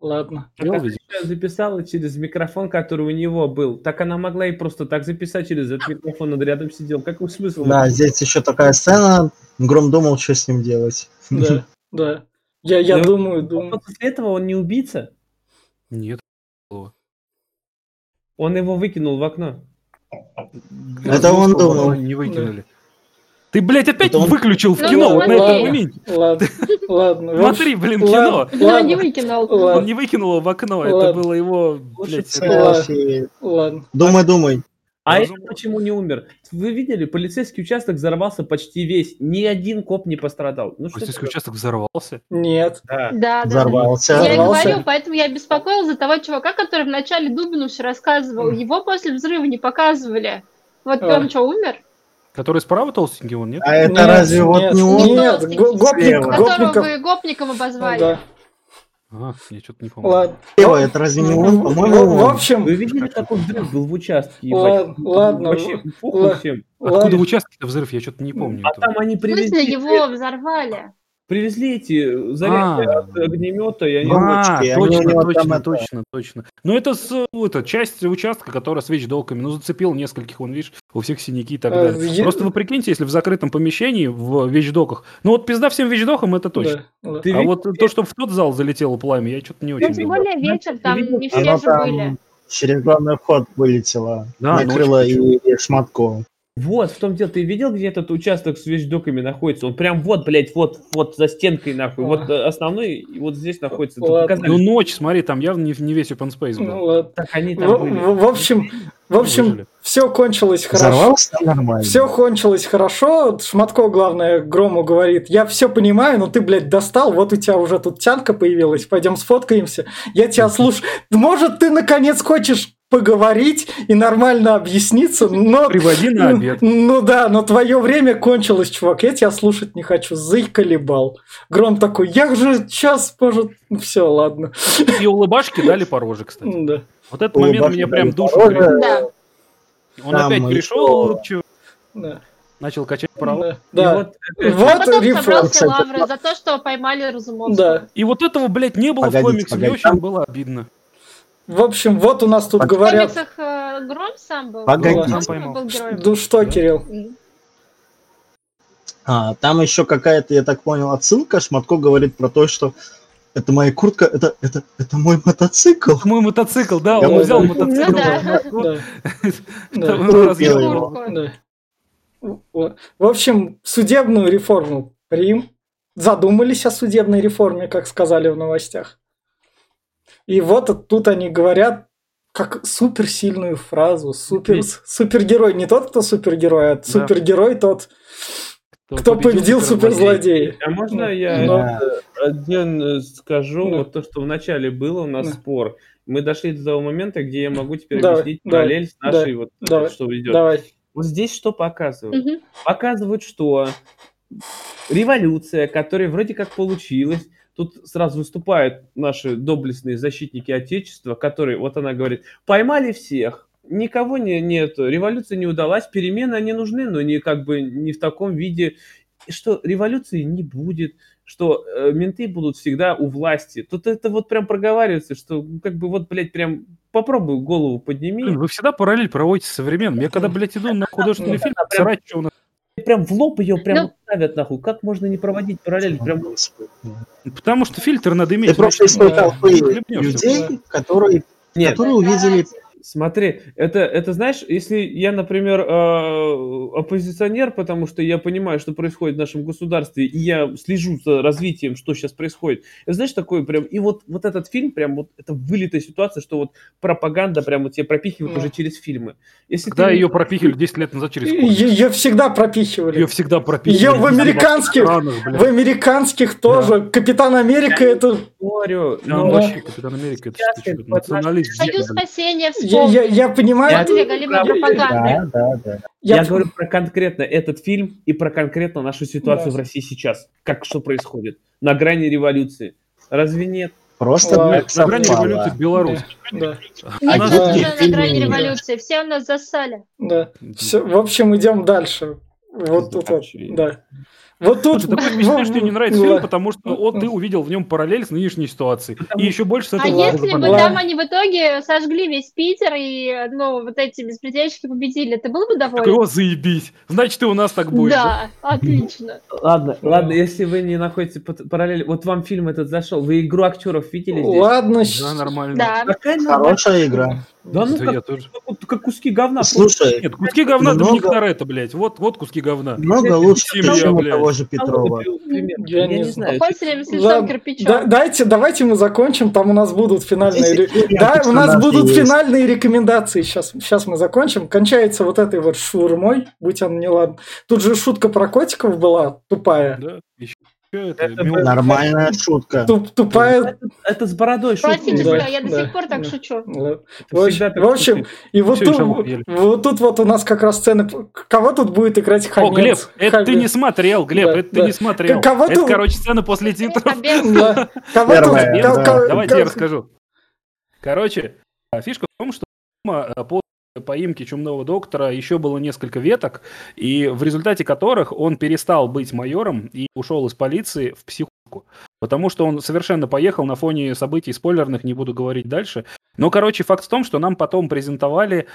Ладно. Она записала через микрофон, который у него был. Так она могла и просто так записать через этот микрофон, он рядом сидел. Какой смысл? Да, здесь еще такая сцена. Гром думал, что с ним делать. Да, да. Я, я думаю, думаю. После этого он не убийца? Нет. Он его выкинул в окно. Это он думал. Не выкинули. Ты, блядь, опять он... выключил в кино ну, вот на этом моменте. Ладно, ладно. Смотри, блин, кино. Он не выкинул. Он не выкинул его в окно, это было его, блядь. Ладно. Думай, думай. А это почему не умер? Вы видели, полицейский участок взорвался почти весь. Ни один коп не пострадал. Ну, полицейский участок взорвался? Нет. Да, да. Взорвался. Я говорю, поэтому я беспокоилась за того чувака, который в начале Дубину все рассказывал. Его после взрыва не показывали. Вот он что, умер? Который справа толстенький он, нет? А это нет, разве нет, вот не он? Нет, гопник, Которого вы гопником обозвали. Ну, да. Ага, я что-то не помню. Ладно. Ева, это разве не он? По-моему, в общем... Вы видели, какой взрыв был в участке? Ладно, ладно. Вообще, похуй всем. Откуда в участке взрыв? Я что-то не помню. А там они привезли... В смысле, его взорвали? Привезли эти заряды а, от огнемета, и они а, точно, точно, точно, точно. Но это, с, это часть участка, которая с вещдоками. Ну, зацепил нескольких, он, видишь, у всех синяки и так а, далее. Я... Просто вы прикиньте, если в закрытом помещении, в вещдоках, ну вот пизда всем вещдокам, это точно. Да, да. а вот то, что в тот зал залетело пламя, я что-то не очень Ну, тем более вечер, там не все же были. Через главный вход вылетела, да, накрыла и, и Шматко. Вот, в том дело, ты видел, где этот участок с вещдоками находится? Он прям вот, блядь, вот, вот за стенкой, нахуй. Вот э, основной, и вот здесь находится. Ну, ночь, смотри, там явно не, не весь open space был. Ну, ладно. Так они там в, были. В, в общем, в общем, все кончилось хорошо. нормально. Все кончилось хорошо. Шматко, главное, Грому говорит, я все понимаю, но ты, блядь, достал, вот у тебя уже тут тянка появилась, пойдем сфоткаемся. Я тебя слушаю. Может, ты, наконец, хочешь поговорить и нормально объясниться, но... Приводи на обед. Ну, ну да, но твое время кончилось, чувак, я тебя слушать не хочу, заколебал. Гром такой, я же сейчас, может... Ну, все, ладно. И улыбашки дали по роже, кстати. Да. Вот этот момент меня прям душу Да. Он опять пришел, да. начал качать права. Да. вот, вот потом собрался лавры за то, что поймали Разумовского. Да. И вот этого, блядь, не было погодите, в комиксе, мне очень было обидно. В общем, вот у нас тут Под... говорят... В комиксах э, Гром сам был? Погоди. Сам был ну что, Кирилл? А, там еще какая-то, я так понял, отсылка. Шматко говорит про то, что это моя куртка, это, это, это мой мотоцикл. Мой мотоцикл, да, он взял мотоцикл. В общем, судебную реформу Рим задумались о судебной реформе, как сказали в новостях. И вот тут они говорят как суперсильную фразу. Супер, супергерой. Не тот, кто супергерой, а да. супергерой тот, кто, кто победил, победил суперзлодея. А можно ну, я да. один э, скажу? Да. Вот то, что вначале было у нас да. спор. Мы дошли до того момента, где я могу теперь давай, объяснить давай, параллель с нашей вот давай, что идет. Давай. Вот здесь что показывают? Угу. Показывают, что революция, которая вроде как получилась, тут сразу выступают наши доблестные защитники Отечества, которые, вот она говорит, поймали всех, никого не, нету, революция не удалась, перемены они нужны, но не как бы не в таком виде, что революции не будет, что э, менты будут всегда у власти. Тут это вот прям проговаривается, что как бы вот, блядь, прям попробуй голову подними. Вы всегда параллель проводите с современным. Я когда, блядь, иду на художественный фильм, срать, что у нас прям в лоб ее прям ну, ставят нахуй. Как можно не проводить параллель? Прям... Потому что фильтр надо иметь. Ты просто испытал людей, которые, Нет. которые увидели Смотри, это, это знаешь, если я, например, э, оппозиционер, потому что я понимаю, что происходит в нашем государстве, и я слежу за развитием, что сейчас происходит, это, знаешь, такое прям, и вот, вот этот фильм, прям вот, это вылитая ситуация, что вот пропаганда прям вот тебе пропихивают mm. уже через фильмы. Если Когда ты... ее пропихивали 10 лет назад через Ее всегда пропихивали. Ее всегда пропихивали. Ее в американских, в американских тоже. Да. Капитан Америка это... Говорю, но... Ну, вообще, Капитан Америка это националист. Союз спасения я, я, я понимаю. Я, да, да, да. Я, я говорю про конкретно этот фильм и про конкретно нашу ситуацию да. в России сейчас. Как что происходит? На грани революции. Разве нет? Просто на, на грани революции в Беларуси. Да. Нет, нас... нет, на грани революции. Все у нас засали. Да. Все, в общем, идем дальше. Вот тут вот. Да. Вот тут... Слушай, такое впечатление, что тебе не нравится фильм, потому что вот ты увидел в нем параллель с нынешней ситуацией. И еще больше с этого... А если бы там они в итоге сожгли весь Питер и, ну, вот эти беспредельщики победили, ты был бы доволен? Так его заебись. Значит, и у нас так будет. Да, отлично. Ладно, ладно, если вы не находите параллель... Вот вам фильм этот зашел. Вы игру актеров видели здесь? Ладно. Да, нормально. Да. Хорошая игра. Да ну, как, тоже. Как, как куски говна. Слушай. Нет, куски говна много... Доминик Торетто, блядь. Вот, вот куски говна. Много лучше, чем у того же Петрова. Я, не знаю. Да, дайте, давайте мы закончим, там у нас будут финальные... Да, у нас будут финальные рекомендации. Сейчас, сейчас мы закончим. Кончается вот этой вот шурмой, будь он не ладно. Тут же шутка про котиков была, тупая. Да, это, нормальная шутка. Туп, тупая. Это, это с бородой шутка. да, я до сих пор так шучу. Да. В, общем, в общем, и вот тут, вот тут вот у нас как раз сцены. Кого тут будет играть Хамец? О, Глеб, это Хамец. ты не смотрел, Глеб, да, это да. ты не смотрел. Кого это, тут... короче, сцена после титров. Кого тут? Давайте я расскажу. Короче, фишка в том, что э, по поимки чумного доктора еще было несколько веток, и в результате которых он перестал быть майором и ушел из полиции в психушку. Потому что он совершенно поехал на фоне событий спойлерных, не буду говорить дальше. Но, короче, факт в том, что нам потом презентовали...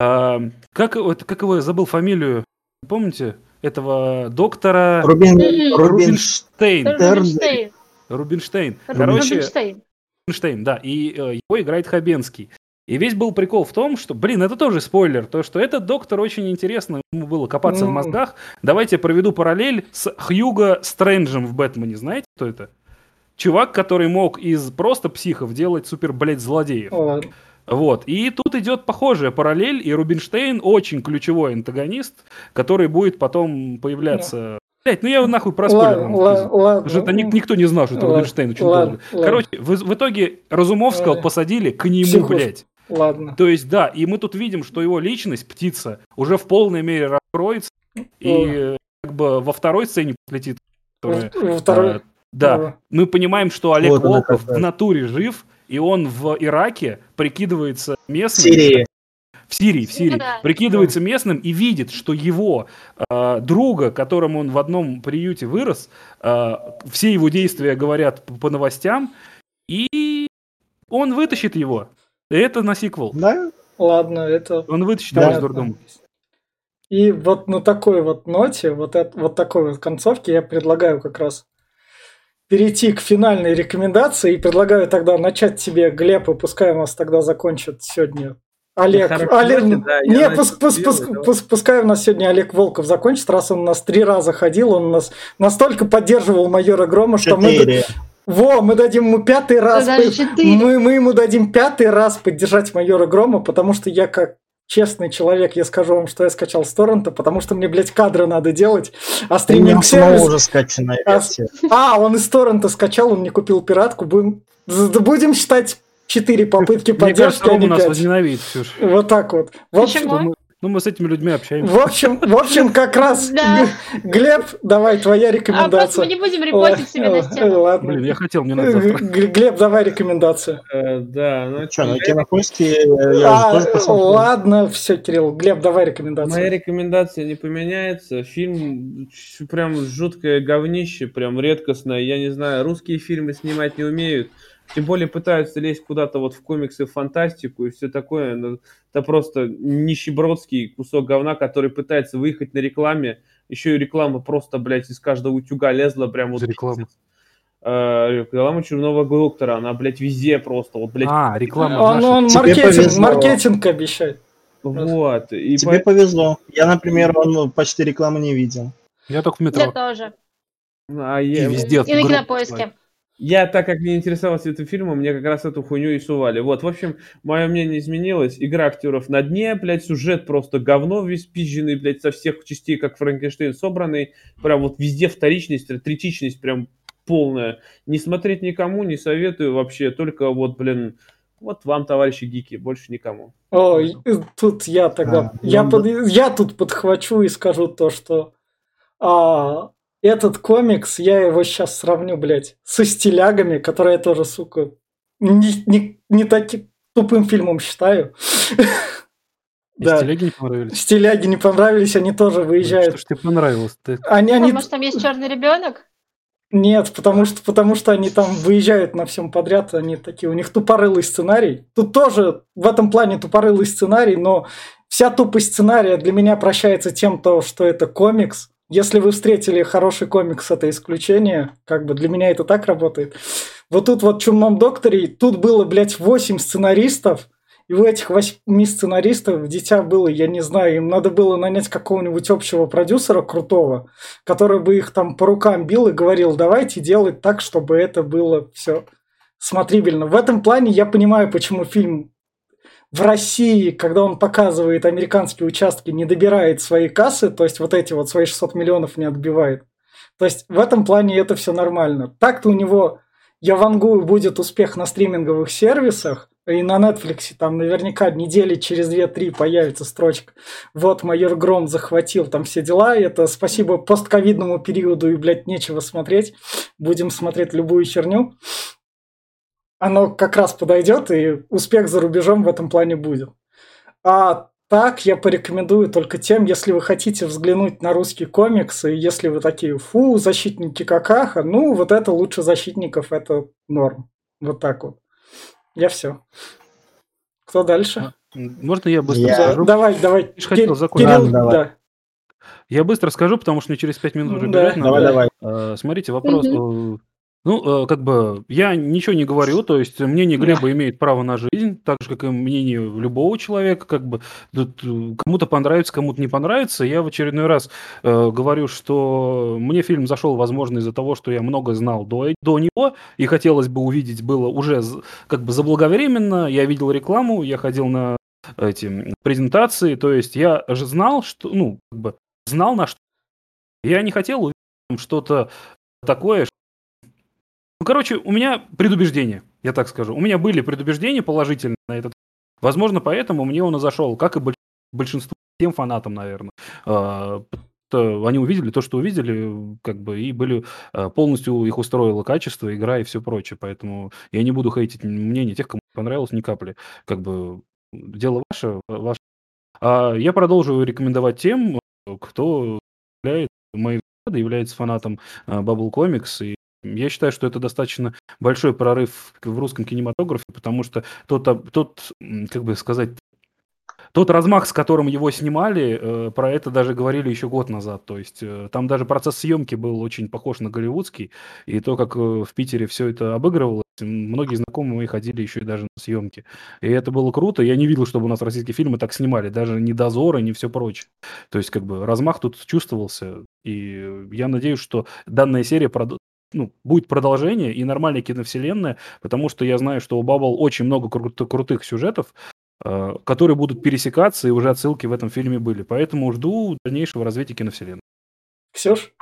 Э, как, как его, я забыл фамилию, помните? Этого доктора... Рубин, Рубинштейн. Рубинштейн. Рубинштейн. Короче, Рубинштейн, да. И э, его играет Хабенский. И весь был прикол в том, что, блин, это тоже спойлер, то, что этот доктор очень интересно ему было копаться mm. в мозгах. Давайте я проведу параллель с Хьюго Стрэнджем в Бэтмене. Знаете, кто это? Чувак, который мог из просто психов делать супер, блядь, злодеев. Oh. Вот. И тут идет похожая параллель, и Рубинштейн очень ключевой антагонист, который будет потом появляться. Блять, ну я нахуй про спойлер вам Потому что это никто не знал, что это Рубинштейн очень долго. Короче, в, в итоге Разумовского посадили к нему, Психуз. Ладно. То есть, да, и мы тут видим, что его личность, птица, уже в полной мере раскроется, и как бы во второй сцене летит. Которая, во второй... А, да, мы понимаем, что Олег вот Волков в натуре жив, и он в Ираке прикидывается местным. В Сирии. В Сирии, в Сирии. Да. Прикидывается местным и видит, что его э, друга, которому он в одном приюте вырос, э, все его действия говорят по, по новостям, и он вытащит его. Это на сиквел. Да, ладно, это... Он вытащит да, его из дурдома. И вот на такой вот ноте, вот, это, вот такой вот концовке я предлагаю как раз перейти к финальной рекомендации и предлагаю тогда начать тебе, Глеб, и пускай у нас тогда закончит сегодня Олег, Олег, да, не, пус, пус, пус, пус, пускай у нас сегодня Олег Волков закончит, раз он у нас три раза ходил, он у нас настолько поддерживал майора Грома, что Четыре. мы во, мы дадим ему пятый раз. Мы, мы ему дадим пятый раз поддержать майора Грома, потому что я как честный человек, я скажу вам, что я скачал с торрента, потому что мне, блядь, кадры надо делать, а стриминг сервис... уже скачанная а, версия. А, он из торрента скачал, он не купил пиратку, будем, будем считать четыре попытки поддержки, Мне кажется, он нас возненавидит, Ксюш. Вот так вот. Почему? Ну, мы с этими людьми общаемся. В общем, в общем, как раз, Глеб, давай, твоя рекомендация. А просто мы не будем репостить себе на стену. Ладно. Блин, я хотел, мне надо завтра. Глеб, давай рекомендацию. Э, да, ну что, на кинопоиске я а, Ладно, все, Кирилл, Глеб, давай рекомендацию. Моя рекомендация не поменяется. Фильм прям жуткое говнище, прям редкостное. Я не знаю, русские фильмы снимать не умеют. Тем более пытаются лезть куда-то вот в комиксы, в фантастику и все такое. Но это просто нищебродский кусок говна, который пытается выехать на рекламе. Еще и реклама просто, блядь, из каждого утюга лезла прям вот. Реклама. Uh, реклама Черного доктора, она, блядь, везде просто, вот, блядь. А, реклама Он, он маркетинг, маркетинг обещает. Вот. И Тебе по... повезло. Я, например, он почти рекламу не видел. Я только в метро. Я тоже. А я... И везде. И на кинопоиске. Я, так как не интересовался этим фильмом, мне как раз эту хуйню и сували. Вот, в общем, мое мнение изменилось. Игра актеров на дне, блядь, сюжет просто говно весь пизженный, блядь, со всех частей, как Франкенштейн собранный. Прям вот везде вторичность, третичность прям полная. Не смотреть никому, не советую вообще. Только вот, блин, вот вам, товарищи гики, больше никому. Ой, тут я тогда... А, я, ну, под, я тут подхвачу и скажу то, что... А, этот комикс, я его сейчас сравню, блядь, со стилягами, которые я тоже, сука, не, не, не таким тупым фильмом считаю. Да. Стиляги не понравились. Стиляги не понравились, они тоже выезжают. Что ж тебе понравилось? Ты... Они, они... Потому что там есть черный ребенок? Нет, потому что, потому что они там выезжают на всем подряд, они такие, у них тупорылый сценарий. Тут тоже в этом плане тупорылый сценарий, но вся тупость сценария для меня прощается тем, то, что это комикс, если вы встретили хороший комикс, это исключение. Как бы для меня это так работает. Вот тут вот в «Чумном докторе» тут было, блядь, 8 сценаристов, и у этих восьми сценаристов дитя было, я не знаю, им надо было нанять какого-нибудь общего продюсера крутого, который бы их там по рукам бил и говорил, давайте делать так, чтобы это было все смотрибельно. В этом плане я понимаю, почему фильм в России, когда он показывает американские участки, не добирает свои кассы, то есть вот эти вот свои 600 миллионов не отбивает. То есть в этом плане это все нормально. Так-то у него, я вангую, будет успех на стриминговых сервисах, и на Netflix там наверняка недели через 2-3 появится строчка. Вот, майор Гром захватил там все дела. Это спасибо постковидному периоду и, блядь, нечего смотреть. Будем смотреть любую черню оно как раз подойдет, и успех за рубежом в этом плане будет. А так я порекомендую только тем, если вы хотите взглянуть на русский комикс, и если вы такие, фу, защитники какаха, ну, вот это лучше защитников, это норм. Вот так вот. Я все. Кто дальше? А, можно я быстро я... скажу? Давай, давай. Ты хотел закончить. Кирилл, да, давай. да. Я быстро скажу, потому что мне через пять минут уже да. бежать надо. Давай, давай. А, смотрите, вопрос. Угу. Ну, э, как бы я ничего не говорю, то есть мнение Глеба имеет право на жизнь, так же, как и мнение любого человека, как бы тут э, кому-то понравится, кому-то не понравится. Я в очередной раз э, говорю, что мне фильм зашел, возможно, из-за того, что я много знал до, до него, и хотелось бы увидеть было уже как бы заблаговременно. Я видел рекламу, я ходил на эти презентации, то есть я же знал, что, ну, как бы знал на что. Я не хотел увидеть что-то такое, ну, короче, у меня предубеждения, я так скажу. У меня были предубеждения положительные на этот. Возможно, поэтому мне он и зашел, как и большинству тем фанатам, наверное. А, они увидели то, что увидели, как бы, и были а, полностью их устроило качество, игра и все прочее. Поэтому я не буду хейтить мнение тех, кому понравилось ни капли. Как бы дело ваше, ваше. А я продолжу рекомендовать тем, кто является моим является фанатом Bubble Comics и я считаю, что это достаточно большой прорыв в русском кинематографе, потому что тот, тот как бы сказать, тот размах, с которым его снимали, э, про это даже говорили еще год назад. То есть э, там даже процесс съемки был очень похож на голливудский. И то, как э, в Питере все это обыгрывалось, многие знакомые ходили еще и даже на съемки. И это было круто. Я не видел, чтобы у нас российские фильмы так снимали. Даже ни дозоры, ни все прочее. То есть как бы размах тут чувствовался. И я надеюсь, что данная серия ну, будет продолжение и нормальная киновселенная, потому что я знаю, что у Bubble очень много кру- крутых сюжетов, э, которые будут пересекаться, и уже отсылки в этом фильме были. Поэтому жду дальнейшего развития киновселенной. Ксюш?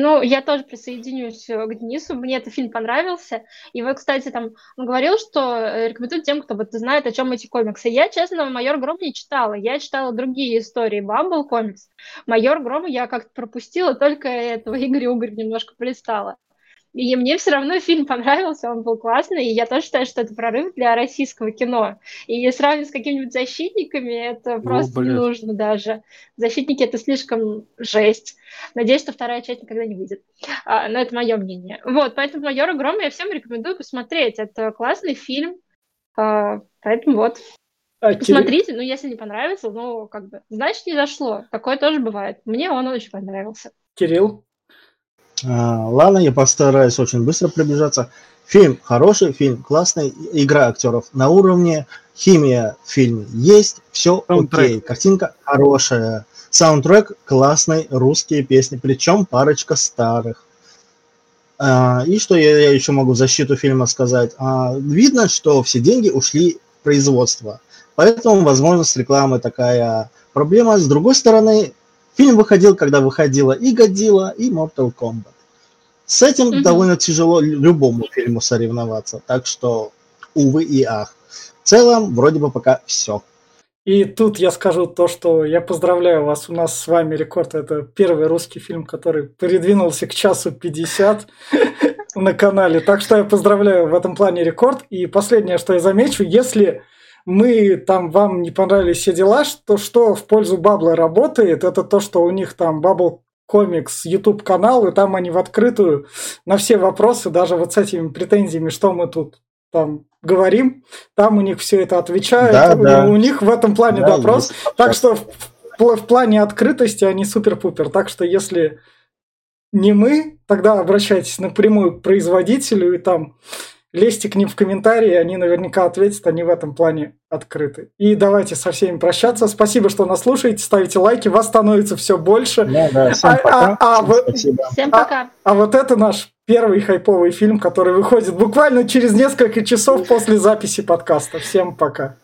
Ну, я тоже присоединюсь э, к Денису. Мне этот фильм понравился. И вот, кстати, там он говорил, что э, рекомендует тем, кто вот знает, о чем эти комиксы. Я, честно, «Майор Гром» не читала. Я читала другие истории Бамбл комикс. «Майор Гром» я как-то пропустила, только этого Игоря Угорь немножко полистала. И мне все равно фильм понравился, он был классный, и я тоже считаю, что это прорыв для российского кино. И сравнивать с какими-нибудь защитниками, это просто О, не нужно даже. Защитники — это слишком жесть. Надеюсь, что вторая часть никогда не выйдет. А, но это мое мнение. Вот, поэтому «Майора Грома» я всем рекомендую посмотреть. Это классный фильм, а, поэтому вот. А, Посмотрите, ну, если не понравится, ну, как бы, значит, не зашло. Такое тоже бывает. Мне он очень понравился. Кирилл? А, ладно, я постараюсь очень быстро приближаться. Фильм хороший, фильм классный, игра актеров на уровне, химия в фильме есть, все окей, картинка хорошая, саундтрек классный, русские песни, причем парочка старых. А, и что я, я еще могу в защиту фильма сказать? А, видно, что все деньги ушли в производство, поэтому, возможно, с рекламой такая проблема. С другой стороны, Фильм выходил, когда выходила и Годзилла, и Mortal Kombat. С этим mm-hmm. довольно тяжело любому фильму соревноваться, так что, увы и ах. В целом, вроде бы пока все. И тут я скажу то, что я поздравляю вас, у нас с вами рекорд. Это первый русский фильм, который передвинулся к часу 50 на канале. Так что я поздравляю в этом плане рекорд. И последнее, что я замечу, если мы там вам не понравились все дела, что, что в пользу Бабла работает, это то, что у них там Бабл комикс, YouTube канал, и там они в открытую на все вопросы, даже вот с этими претензиями, что мы тут там говорим, там у них все это отвечают, да, у, да. у них в этом плане да, допрос. Так что в, в, в плане открытости они супер-пупер. Так что если не мы, тогда обращайтесь напрямую к производителю и там лезьте к ним в комментарии, они наверняка ответят, они в этом плане открыты. И давайте со всеми прощаться. Спасибо, что нас слушаете, ставите лайки, вас становится все больше. Да, да, всем а, пока. А, а, Спасибо. Всем пока. А, а вот это наш первый хайповый фильм, который выходит буквально через несколько часов после записи подкаста. Всем пока.